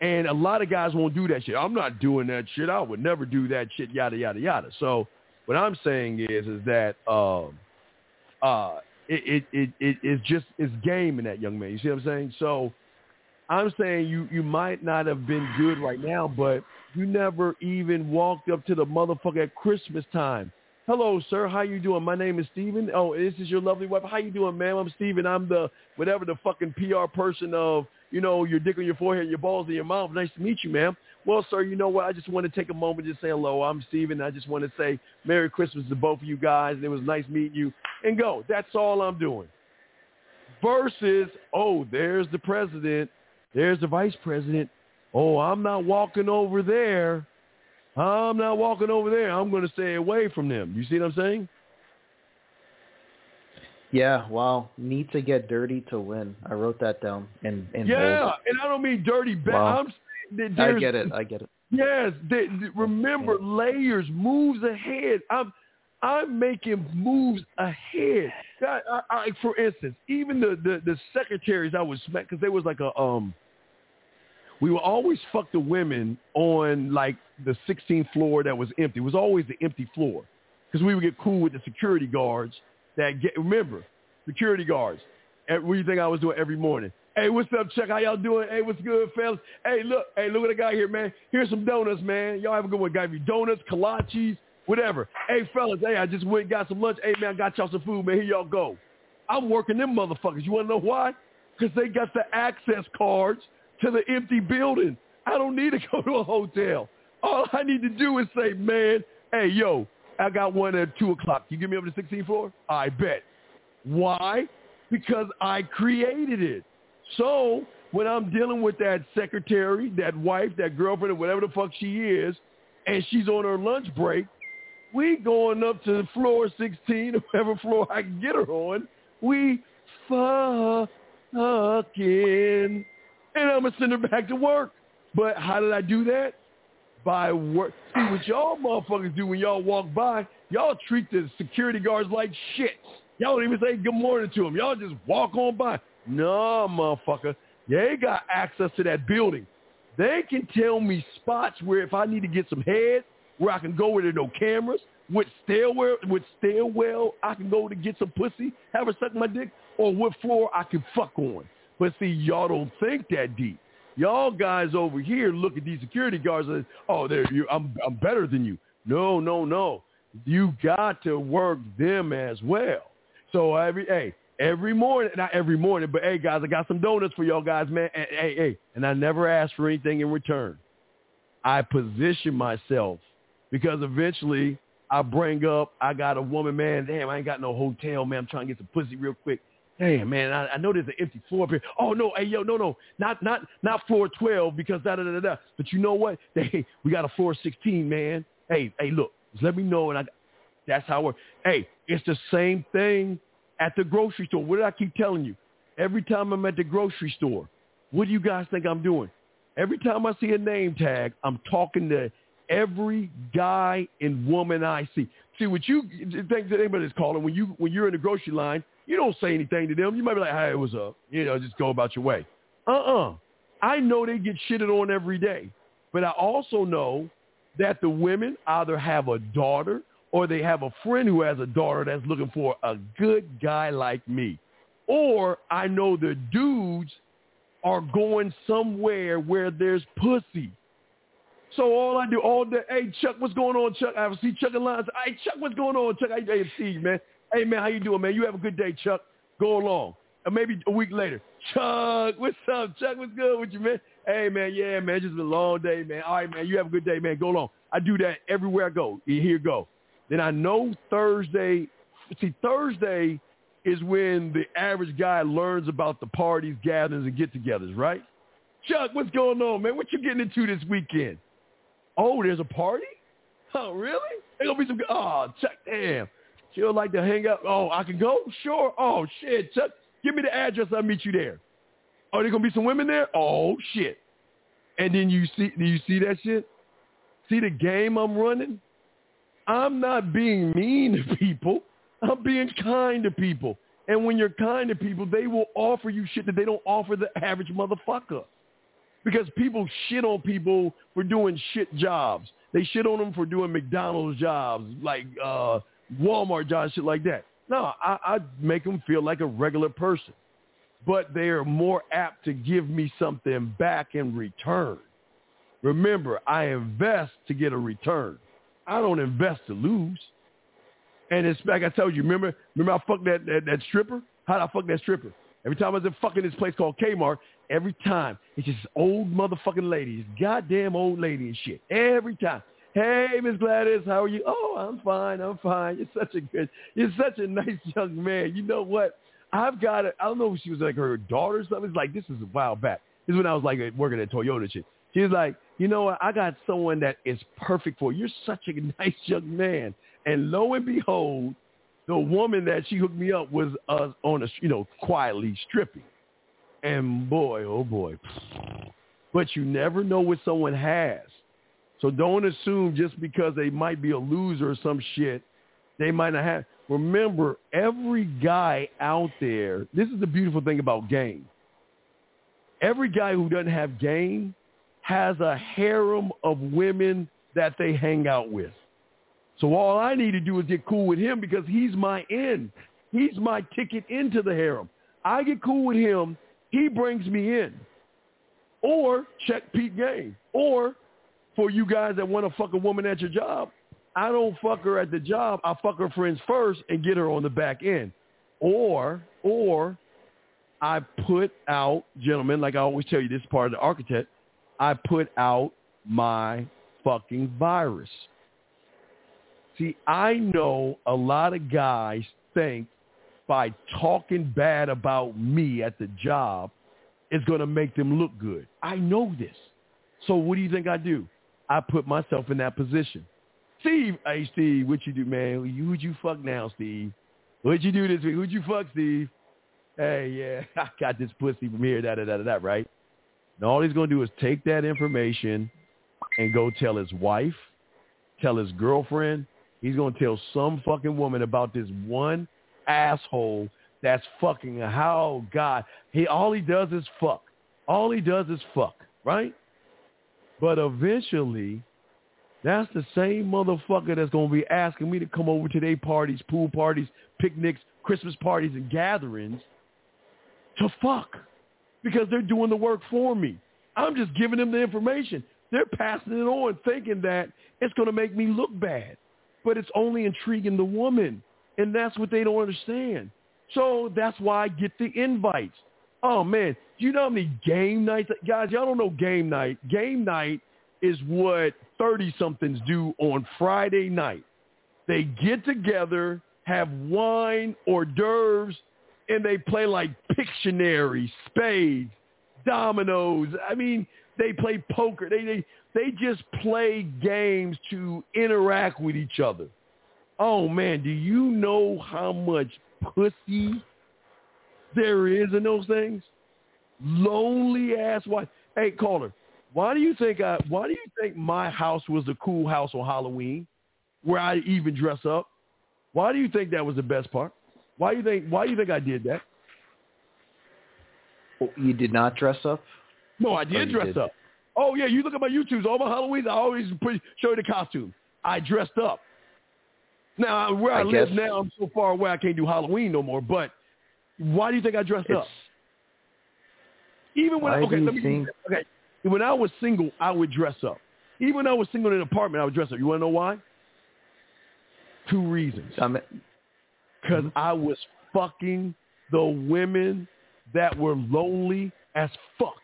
And a lot of guys won't do that shit. I'm not doing that shit. I would never do that shit, yada, yada, yada. So what I'm saying is, is that um, uh, it, it, it, it, it's just, it's game in that young man. You see what I'm saying? So I'm saying you, you might not have been good right now, but you never even walked up to the motherfucker at Christmas time. Hello, sir. How you doing? My name is Steven. Oh, this is your lovely wife. How you doing, ma'am? I'm Steven. I'm the whatever the fucking PR person of, you know, your dick on your forehead, your balls in your mouth. Nice to meet you, ma'am. Well, sir, you know what? I just want to take a moment to say hello. I'm Steven. I just want to say Merry Christmas to both of you guys. It was nice meeting you. And go. That's all I'm doing. Versus, oh, there's the president. There's the vice president. Oh, I'm not walking over there. I'm not walking over there. I'm going to stay away from them. You see what I'm saying? Yeah, wow. Need to get dirty to win. I wrote that down in, in Yeah, bold. and I don't mean dirty. Ba- Wow. I'm saying that I get it. I get it. Yes, they, they- remember layers, moves ahead. I'm I'm making moves ahead. I, I, I, for instance, even the, the the secretaries I was smack because there was like a um. We would always fuck the women on like the 16th floor that was empty. It was always the empty floor because we would get cool with the security guards that get. Remember, security guards. And what do you think I was doing every morning? Hey, what's up, Chuck? How y'all doing? Hey, what's good, fellas? Hey, look, hey, look what I got here, man. Here's some donuts, man. Y'all have a good one. Got me donuts, kolaches, whatever. Hey, fellas, hey, I just went and got some lunch. Hey, man, I got y'all some food, man. Here y'all go. I'm working them motherfuckers. You want to know why? Because they got the access cards to the empty building. I don't need to go to a hotel. All I need to do is say, man, hey, yo, I got one at 2 o'clock. You give me up to 16th floor? I bet. Why? Because I created it. So when I'm dealing with that secretary, that wife, that girlfriend, or whatever the fuck she is, and she's on her lunch break, we going up to floor 16 or whatever floor I can get her on. We fucking, and I'm gonna send her back to work. But how did I do that? By work. See what y'all motherfuckers do when y'all walk by, y'all treat the security guards like shit. Y'all don't even say good morning to them. Y'all just walk on by. No, motherfucker. They got access to that building. They can tell me spots where if I need to get some head, where I can go where there no cameras, with stairwell, with stairwell, I can go to get some pussy, have her suck my dick, or what floor I can fuck on. But see, y'all don't think that deep. Y'all guys over here look at these security guards and oh, they're you, I'm I'm better than you. No, no, no. You got to work them as well. So every hey, every morning, not every morning, but hey guys, I got some donuts for y'all guys, man. And, hey, hey, and I never ask for anything in return. I position myself because eventually I bring up, I got a woman, man. Damn, I ain't got no hotel, man. I'm trying to get some pussy real quick. Damn, man, I, I know there's an empty floor up here. Oh no, hey yo, no, no, not not not floor 12 because da da da da. But you know what? Hey, we got a floor 16, man. Hey, hey, look, just let me know, and I. That's how we're. Hey, it's the same thing at the grocery store. What did I keep telling you? Every time I'm at the grocery store, what do you guys think I'm doing? Every time I see a name tag, I'm talking to every guy and woman I see. See, what you think that anybody's calling when you when you're in the grocery line, you don't say anything to them. You might be like, "Hey, what's up?" You know, just go about your way. Uh-uh. I know they get shitted on every day, but I also know that the women either have a daughter or they have a friend who has a daughter that's looking for a good guy like me. Or I know the dudes are going somewhere where there's pussy. So all I do all day, hey Chuck, what's going on, Chuck? I see Chuck in line. Hey Chuck, what's going on, Chuck? I hey Steve, man. Hey man, how you doing, man? You have a good day, Chuck. Go along. And maybe a week later, Chuck, what's up, Chuck? What's good with you, man? Hey man, yeah, man, just been a long day, man. All right, man, you have a good day, man. Go along. I do that everywhere I go. Here go. Then I know Thursday. See, Thursday is when the average guy learns about the parties, gatherings, and get-togethers, right? Chuck, what's going on, man? What you getting into this weekend? Oh, there's a party? Oh, really? There's gonna be some. Oh, Chuck, damn. She'll like to hang out. Oh, I can go? Sure. Oh, shit, Chuck. Give me the address. I'll meet you there. Are oh, there gonna be some women there? Oh shit. And then you see, do you see that shit? See the game I'm running? I'm not being mean to people. I'm being kind to people. And when you're kind to people, they will offer you shit that they don't offer the average motherfucker. Because people shit on people for doing shit jobs. They shit on them for doing McDonald's jobs, like uh, Walmart jobs, shit like that. No, I, I make them feel like a regular person. But they are more apt to give me something back in return. Remember, I invest to get a return. I don't invest to lose. And it's like I told you, remember, remember I fucked that, that, that stripper? How did I fuck that stripper? Every time I was in fucking this place called Kmart, every time it's just old motherfucking ladies, goddamn old lady and shit. Every time. Hey, Miss Gladys, how are you? Oh, I'm fine. I'm fine. You're such a good, you're such a nice young man. You know what? I've got it. I don't know if she was like her daughter or something. It's like this is a while back. This is when I was like working at Toyota shit. She's like, you know what? I got someone that is perfect for you. You're such a nice young man. And lo and behold, the woman that she hooked me up was uh, on a, you know, quietly stripping. And boy, oh boy. But you never know what someone has. So don't assume just because they might be a loser or some shit, they might not have. Remember, every guy out there, this is the beautiful thing about game. Every guy who doesn't have game has a harem of women that they hang out with. So all I need to do is get cool with him because he's my in. He's my ticket into the harem. I get cool with him. He brings me in. Or check Pete Game. Or for you guys that want to fuck a woman at your job, I don't fuck her at the job. I fuck her friends first and get her on the back end. Or, or I put out, gentlemen, like I always tell you, this is part of the architect, I put out my fucking virus. See, I know a lot of guys think by talking bad about me at the job is going to make them look good. I know this. So what do you think I do? I put myself in that position. Steve, hey Steve, what you do, man? Who'd you fuck now, Steve? What'd you do this week? Who'd you fuck, Steve? Hey, yeah, I got this pussy from here, da da da da da, right? And all he's to do is take that information and go tell his wife, tell his girlfriend. He's to tell some fucking woman about this one asshole that's fucking how God. He all he does is fuck. All he does is fuck, right? But eventually, that's the same motherfucker that's going to be asking me to come over to their parties, pool parties, picnics, Christmas parties, and gatherings to fuck because they're doing the work for me. I'm just giving them the information. They're passing it on thinking that it's going to make me look bad. But it's only intriguing the woman. And that's what they don't understand. So that's why I get the invites. Oh, man. Do you know how many game nights? Guys, y'all don't know game night. Game night is what 30-somethings do on Friday night. They get together, have wine, hors d'oeuvres, and they play like Pictionary, spades, dominoes. I mean, they play poker. They they they just play games to interact with each other. Oh man, do you know how much pussy there is in those things? Lonely ass wife. Hey, caller, why do you think I? Why do you think my house was the cool house on Halloween, where I even dress up? Why do you think that was the best part? Why do you think? Why do you think I did that? Oh, you did not dress up. No, I did oh, dress did? up. Oh yeah, you look at my YouTubes. All my Halloweens, I always put, show you the costume. I dressed up. Now where I, I live guess- now, I'm so far away I can't do Halloween no more. But why do you think I dressed up? Even when Why okay, let me think- okay, when I was single, I would dress up. Even when I was single in an apartment, I would dress up. You want to know why? Two reasons. Because I was fucking the women that were lonely as fuck.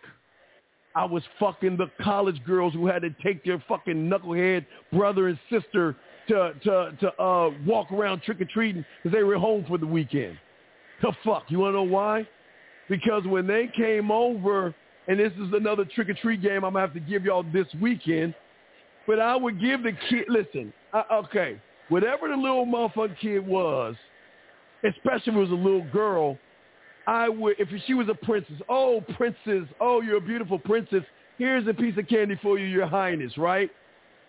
I was fucking the college girls who had to take their fucking knucklehead brother and sister to to to uh walk around trick or treating because they were home for the weekend. The fuck? You want to know why? Because when they came over, and this is another trick or treat game I'm gonna have to give y'all this weekend. But I would give the kid. Listen, I, okay, whatever the little motherfucking kid was, especially if it was a little girl, I would, if she was a princess, oh, princess, oh, you're a beautiful princess. Here's a piece of candy for you, your highness, right?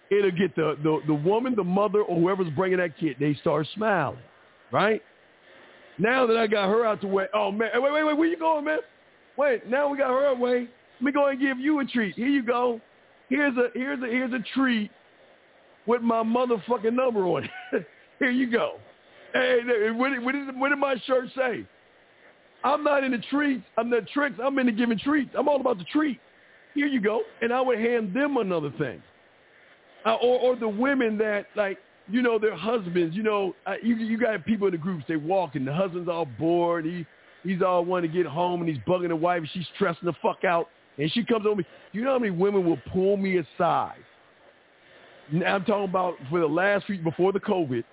It'll get the, the, the woman, the mother, or whoever's bringing that kid, they start smiling, right? Now that I got her out the way, oh, man, wait, wait, wait, where you going, man? Wait, now we got her away. Let me go and give you a treat. Here you go. Here's a, here's a, here's a treat with my motherfucking number on it. Here you go. Hey, what did, what, did, my shirt say? I'm not in the treats. I'm the tricks. I'm into giving treats. I'm all about the treat. Here you go. And I would hand them another thing. Uh, or, or the women that, like, you know, their husbands, you know, uh, you, you got people in the groups, they walk and the husband's all bored. He, he's all wanting to get home and he's bugging the wife and she's stressing the fuck out. And she comes over me. You know how many women will pull me aside? Now I'm talking about for the last week before the COVID,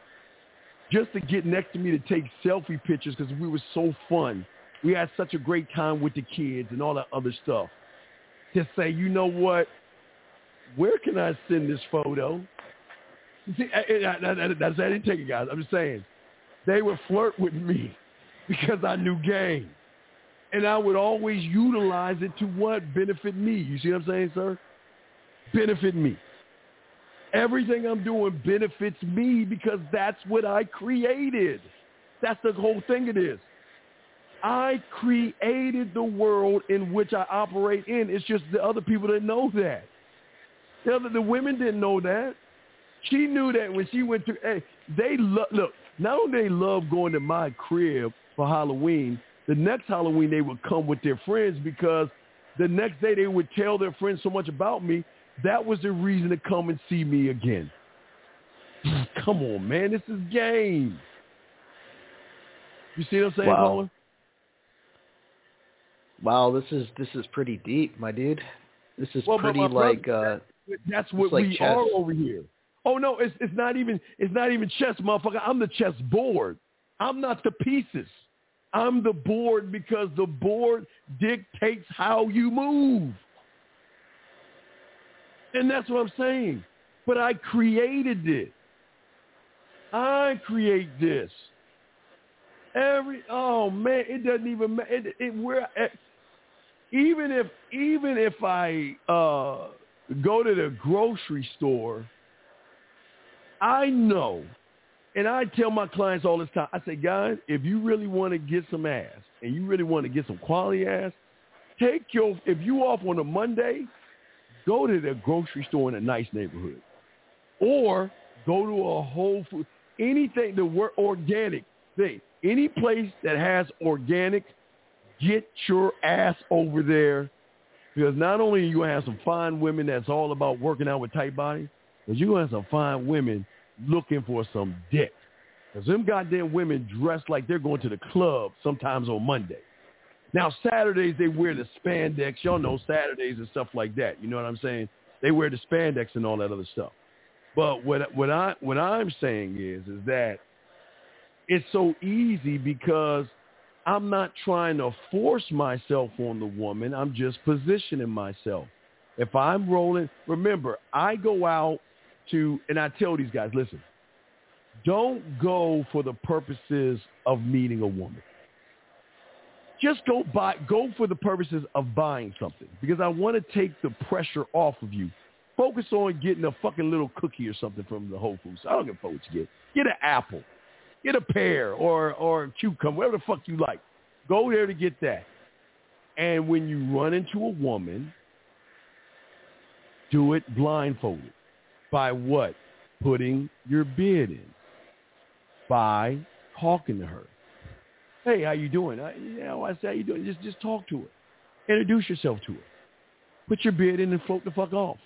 just to get next to me to take selfie pictures because we were so fun. We had such a great time with the kids and all that other stuff. To say, you know what? Where can I send this photo? See, that's, didn't take it, guys. I'm just saying. They would flirt with me because I knew game. And I would always utilize it to what? Benefit me. You see what I'm saying, sir? Benefit me. Everything I'm doing benefits me because that's what I created. That's the whole thing it is. I created the world in which I operate in. It's just the other people that know that. The other, the women didn't know that. She knew that when she went to. Hey, they lo- look. Not only they love going to my crib for Halloween. The next Halloween they would come with their friends because the next day they would tell their friends so much about me. That was the reason to come and see me again. come on, man. This is game. You see what I'm saying, Wow. caller? Wow, this is this is pretty deep, my dude. This is Well, pretty brother, like uh That's what like we chess. are over here. Oh no, it's it's not even it's not even chess, motherfucker. I'm the chess board. I'm not the pieces. I'm the board because the board dictates how you move. And that's what I'm saying. But I created it. I create this. Every oh man, it doesn't even matter. It, it eh, even if even if I uh go to the grocery store, I know, and I tell my clients all this time, I say, guys, if you really want to get some ass and you really want to get some quality ass, take your, if you off on a Monday, go to the grocery store in a nice neighborhood. Or go to a Whole Food, anything, the word organic thing, any place that has organic, get your ass over there. Because not only you have some fine women that's all about working out with tight bodies, but you're going to have some fine women looking for some dick. Because them goddamn women dress like they're going to the club sometimes on Monday. Now, Saturdays, they wear the spandex. Y'all know Saturdays and stuff like that. You know what I'm saying? They wear the spandex and all that other stuff. But what, what, I, what I'm saying is, is that it's so easy because I'm not trying to force myself on the woman. I'm just positioning myself. If I'm rolling, remember, I go out to, and I tell these guys, listen, don't go for the purposes of meeting a woman. Just go buy, go for the purposes of buying something because I want to take the pressure off of you. Focus on getting a fucking little cookie or something from the Whole Foods. I don't give a fuck what you get. Get an apple. Get a pear or or a cucumber, whatever the fuck you like. Go there to get that. And when you run into a woman, do it blindfolded. By what? Putting your bid in. By talking to her. Hey, how you doing? I, you know, I say, how you doing? Just just talk to her. Introduce yourself to her. Put your bid in and float the fuck off.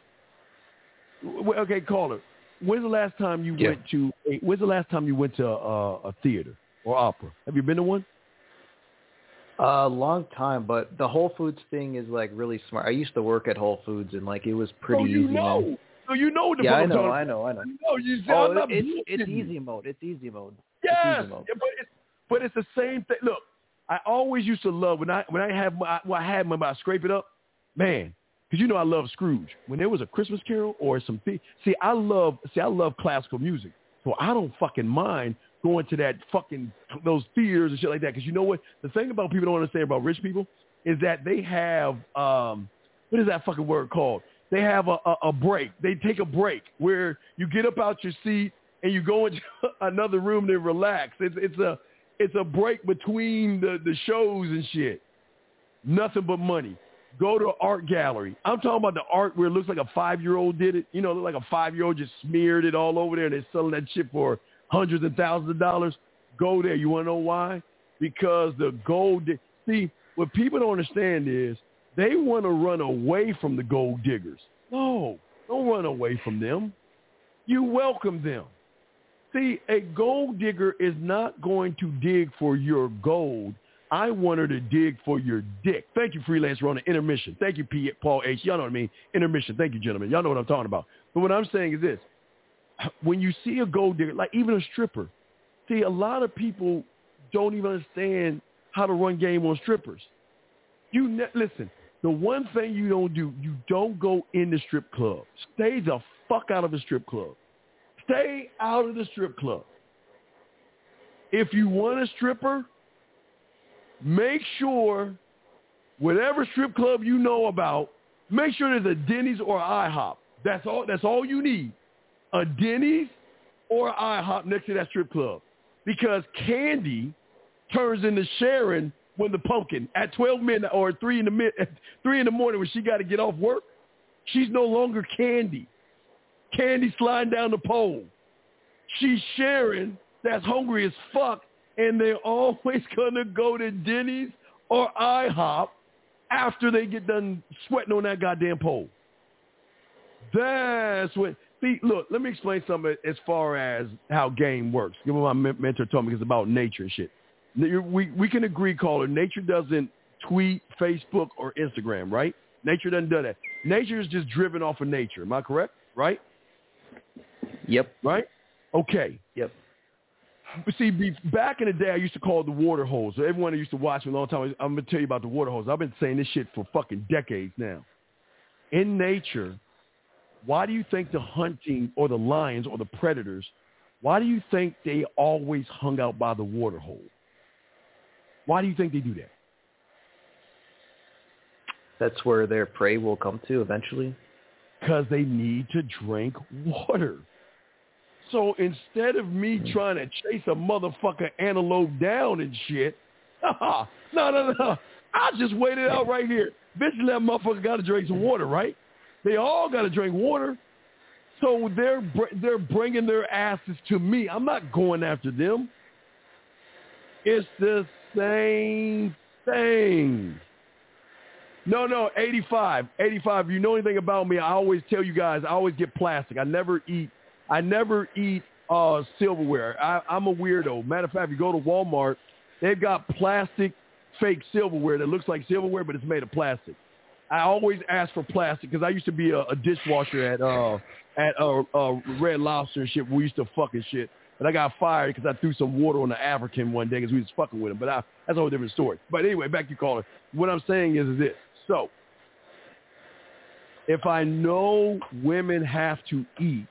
Okay, call her. When's the last time you Yeah. went to? A, when's the last time you went to a, a theater or opera? Have you been to one? A long time, but the Whole Foods thing is like really smart. I used to work at Whole Foods, and like it was pretty oh, you easy. know. So you know what the Yeah, I know, I know, I know. You know, you see, Oh, I'm not it's it's easy mode. It's easy mode. Yes, It's easy mode. but it's but it's the same thing. Look, I always used to love when I when I have my when I had my I scrape it up, man. Because you know I love Scrooge. When there was a Christmas Carol or some see I love see I love classical music, so I don't fucking mind going to that fucking those theaters and shit like that. Because you know what? The thing about people don't understand about rich people is that they have um what is that fucking word called? They have a, a, a break. They take a break where you get up out your seat and you go into another room to relax. It's it's a it's a break between the, the shows and shit. Nothing but money. Go to an art gallery. I'm talking about the art where it looks like a five year old did it. You know, like a five year old just smeared it all over there and they're selling that shit for hundreds and thousands of dollars. Go there. You want to know why? Because the gold. See, what people don't understand is they want to run away from the gold diggers. No, don't run away from them. You welcome them. See, a gold digger is not going to dig for your gold. I want her to dig for your dick. Thank you, freelance Rona. Intermission. Thank you, P. Paul H. Y'all know what I mean. Intermission. Thank you, gentlemen. Y'all know what I'm talking about. But what I'm saying is this. When you see a gold digger, like even a stripper, see, a lot of people don't even understand how to run game on strippers. You ne- listen. The one thing you don't do, you don't go in the strip club. Stay the fuck out of the strip club. Stay out of the strip club. If you want a stripper, make sure whatever strip club you know about, make sure there's a Denny's or IHOP. That's all. That's all you need. A Denny's or IHOP next to that strip club, because Candy turns into Sharon when the pumpkin at 12 midnight or three in the mid, three in the morning when she got to get off work. She's no longer Candy. Candy sliding down the pole. She's Sharon that's hungry as fuck, and they're always gonna go to Denny's or IHOP after they get done sweating on that goddamn pole. That's what. See, look, let me explain something as far as how game works. Give me my mentor told me it's about nature and shit. We we can agree, caller. Nature doesn't tweet, Facebook, or Instagram, right? Nature doesn't do that. Nature is just driven off of nature. Am I correct? Right? Yep. Right? Okay. Yep. But see, be, back in the day, I used to call it the water hose. So everyone that used to watch me a long time, I'm going to tell you about the water hose. I've been saying this shit for fucking decades now. In nature, why do you think the hunting or the lions or the predators, why do you think they always hung out by the water hole? Why do you think they do that? That's where their prey will come to eventually. Because they need to drink water. So instead of me hmm. trying to chase a motherfucker antelope down and shit, no, no, no. I just waited out right here. Eventually that motherfucker got to drink some water, right? They all got to drink water. So they're br- they're bringing their asses to me. I'm not going after them. It's the same thing. No, no, 85. 85. If you know anything about me, I always tell you guys, I always get plastic. I never eat, I never eat uh, silverware. I, I'm a weirdo. Matter of fact, if you go to Walmart, they've got plastic fake silverware that looks like silverware, but it's made of plastic. I always ask for plastic because I used to be a, a dishwasher at uh at uh, uh Red Lobster and shit. We used to fucking shit, but I got fired because I threw some water on the African one day because we was fucking with him. But I, that's a whole different story. But anyway, back to you, caller. What I'm saying is, is this. So, if I know women have to eat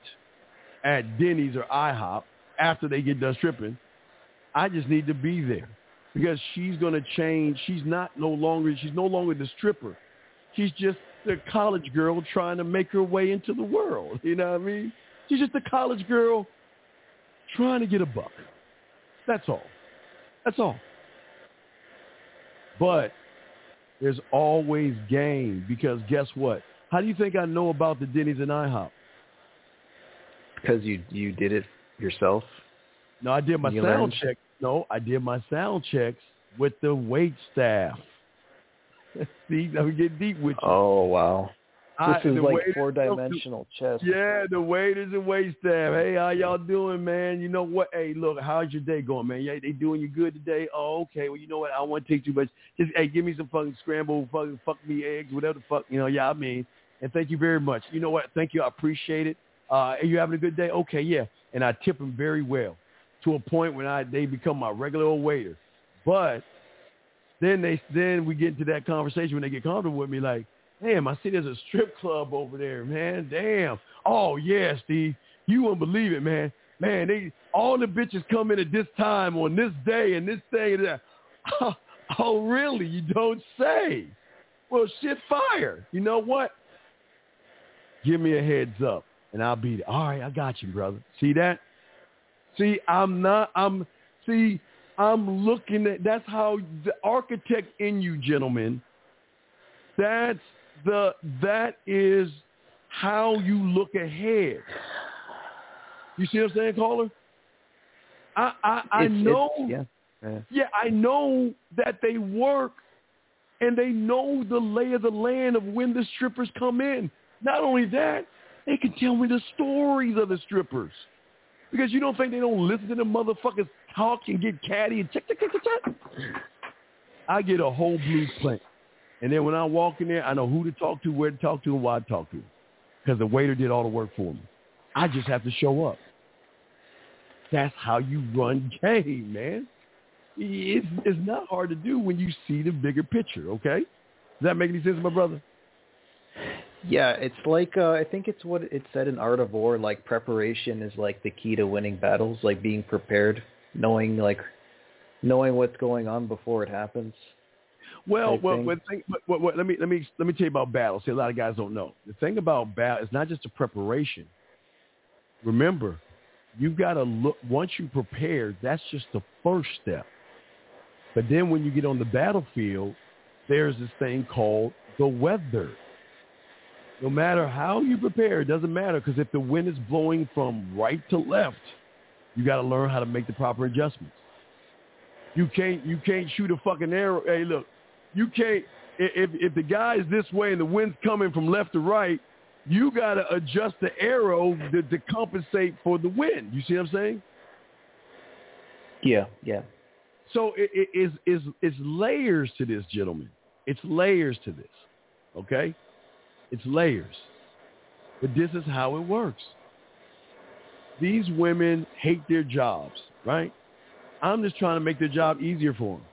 at Denny's or IHOP after they get done stripping, I just need to be there because she's going to change. She's not no longer. She's no longer the stripper. She's just the college girl trying to make her way into the world. You know what I mean? She's just a college girl trying to get a buck. That's all. That's all. But there's always game because guess what? How do you think I know about the Denny's and IHOP? Because you you did it yourself. No, I did my You sound learned? check. No, I did my sound checks with the wait staff. See, I'm getting deep with you. Oh wow. This is like four dimensional chess. Yeah, the waiters and wait staff. Hey, how y'all doing, man? You know what? Hey, look, how's your day going, man? Yeah, they doing you good today? Oh, okay. Well, you know what? I don't want to take too much. Just hey, give me some fucking scrambled fucking fuck me eggs, whatever the fuck. You know, yeah, I mean. And thank you very much. You know what? Thank you. I appreciate it. Uh, are you having a good day? Okay, yeah. And I tip them very well to a point when I they become my regular old waiter. But then they then we get into that conversation when they get comfortable with me, like, damn, I see there's a strip club over there, man. Damn. Oh yeah, Steve. You won't believe it, man. Man, they all the bitches come in at this time on this day and this day and that. Oh, really? You don't say. Well, shit, fire. You know what? Give me a heads up, and I'll be there. All right, I got you, brother. See that? See, I'm not. I'm. See, I'm looking at. That's how the architect in you, gentlemen. That's the. That is how you look ahead. You see what I'm saying, caller? I I, I It's- it's- know. yeah. yeah. Yeah, I know that they work and they know the lay of the land of when the strippers come in. Not only that, they can tell me the stories of the strippers. Because you don't think they don't listen to the motherfuckers talk and get catty and check, check, check, check, check. I get a whole blueprint. And then when I walk in there, I know who to talk to, where to talk to, and why to talk to. Because the waiter did all the work for me. I just have to show up. That's how you run game, man. It's, it's not hard to do when you see the bigger picture, okay? Does that make any sense, my brother? Yeah, it's like uh, I think it's what it said in Art of War. Like preparation is like the key to winning battles. Like being prepared, knowing like knowing what's going on before it happens. Well, well, thing. well, but, but let me let me let me tell you about battle. See, a lot of guys don't know. The thing about battle is not just the preparation. Remember, you've got to look. Once you prepare, that's just the first step. But then when you get on the battlefield, there's this thing called the weather. No matter how you prepare, it doesn't matter because if the wind is blowing from right to left, you got to learn how to make the proper adjustments. You can't you can't shoot a fucking arrow. Hey, look, you can't if if the guy is this way and the wind's coming from left to right, you got to adjust the arrow to, to compensate for the wind. You see what I'm saying? Yeah, yeah. So it, it is is is layers to this, gentlemen. It's layers to this. Okay? It's layers. But this is how it works. These women hate their jobs, right? I'm just trying to make their job easier for them.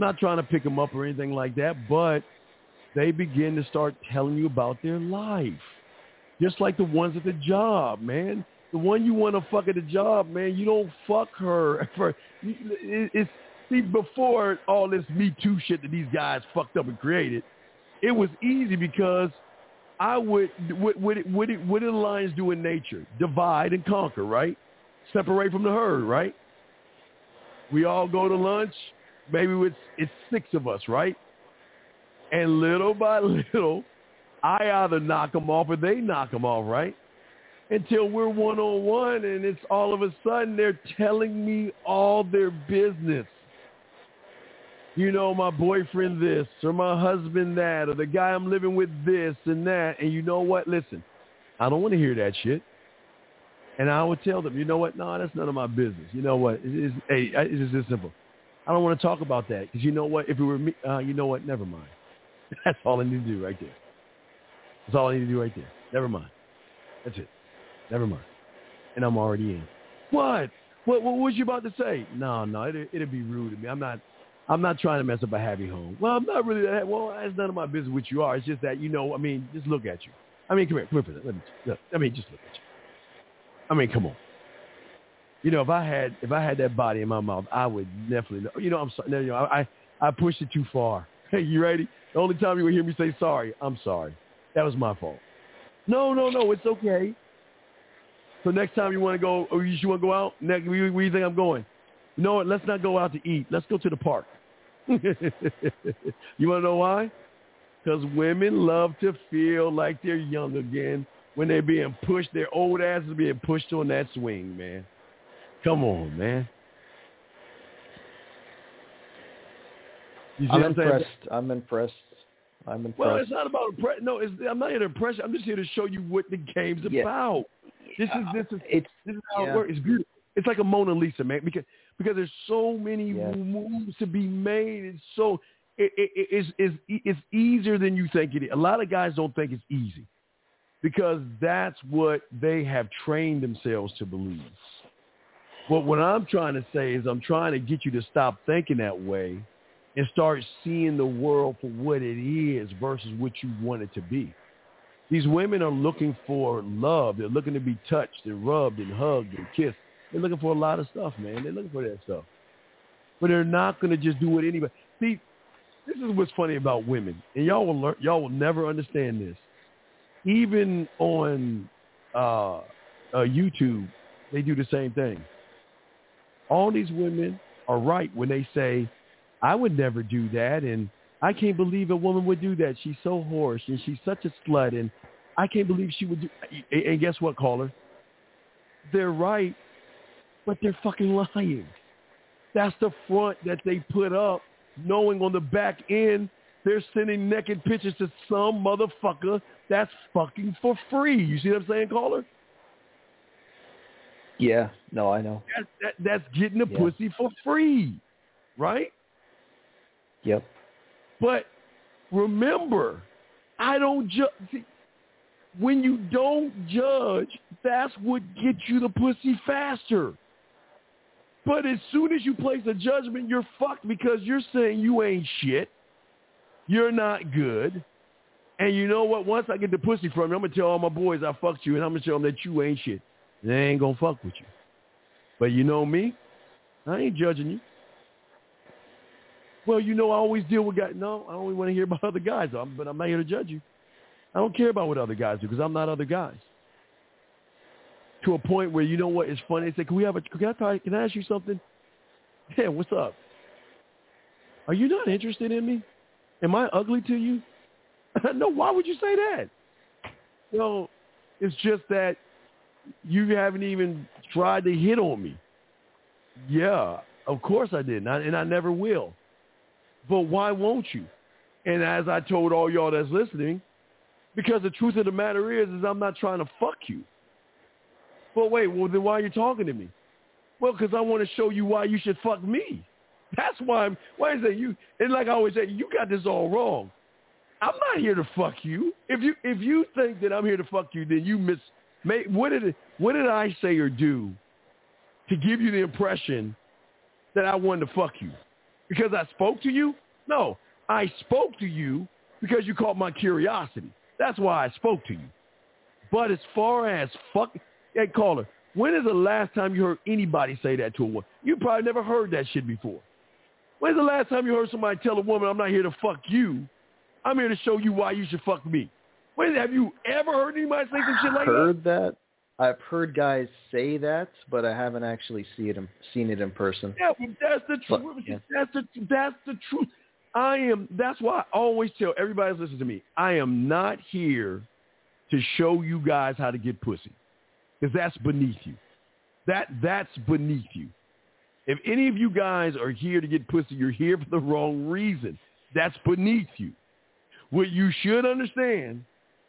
Not trying to pick them up or anything like that, but they begin to start telling you about their life. Just like the ones at the job, man. The one you want to fuck at the job, man, you don't fuck her. For, it's see before all this Me Too shit that these guys fucked up and created, it was easy because I would what what what, what do lions do in nature? Divide and conquer, right? Separate from the herd, right? We all go to lunch. Maybe it's it's six of us, right? And little by little, I either knock them off or they knock them off, right? Until we're one on one, and it's all of a sudden they're telling me all their business. you know, my boyfriend this or my husband that or the guy I'm living with this and that. And you know what? Listen, I don't want to hear that shit. And I would tell them, you know what? No, that's none of my business. You know what? It is, hey, it's just this simple. I don't want to talk about that because you know what? If it were me, uh, you know what? Never mind. That's all I need to do right there. That's all I need to do right there. Never mind. That's it. Never mind. And I'm already in. What? What? What was you about to say? No, no. It, it'd be rude of me. I'm not. I'm not trying to mess up a happy home. Well, I'm not really that. Well, it's none of my business what you are. It's just that you know. I mean, just look at you. I mean, come here, come here for that. Let me. Look, I mean, just look at you. I mean, come on. You know, if I had if I had that body in my mouth, I would definitely. Know. You know, I'm sorry. No, you know, I I pushed it too far. Hey, you ready? The only time you will hear me say sorry, I'm sorry. That was my fault. No, no, no, it's okay. So next time you want to go, or you want to go out, next, where, where you think I'm going? You know what? Let's not go out to eat. Let's go to the park. you want to know why? Because women love to feel like they're young again when they're being pushed. Their old asses being pushed on that swing, man. Come on, man. I'm impressed. I'm impressed. I'm impressed. Well, it's not about impress. No, it's, I'm not here to impress you. I'm just here to show you what the game's yeah. about. This is this is it's, this is how yeah. it works. It's beautiful. It's like a Mona Lisa, man. Because because there's so many moves to be made. It's so it, it, it- it's it's it's easier than you think it is. A lot of guys don't think it's easy because that's what they have trained themselves to believe. But what I'm trying to say is I'm trying to get you to stop thinking that way and start seeing the world for what it is versus what you want it to be. These women are looking for love. They're looking to be touched and rubbed and hugged and kissed. They're looking for a lot of stuff, man. They're looking for that stuff. But they're not going to just do what anybody. See, this is what's funny about women, and y'all will learn. Y'all will never understand this. Even on uh, uh, YouTube, they do the same thing. All these women are right when they say, "I would never do that," and I can't believe a woman would do that. She's so hoarse and she's such a slut, and I can't believe she would do. And guess what, caller? They're right, but they're fucking lying. That's the front that they put up, knowing on the back end they're sending naked pictures to some motherfucker that's fucking for free. You see what I'm saying, caller? Yeah. No, I know. That, that, that's getting the Yeah. pussy for free, right? Yep. But remember, I don't judge. When you don't judge, that's what gets you the pussy faster. But as soon as you place a judgment, you're fucked because you're saying you ain't shit. You're not good. And you know what? Once I get the pussy from you, I'm going to tell all my boys I fucked you, and I'm going to tell them that you ain't shit. They ain't to fuck with you. But you know me? I ain't judging you. Well, you know, I always deal with guys. No, I only want to hear about other guys, but I'm not here to judge you. I don't care about what other guys do because I'm not other guys. To a point where you know what is funny. They say, "Can we have a? Can I, try, can I ask you something?" Yeah, what's up? Are you not interested in me? Am I ugly to you? no. Why would you say that? Well, it's just that you haven't even tried to hit on me. Yeah, of course I did, and I, and I never will. But why won't you? And as I told all y'all that's listening, because the truth of the matter is, is I'm not trying to fuck you. But wait, well then why are you talking to me? Well, because I want to show you why you should fuck me. That's why I'm. Why is that you? And like I always say, you got this all wrong. I'm not here to fuck you. If you if you think that I'm here to fuck you, then you miss. May, what did what did I say or do to give you the impression that I wanted to fuck you? Because I spoke to you? No, I spoke to you because you caught my curiosity. That's why I spoke to you. But as far as fuck, hey caller, when is the last time you heard anybody say that to a woman? You probably never heard that shit before. When's the last time you heard somebody tell a woman, "I'm not here to fuck you. I'm here to show you why you should fuck me"? Have you ever heard anybody say some shit like that? I've heard that. I've heard guys say that, but I haven't actually see it in, seen it in person. Yeah, but that's the truth. yeah. That's the that's the truth. I am. That's why I always tell everybody listening to me. I am not here to show you guys how to get pussy, because that's beneath you. That that's beneath you. If any of you guys are here to get pussy, you're here for the wrong reason. That's beneath you. What you should understand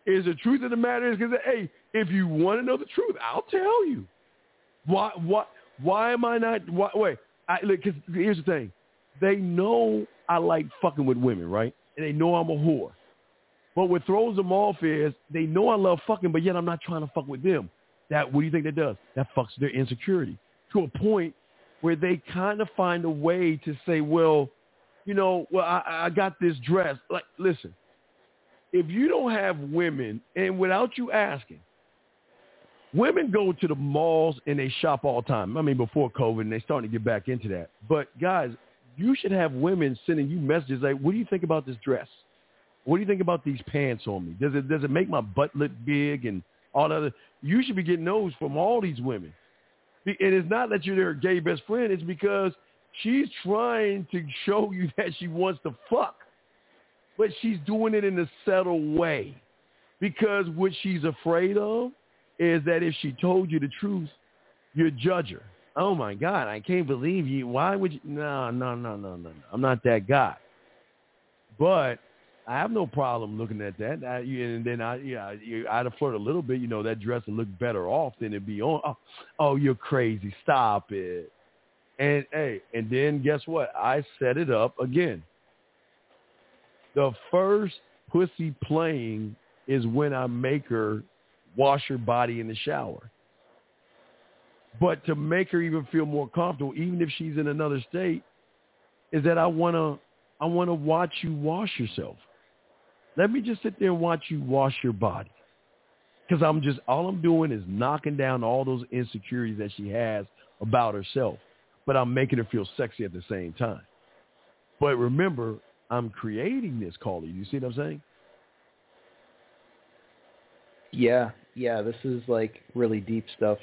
is the truth of the matter is because, hey, if you want to know the truth, I'll tell you. Why, why, why am I not, why, wait, I, cause here's the thing. They know I like fucking with women, right? And they know I'm a whore. But what throws them off is they know I love fucking, but yet I'm not trying to fuck with them. That what do you think that does? That fucks their insecurity to a point where they kind of find a way to say, well, you know, well, I, I got this dress. Like, listen, if you don't have women, and without you asking, women go to the malls and they shop all the time. I mean, before COVID, and they're starting to get back into that. But guys, you should have women sending you messages like, "What do you think about this dress? What do you think about these pants on me? Does it does it make my butt look big and all that other?" You should be getting those from all these women. And it's not that you're their gay best friend. It's because she's trying to show you that she wants to fuck, but she's doing it in a subtle way. Because what she's afraid of is that if she told you the truth, you'd judge her. Oh my God, I can't believe you. Why would you? No, no, no, no, no. I'm not that guy. But I have no problem looking at that. I, and then I, yeah, I'd have flirted a little bit. You know, that dress would look better off than it'd be on. Oh, oh, you're crazy. Stop it. And hey, and then guess what? I set it up again. The first pussy playing is when I make her wash her body in the shower. But to make her even feel more comfortable, even if she's in another state, is that I want to I want to watch you wash yourself. Let me just sit there and watch you wash your body. Because I'm just, all I'm doing is knocking down all those insecurities that she has about herself. But I'm making her feel sexy at the same time. But remember, I'm creating this, Carly. You see what I'm saying? Yeah, yeah. This is like really deep stuff.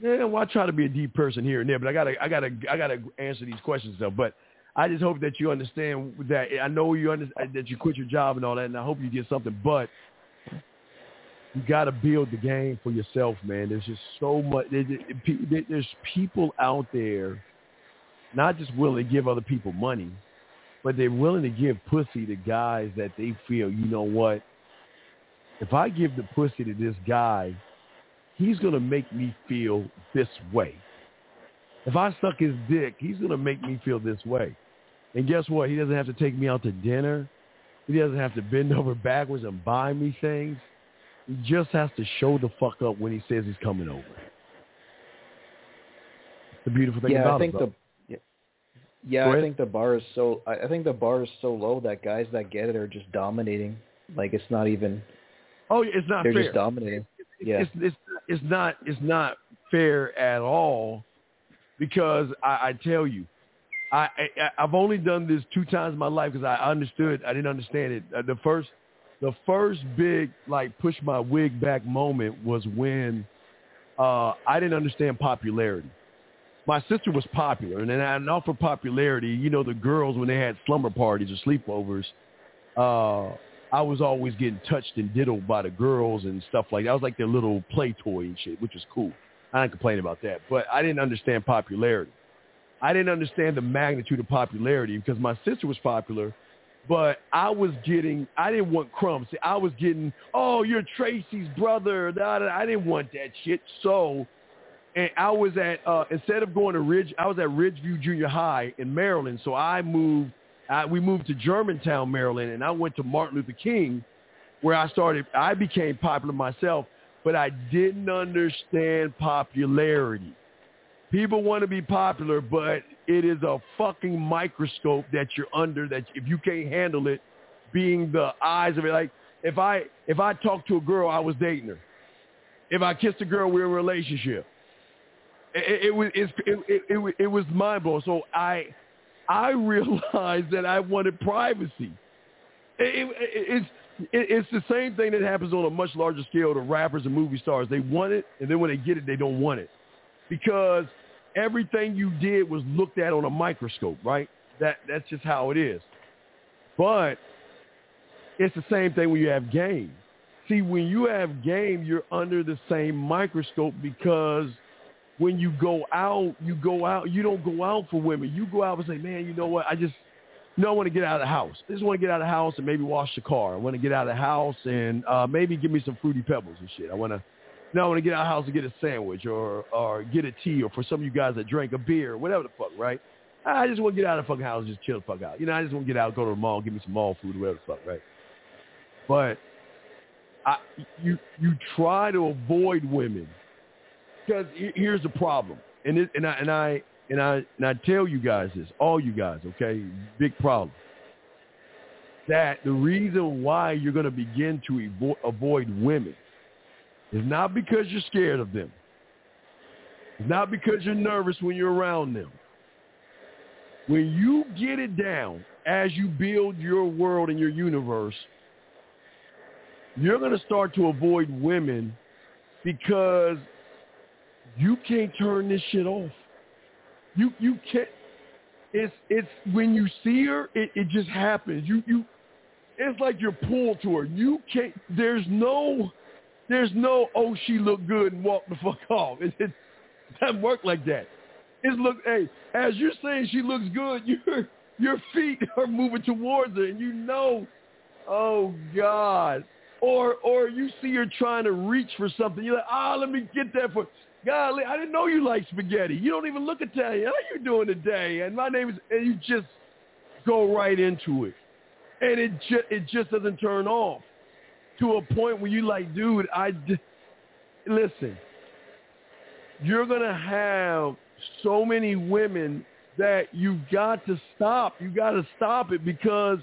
Yeah, well, I try to be a deep person here and there, but I gotta, I gotta, I gotta answer these questions though. But I just hope that you understand that I know you understand that you quit your job and all that, and I hope you get something. But you got to build the game for yourself, man. There's just so much. There's people out there, not just willing to give other people money, but they're willing to give pussy to guys that they feel, you know what? If I give the pussy to this guy, he's gonna make me feel this way. If I suck his dick, he's going to make me feel this way. And guess what? He doesn't have to take me out to dinner. He doesn't have to bend over backwards and buy me things. He just has to show the fuck up when he says he's coming over. The beautiful thing yeah, about I think it. the yeah, I think the bar is so I, I think the bar is so low that guys that get it are just dominating. Like it's not even. Oh, it's not they're fair. just dominating. Yeah, it's, it's it's not it's not fair at all because I, I tell you, I, I I've only done this two times in my life because I understood I didn't understand it. Uh, the first the first big like push my wig back moment was when uh, I didn't understand popularity. My sister was popular, and then and off of popularity, you know, the girls when they had slumber parties or sleepovers, uh, I was always getting touched and diddled by the girls and stuff like that. I was like their little play toy and shit, which was cool. I didn't complain about that. But I didn't understand popularity. I didn't understand the magnitude of popularity because my sister was popular, but I was getting, I didn't want crumbs. I was getting, oh, you're Tracy's brother. Da, I didn't want that shit. So, and I was at, uh, instead of going to Ridge, I was at Ridgeview Junior High in Maryland. So I moved, I, we moved to Germantown, Maryland, and I went to Martin Luther King where I started, I became popular myself but I didn't understand popularity. People want to be popular, but it is a fucking microscope that you're under that if you can't handle it, being the eyes of it. Like if I if I talked to a girl, I was dating her. If I kissed a girl, we were in a relationship. It, it, was it, it, it, it was mind blowing. So I I realized that I wanted privacy. It, it, it's it's the same thing that happens on a much larger scale to rappers and movie stars. They want it, and then when they get it, they don't want it because everything you did was looked at on a microscope, right? That that's just how it is. But it's the same thing when you have game. See, when you have game, you're under the same microscope because when you go out, you go out. You don't go out for women. You go out and say, man, you know what? I just, you know, I want to get out of the house. I just want to get out of the house and maybe wash the car. I want to get out of the house and uh, maybe give me some fruity pebbles and shit. I want to, no, I want to get out of the house and get a sandwich or or get a tea or for some of you guys that drink a beer, whatever the fuck, right? I just want to get out of the fucking house and just chill the fuck out. You know, I just want to get out, go to the mall, give me some mall food, whatever the fuck, right? But I, you you try to avoid women because here's the problem, and it, and I and I and I and I tell you guys this, all you guys, okay, big problem. That the reason why you're going to begin to avo- avoid women is not because you're scared of them. It's not because you're nervous when you're around them. When you get it down as you build your world and your universe, you're going to start to avoid women because you can't turn this shit off. You you can't. It's it's when you see her, it, it just happens. You you, it's like you're pulled to her. You can't. There's no, there's no. Oh, she looked good and walk the fuck off. It, it doesn't work like that. It's look. Hey, as you're saying she looks good, your your feet are moving towards her, and you know, oh God. Or or you see her trying to reach for something. You're like, ah, oh, let me get that for. Golly, I didn't know you like spaghetti. You don't even look Italian. How you doing today? And my name is, and you just go right into it. And it just, it just doesn't turn off to a point where you like, dude, I, listen, you're going to have so many women that you've got to stop. You've got to stop it because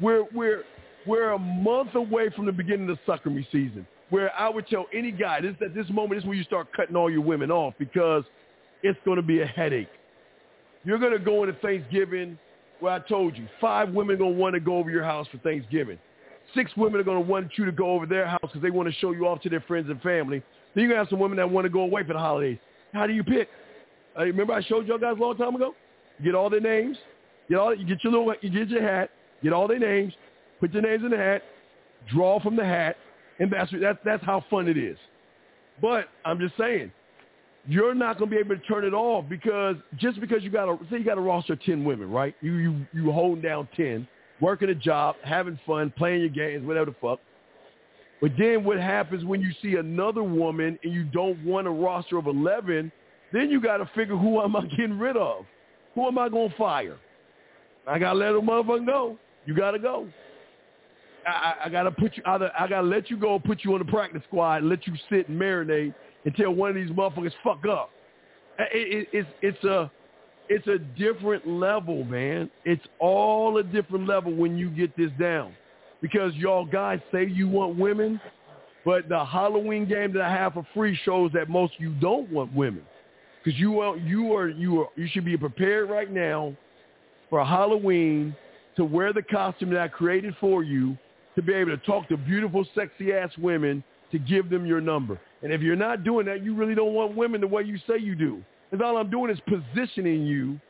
we're, we're, we're a month away from the beginning of sucker me season where I would tell any guy this at this moment is where you start cutting all your women off because it's going to be a headache. You're going to go into Thanksgiving where I told you five women are going to want to go over your house for Thanksgiving. Six women are going to want you to go over their house because they want to show you off to their friends and family. Then you're going to have some women that want to go away for the holidays. How do you pick? Uh, remember I showed y'all guys a long time ago? You get all their names. Get all you get your little you get your hat. Get all their names. Put your names in the hat. Draw from the hat and that's that's that's how fun it is. But I'm just saying, you're not going to be able to turn it off because just because you got a say you got a roster of ten women, right? You you you holding down ten, working a job, having fun, playing your games, whatever the fuck. But then what happens when you see another woman and you don't want a roster of eleven? Then you got to figure who am I getting rid of? Who am I going to fire? I got to let a motherfucker go. You got to go. I, I gotta put you either I gotta let you go, put you on the practice squad, let you sit and marinate until one of these motherfuckers fuck up. It, it, it's it's a it's a different level, man. It's all a different level when you get this down, because y'all guys say you want women, but the Halloween game that I have for free shows that most of you don't want women, because you are you are you are you should be prepared right now for Halloween to wear the costume that I created for you to be able to talk to beautiful, sexy-ass women to give them your number. And if you're not doing that, you really don't want women the way you say you do. And all I'm doing is positioning you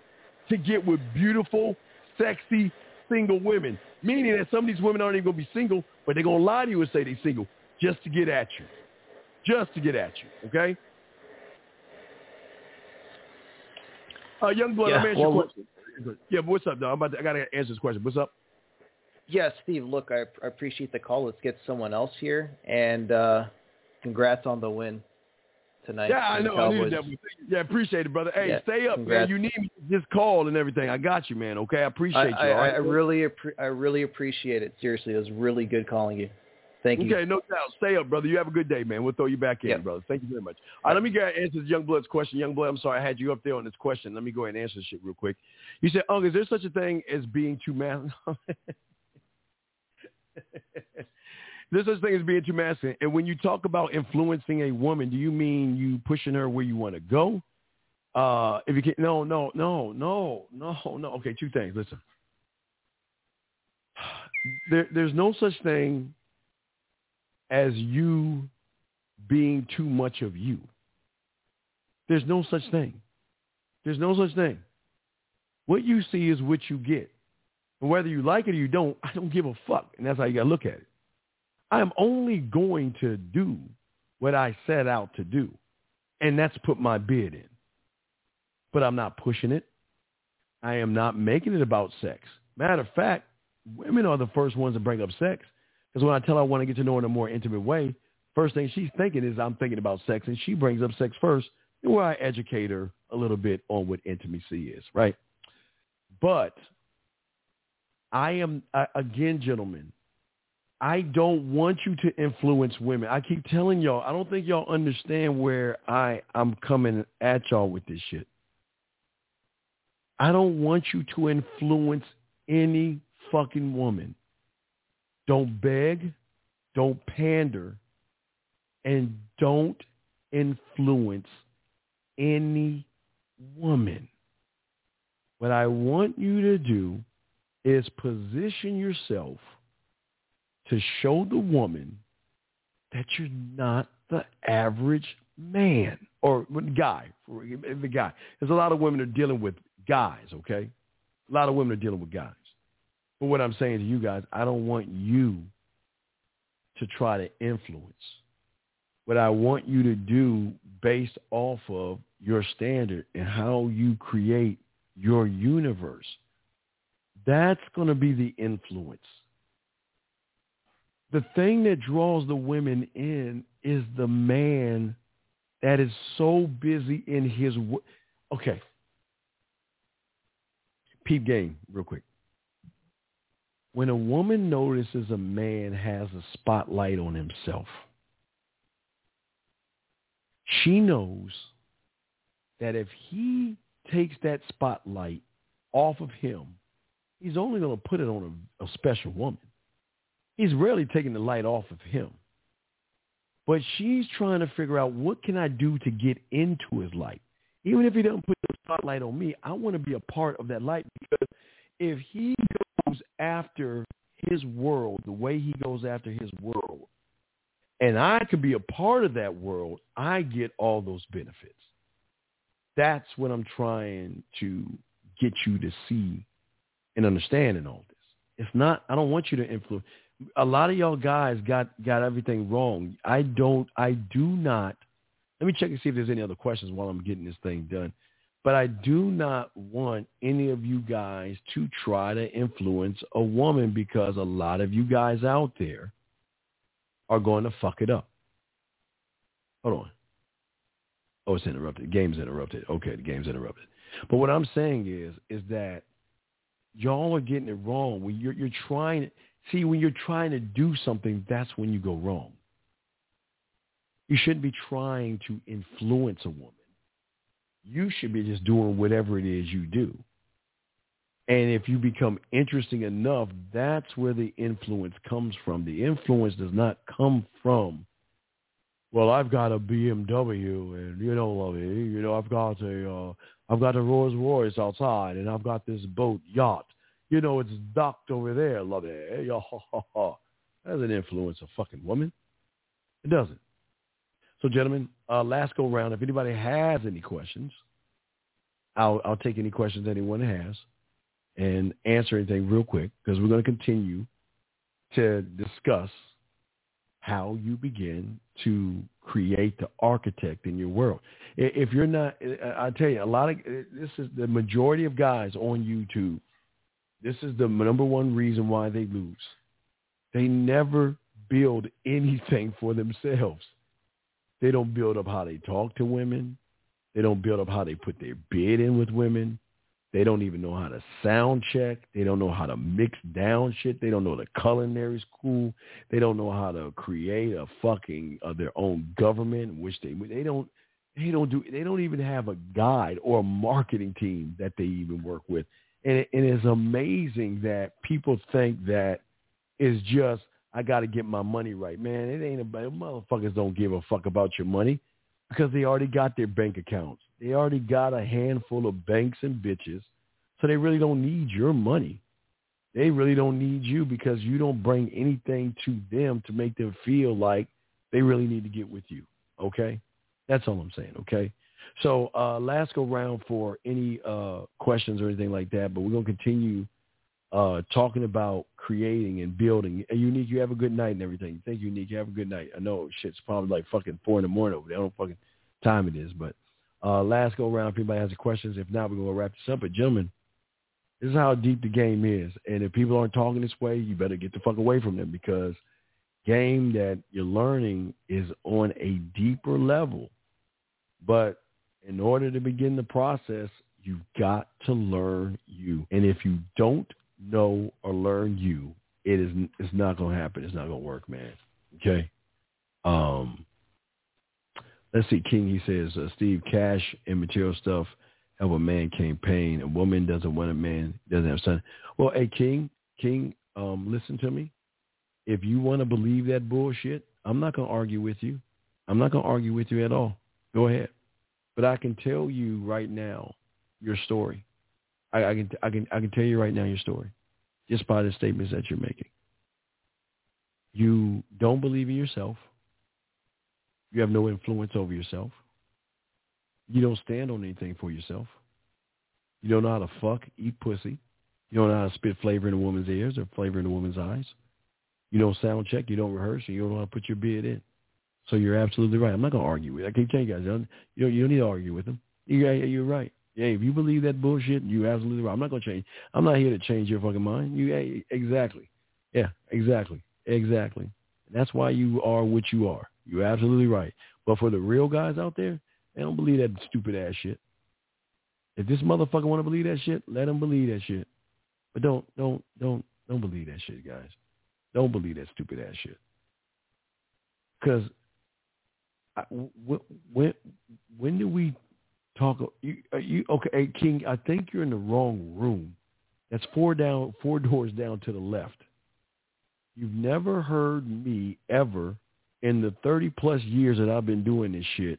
to get with beautiful, sexy, single women. Meaning that some of these women aren't even going to be single, but they're going to lie to you and say they're single just to get at you. Just to get at you, okay? Uh, young blood, yeah, I'm well, your question. Yeah, but what's up, dog? I'm about to, I got to answer this question. What's up? Yeah, Steve, look, I, I appreciate the call. Let's get someone else here. And uh, congrats on the win tonight. Yeah, I know. I needed that. Yeah, appreciate it, brother. Hey, yeah, stay up, congrats. man. You need me. Just call and everything. I got you, man. Okay, I appreciate I, you. I, right? I really, appre- I really appreciate it. Seriously, it was really good calling you. Thank you. Okay, no doubt. Stay up, brother. You have a good day, man. We'll throw you back in, Yep. brother. Thank you very much. All right, let me go ahead and answer Young Blood's question. Young Blood, I'm sorry I had you up there on this question. Let me go ahead and answer this shit real quick. You said, Uncle, is there such a thing as being too masculine? There's such thing as being too masculine. And when you talk about influencing a woman, do you mean you pushing her where you want to go? Uh, if you can't, no, no, no, no, no, no. Okay, two things. Listen, there, there's no such thing as you being too much of you. There's no such thing. There's no such thing. What you see is what you get. And whether you like it or you don't, I don't give a fuck. And that's how you got to look at it. I am only going to do what I set out to do. And that's put my bid in. But I'm not pushing it. I am not making it about sex. Matter of fact, women are the first ones to bring up sex. Because when I tell her I want to get to know her in a more intimate way, first thing she's thinking is I'm thinking about sex, and she brings up sex first, where I educate her a little bit on what intimacy is, right? But I am, uh, again, gentlemen, I don't want you to influence women. I keep telling y'all, I don't think y'all understand where I, I'm coming at y'all with this shit. I don't want you to influence any fucking woman. Don't beg, don't pander, and don't influence any woman. What I want you to do is position yourself to show the woman that you're not the average man or guy, the guy. There's a lot of women are dealing with guys, okay? A lot of women are dealing with guys. But what I'm saying to you guys, I don't want you to try to influence. What I want you to do based off of your standard and how you create your universe, that's going to be the influence. The thing that draws the women in is the man that is so busy in his work. Okay. Peep game, real quick. When a woman notices a man has a spotlight on himself, she knows that if he takes that spotlight off of him, he's only going to put it on a, a special woman. He's rarely taking the light off of him. But she's trying to figure out what can I do to get into his light. Even if he doesn't put the spotlight on me, I want to be a part of that light because if he goes after his world the way he goes after his world, and I could be a part of that world, I get all those benefits. That's what I'm trying to get you to see and understanding all this. It's not, I don't want you to influence. A lot of y'all guys got, got everything wrong. I don't, I do not, let me check and see if there's any other questions while I'm getting this thing done. But I do not want any of you guys to try to influence a woman because a lot of you guys out there are going to fuck it up. Hold on. Oh, it's interrupted. Game's interrupted. Okay, the game's interrupted. But what I'm saying is, is that y'all are getting it wrong. When you're you're trying, see, when you're trying to do something, that's when you go wrong. You shouldn't be trying to influence a woman. You should be just doing whatever it is you do. And if you become interesting enough, that's where the influence comes from. The influence does not come from well, I've got a BMW, and you know, Lovey, you know, I've got a, uh, I've got a Rolls Royce outside, and I've got this boat yacht. You know, it's docked over there, love Lovey. That doesn't influence a fucking woman. It doesn't. So, gentlemen, uh, last go round. If anybody has any questions, I'll I'll take any questions anyone has, and answer anything real quick because we're going to continue to discuss how you begin to create the architect in your world. If you're not, I tell you, a lot of this is the majority of guys on YouTube. This is the number one reason why they lose. They never build anything for themselves. They don't build up how they talk to women. They don't build up how they put their bid in with women. They don't even know how to sound check. They don't know how to mix down shit. They don't know the culinary school. They don't know how to create a fucking uh, their own government, which they they don't they don't do they don't even have a guide or a marketing team that they even work with. And it, it is amazing that people think that it's just I got to get my money right, man. It ain't about motherfuckers don't give a fuck about your money because they already got their bank accounts. They already got a handful of banks and bitches, so they really don't need your money. They really don't need you because you don't bring anything to them to make them feel like they really need to get with you. Okay? That's all I'm saying, okay? So uh, last go round for any uh, questions or anything like that, but we're to continue uh, talking about creating and building. And Unique, you have a good night and everything. Thank you, Unique. You have a good night. I know shit's probably like fucking four in the morning over there. I don't fucking time it is. But uh, last go around, if anybody has any questions. If not, we're going to wrap this up. But gentlemen, this is how deep the game is. And if people aren't talking this way, you better get the fuck away from them because game that you're learning is on a deeper level. But in order to begin the process, you've got to learn you. And if you don't know or learn you, it is it's not going to happen. It's not going to work, man. Okay. Um, let's see. King, he says, uh, Steve, cash and material stuff help a man campaign. A woman doesn't want a man doesn't have a son. Well, hey, King, King, um, listen to me. If you want to believe that bullshit, I'm not going to argue with you. I'm not going to argue with you at all. Go ahead. But I can tell you right now your story. I, I can I can I can tell you right now your story, just by the statements that you're making. You don't believe in yourself. You have no influence over yourself. You don't stand on anything for yourself. You don't know how to fuck, eat pussy. You don't know how to spit flavor in a woman's ears or flavor in a woman's eyes. You don't sound check. You don't rehearse. And you don't know how to put your bid in. So you're absolutely right. I'm not going to argue with. I can't tell you guys. You don't, you don't, you don't need to argue with them. Yeah, you're right. Yeah, if you believe that bullshit, you're absolutely right. I'm not going to change. I'm not here to change your fucking mind. You exactly. Yeah, exactly, exactly. And that's why you are what you are. You're absolutely right. But for the real guys out there, they don't believe that stupid ass shit. If this motherfucker want to believe that shit, let him believe that shit. But don't, don't, don't, don't believe that shit, guys. Don't believe that stupid ass shit. Because when when do we talk? You, uh, you okay, hey, King? I think you're in the wrong room. That's four down, four doors down to the left. You've never heard me ever in the 30 plus years that I've been doing this shit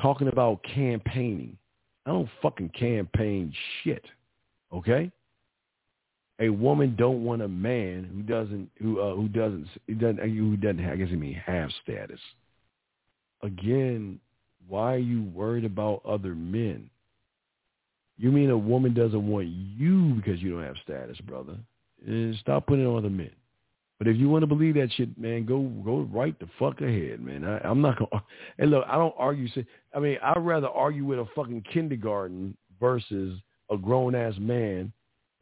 talking about campaigning. I don't fucking campaign shit. Okay? A woman don't want a man who doesn't who uh, who doesn't who doesn't who doesn't I guess I mean have status. Again, why are you worried about other men? You mean a woman doesn't want you because you don't have status, brother? And stop putting it on other men. But if you want to believe that shit, man, go go right the fuck ahead, man. I, I'm not gonna. And look, I don't argue. I mean, I'd rather argue with a fucking kindergarten versus a grown ass man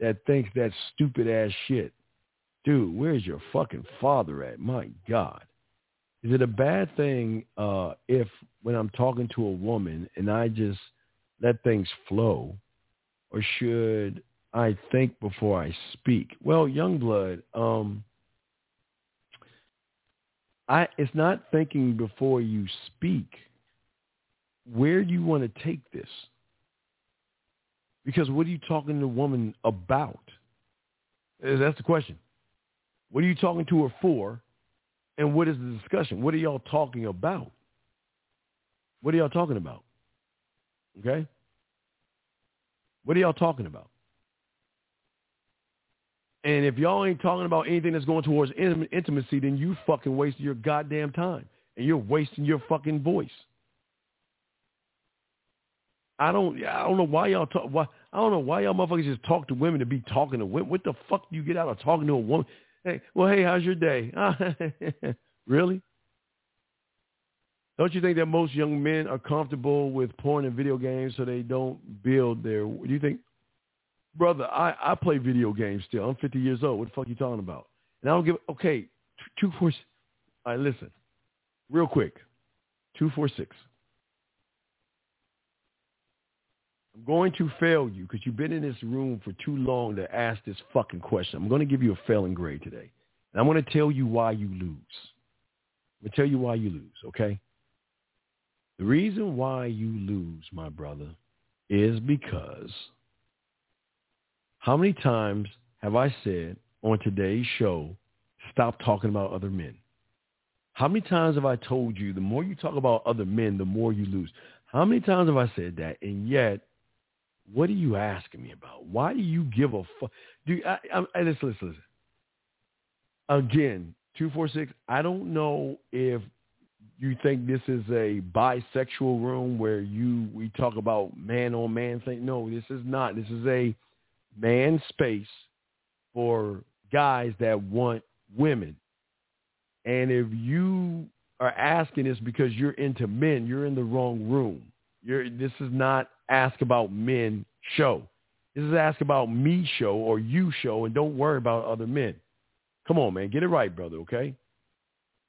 that thinks that stupid ass shit. Dude, where's your fucking father at? My God. Is it a bad thing uh, if when I'm talking to a woman and I just let things flow, or should I think before I speak? Well, Youngblood, um, I it's not thinking before you speak. Where do you want to take this? Because what are you talking to the woman about? Uh, that's the question. What are you talking to her for? And what is the discussion? What are y'all talking about? What are y'all talking about? Okay? What are y'all talking about? And if y'all ain't talking about anything that's going towards intimacy, then you fucking wasting your goddamn time. And you're wasting your fucking voice. I don't I don't know why y'all talk why I don't know why y'all motherfuckers just talk to women to be talking to women. What the fuck do you get out of talking to a woman? Hey, well, hey, how's your day? really? Don't you think that most young men are comfortable with porn and video games so they don't build their? Do you think brother, I, I play video games still. I'm 50 years old. What the fuck are you talking about? And I don't give, okay, two, four, all right, listen, real quick, 246. I'm going to fail you because you've been in this room for too long to ask this fucking question. I'm going to give you a failing grade today. And I'm going to tell you why you lose. I'm going to tell you why you lose, okay? The reason why you lose, my brother, is because – how many times have I said on today's show, stop talking about other men? How many times have I told you the more you talk about other men, the more you lose? How many times have I said that? And yet, what are you asking me about? Why do you give a fuck? Do I, I, I, listen, listen, listen. Again, two four six. I don't know if you think this is a bisexual room where you we talk about man on man thing. No, this is not. This is a man space for guys that want women. And if you are asking this because you're into men. You're in the wrong room. You're, this is not ask about men show. This is ask about me show or you show, and don't worry about other men. Come on, man. Get it right, brother, okay?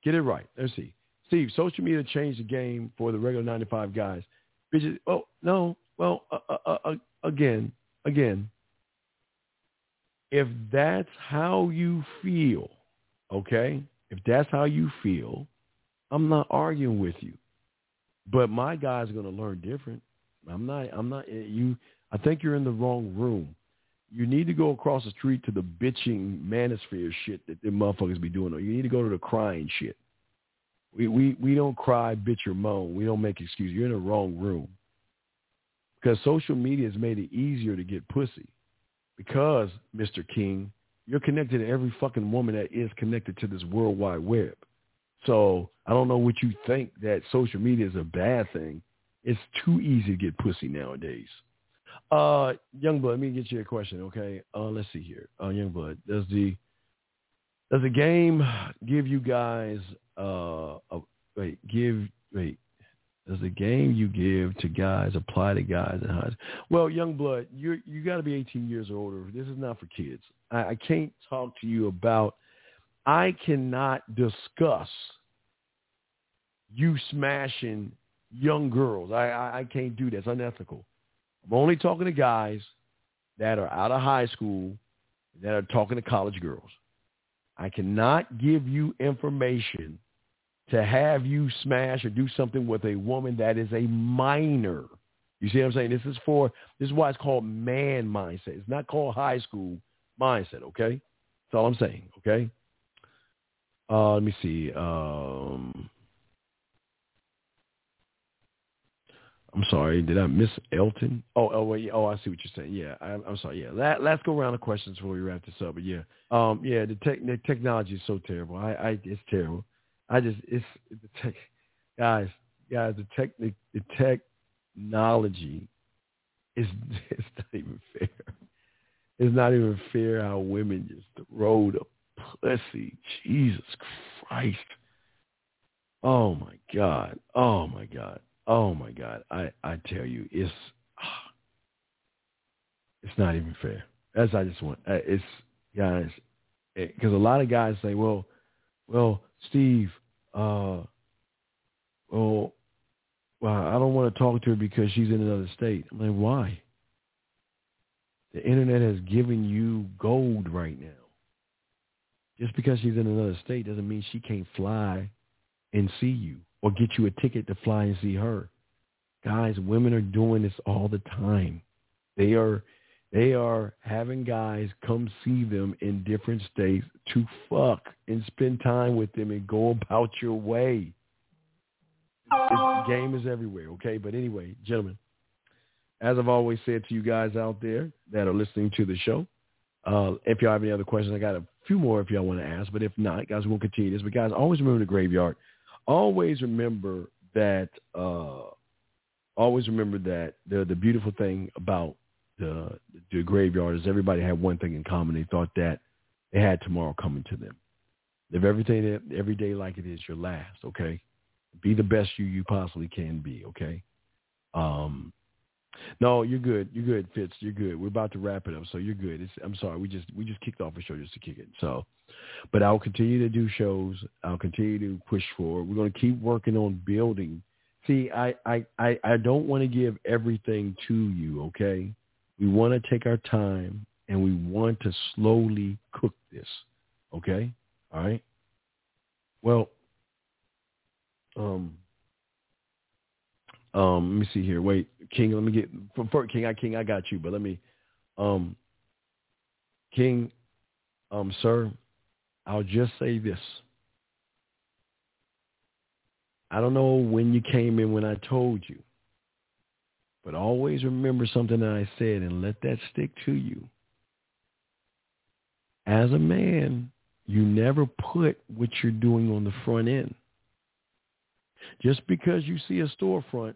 Get it right. Let's see. Steve, social media changed the game for the regular 95 guys. Oh, no. Well, uh, uh, uh, again, again, if that's how you feel, okay, if that's how you feel, I'm not arguing with you. But my guys going to learn different. I'm not, I'm not, eh, you, I think you're in the wrong room. You need to go across the street to the bitching manosphere shit that the motherfuckers be doing. Or you need to go to the crying shit. We, we, we don't cry, bitch, or moan. We don't make excuses. You're in the wrong room. Because social media has made it easier to get pussy. Because, Mr. King, you're connected to every fucking woman that is connected to this World Wide Web. So I don't know what you think that social media is a bad thing. It's too easy to get pussy nowadays. Uh, Youngblood, let me get you a question, okay? Uh, let's see here. Uh, Youngblood, does the does the game give you guys uh a, wait give wait does the game you give to guys apply to guys in high school? Well, young blood, you you got to be 18 years or older. This is not for kids. I, I can't talk to you about. I cannot discuss you smashing young girls. I, I I can't do that. It's unethical. I'm only talking to guys that are out of high school that are talking to college girls. I cannot give you information to have you smash or do something with a woman that is a minor. You see what I'm saying? This is for this is why it's called man mindset. It's not called high school mindset, okay? That's all I'm saying, okay? Uh, let me see. Um, I'm sorry, did I miss Elton? Oh, oh, wait, oh, I see what you're saying. Yeah, I, am sorry. Yeah, Let, us go around the questions before we wrap this up. But yeah, um, yeah, the, tech, the technology is so terrible. I, I, it's terrible. I just it's the tech guys, guys, the tech the, the technology is it's not even fair. It's not even fair how women just throw the pussy. Jesus Christ. Oh my God. Oh my God. Oh my God. I, I tell you, it's it's not even fair. As I just want, uh, it's guys, eh, because a lot of guys say, well, well, Steve, uh, well, well, I don't want to talk to her because she's in another state. I'm like, why? The internet has given you gold right now. Just because she's in another state doesn't mean she can't fly and see you or get you a ticket to fly and see her. Guys, women are doing this all the time. They are they are having guys come see them in different states to fuck and spend time with them and go about your way. This game is everywhere, okay? But anyway, gentlemen, as I've always said to you guys out there that are listening to the show, uh, if y'all have any other questions, I got a few more if y'all want to ask. But if not, guys, we'll continue this. But guys, always remember the graveyard. Always remember that. Uh, always remember that the the beautiful thing about the the graveyard is everybody had one thing in common. They thought that they had tomorrow coming to them. Live everything every day like it is your last. Okay, be the best you you possibly can be. Okay. Um, no, you're good. You're good, Fitz. You're good. We're about to wrap it up, so you're good. It's, I'm sorry. We just we just kicked off a show just to kick it. So, but I'll continue to do shows. I'll continue to push forward. We're going to keep working on building. See, I I I, I don't want to give everything to you. Okay, we want to take our time and we want to slowly cook this. Okay? All right? Well, um, um, let me see here. Wait, King, let me get for King. I King, I got you, but let me, um, King, um, sir, I'll just say this. I don't know when you came in when I told you, but always remember something that I said and let that stick to you. As a man, you never put what you're doing on the front end. Just because you see a storefront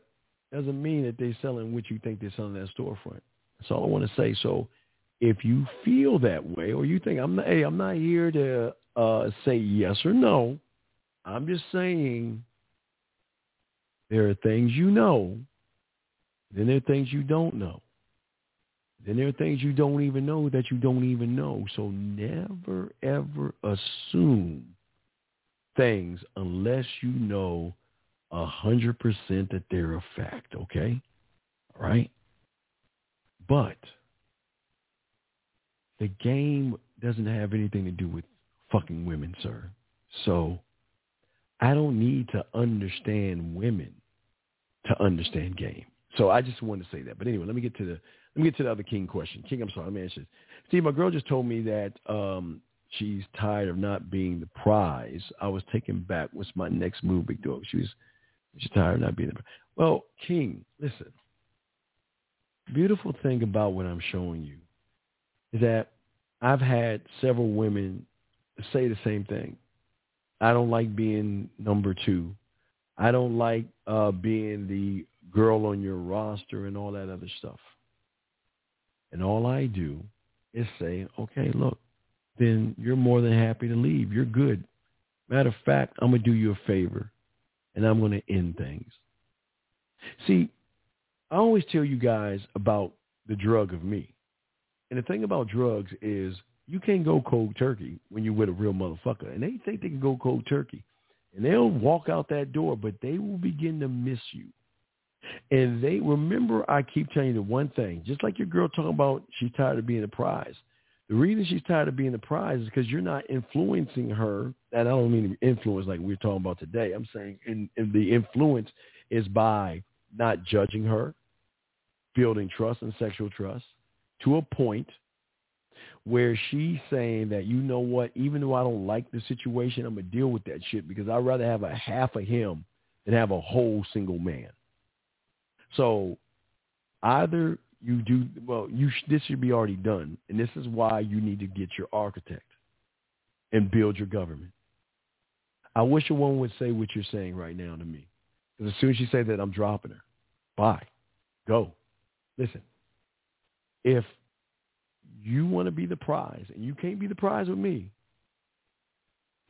doesn't mean that they're selling what you think they're selling that storefront. That's all I want to say. So if you feel that way or you think I'm not, hey, I'm not here to uh, say yes or no. I'm just saying there are things you know, then there are things you don't know. Then there are things you don't even know that you don't even know. So never, ever assume things unless you know a hundred percent that they're a fact, okay? All right? But the game doesn't have anything to do with fucking women, sir. So I don't need to understand women to understand game. So I just wanted to say that. But anyway, let me get to the let me get to the other King question. King, I'm sorry, let me answer this. Steve, my girl just told me that um, she's tired of not being the prize. I was taken back. What's my next move, big dog? She was she's tired of not being the prize. Well, King, listen. Beautiful thing about what I'm showing you is that I've had several women say the same thing. I don't like being number two. I don't like uh, being the girl on your roster and all that other stuff. And all I do is say, okay, look, then you're more than happy to leave. You're good. Matter of fact, I'm going to do you a favor and I'm going to end things. See, I always tell you guys about the drug of me. And the thing about drugs is you can't go cold turkey when you're with a real motherfucker. And they think they can go cold turkey. And they'll walk out that door, but they will begin to miss you. And they remember I keep telling you the one thing, just like your girl talking about she's tired of being a prize. The reason she's tired of being a prize is because you're not influencing her. And I don't mean influence like we're talking about today. I'm saying in, in the influence is by not judging her, building trust and sexual trust to a point where she's saying that, you know what, even though I don't like the situation, I'm going to deal with that shit because I'd rather have a half of him than have a whole single man. So either you do, well, you this should be already done. And this is why you need to get your architect and build your government. I wish a woman would say what you're saying right now to me. Because as soon as she say that, I'm dropping her. Bye. Go. Listen. If you want to be the prize and you can't be the prize with me,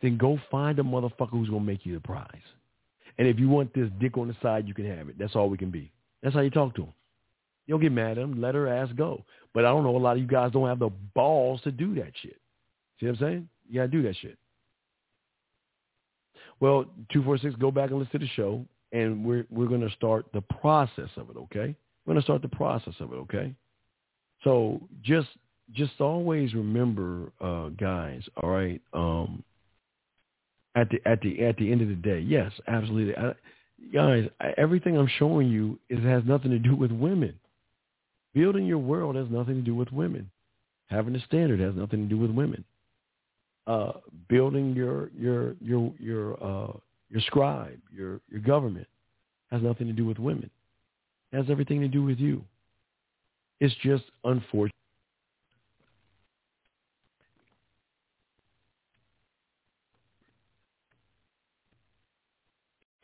then go find a motherfucker who's to make you the prize. And if you want this dick on the side, you can have it. That's all we can be. That's how you talk to him. You don't get mad at him. Let her ass go. But I don't know. A lot of you guys don't have the balls to do that shit. See what I'm saying? You got to do that shit. Well, 246, go back and listen to the show. And we're, we're going to start the process of it, okay? We're going to start the process of it, okay? So just just always remember, uh, guys. All right. Um, at the at the at the end of the day, yes, absolutely. I, guys, everything I'm showing you is has nothing to do with women. Building your world has nothing to do with women. Having a standard has nothing to do with women. Uh, building your your your your uh, your scribe, your your government has nothing to do with women. It has everything to do with you. It's just unfortunate.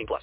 18 plus.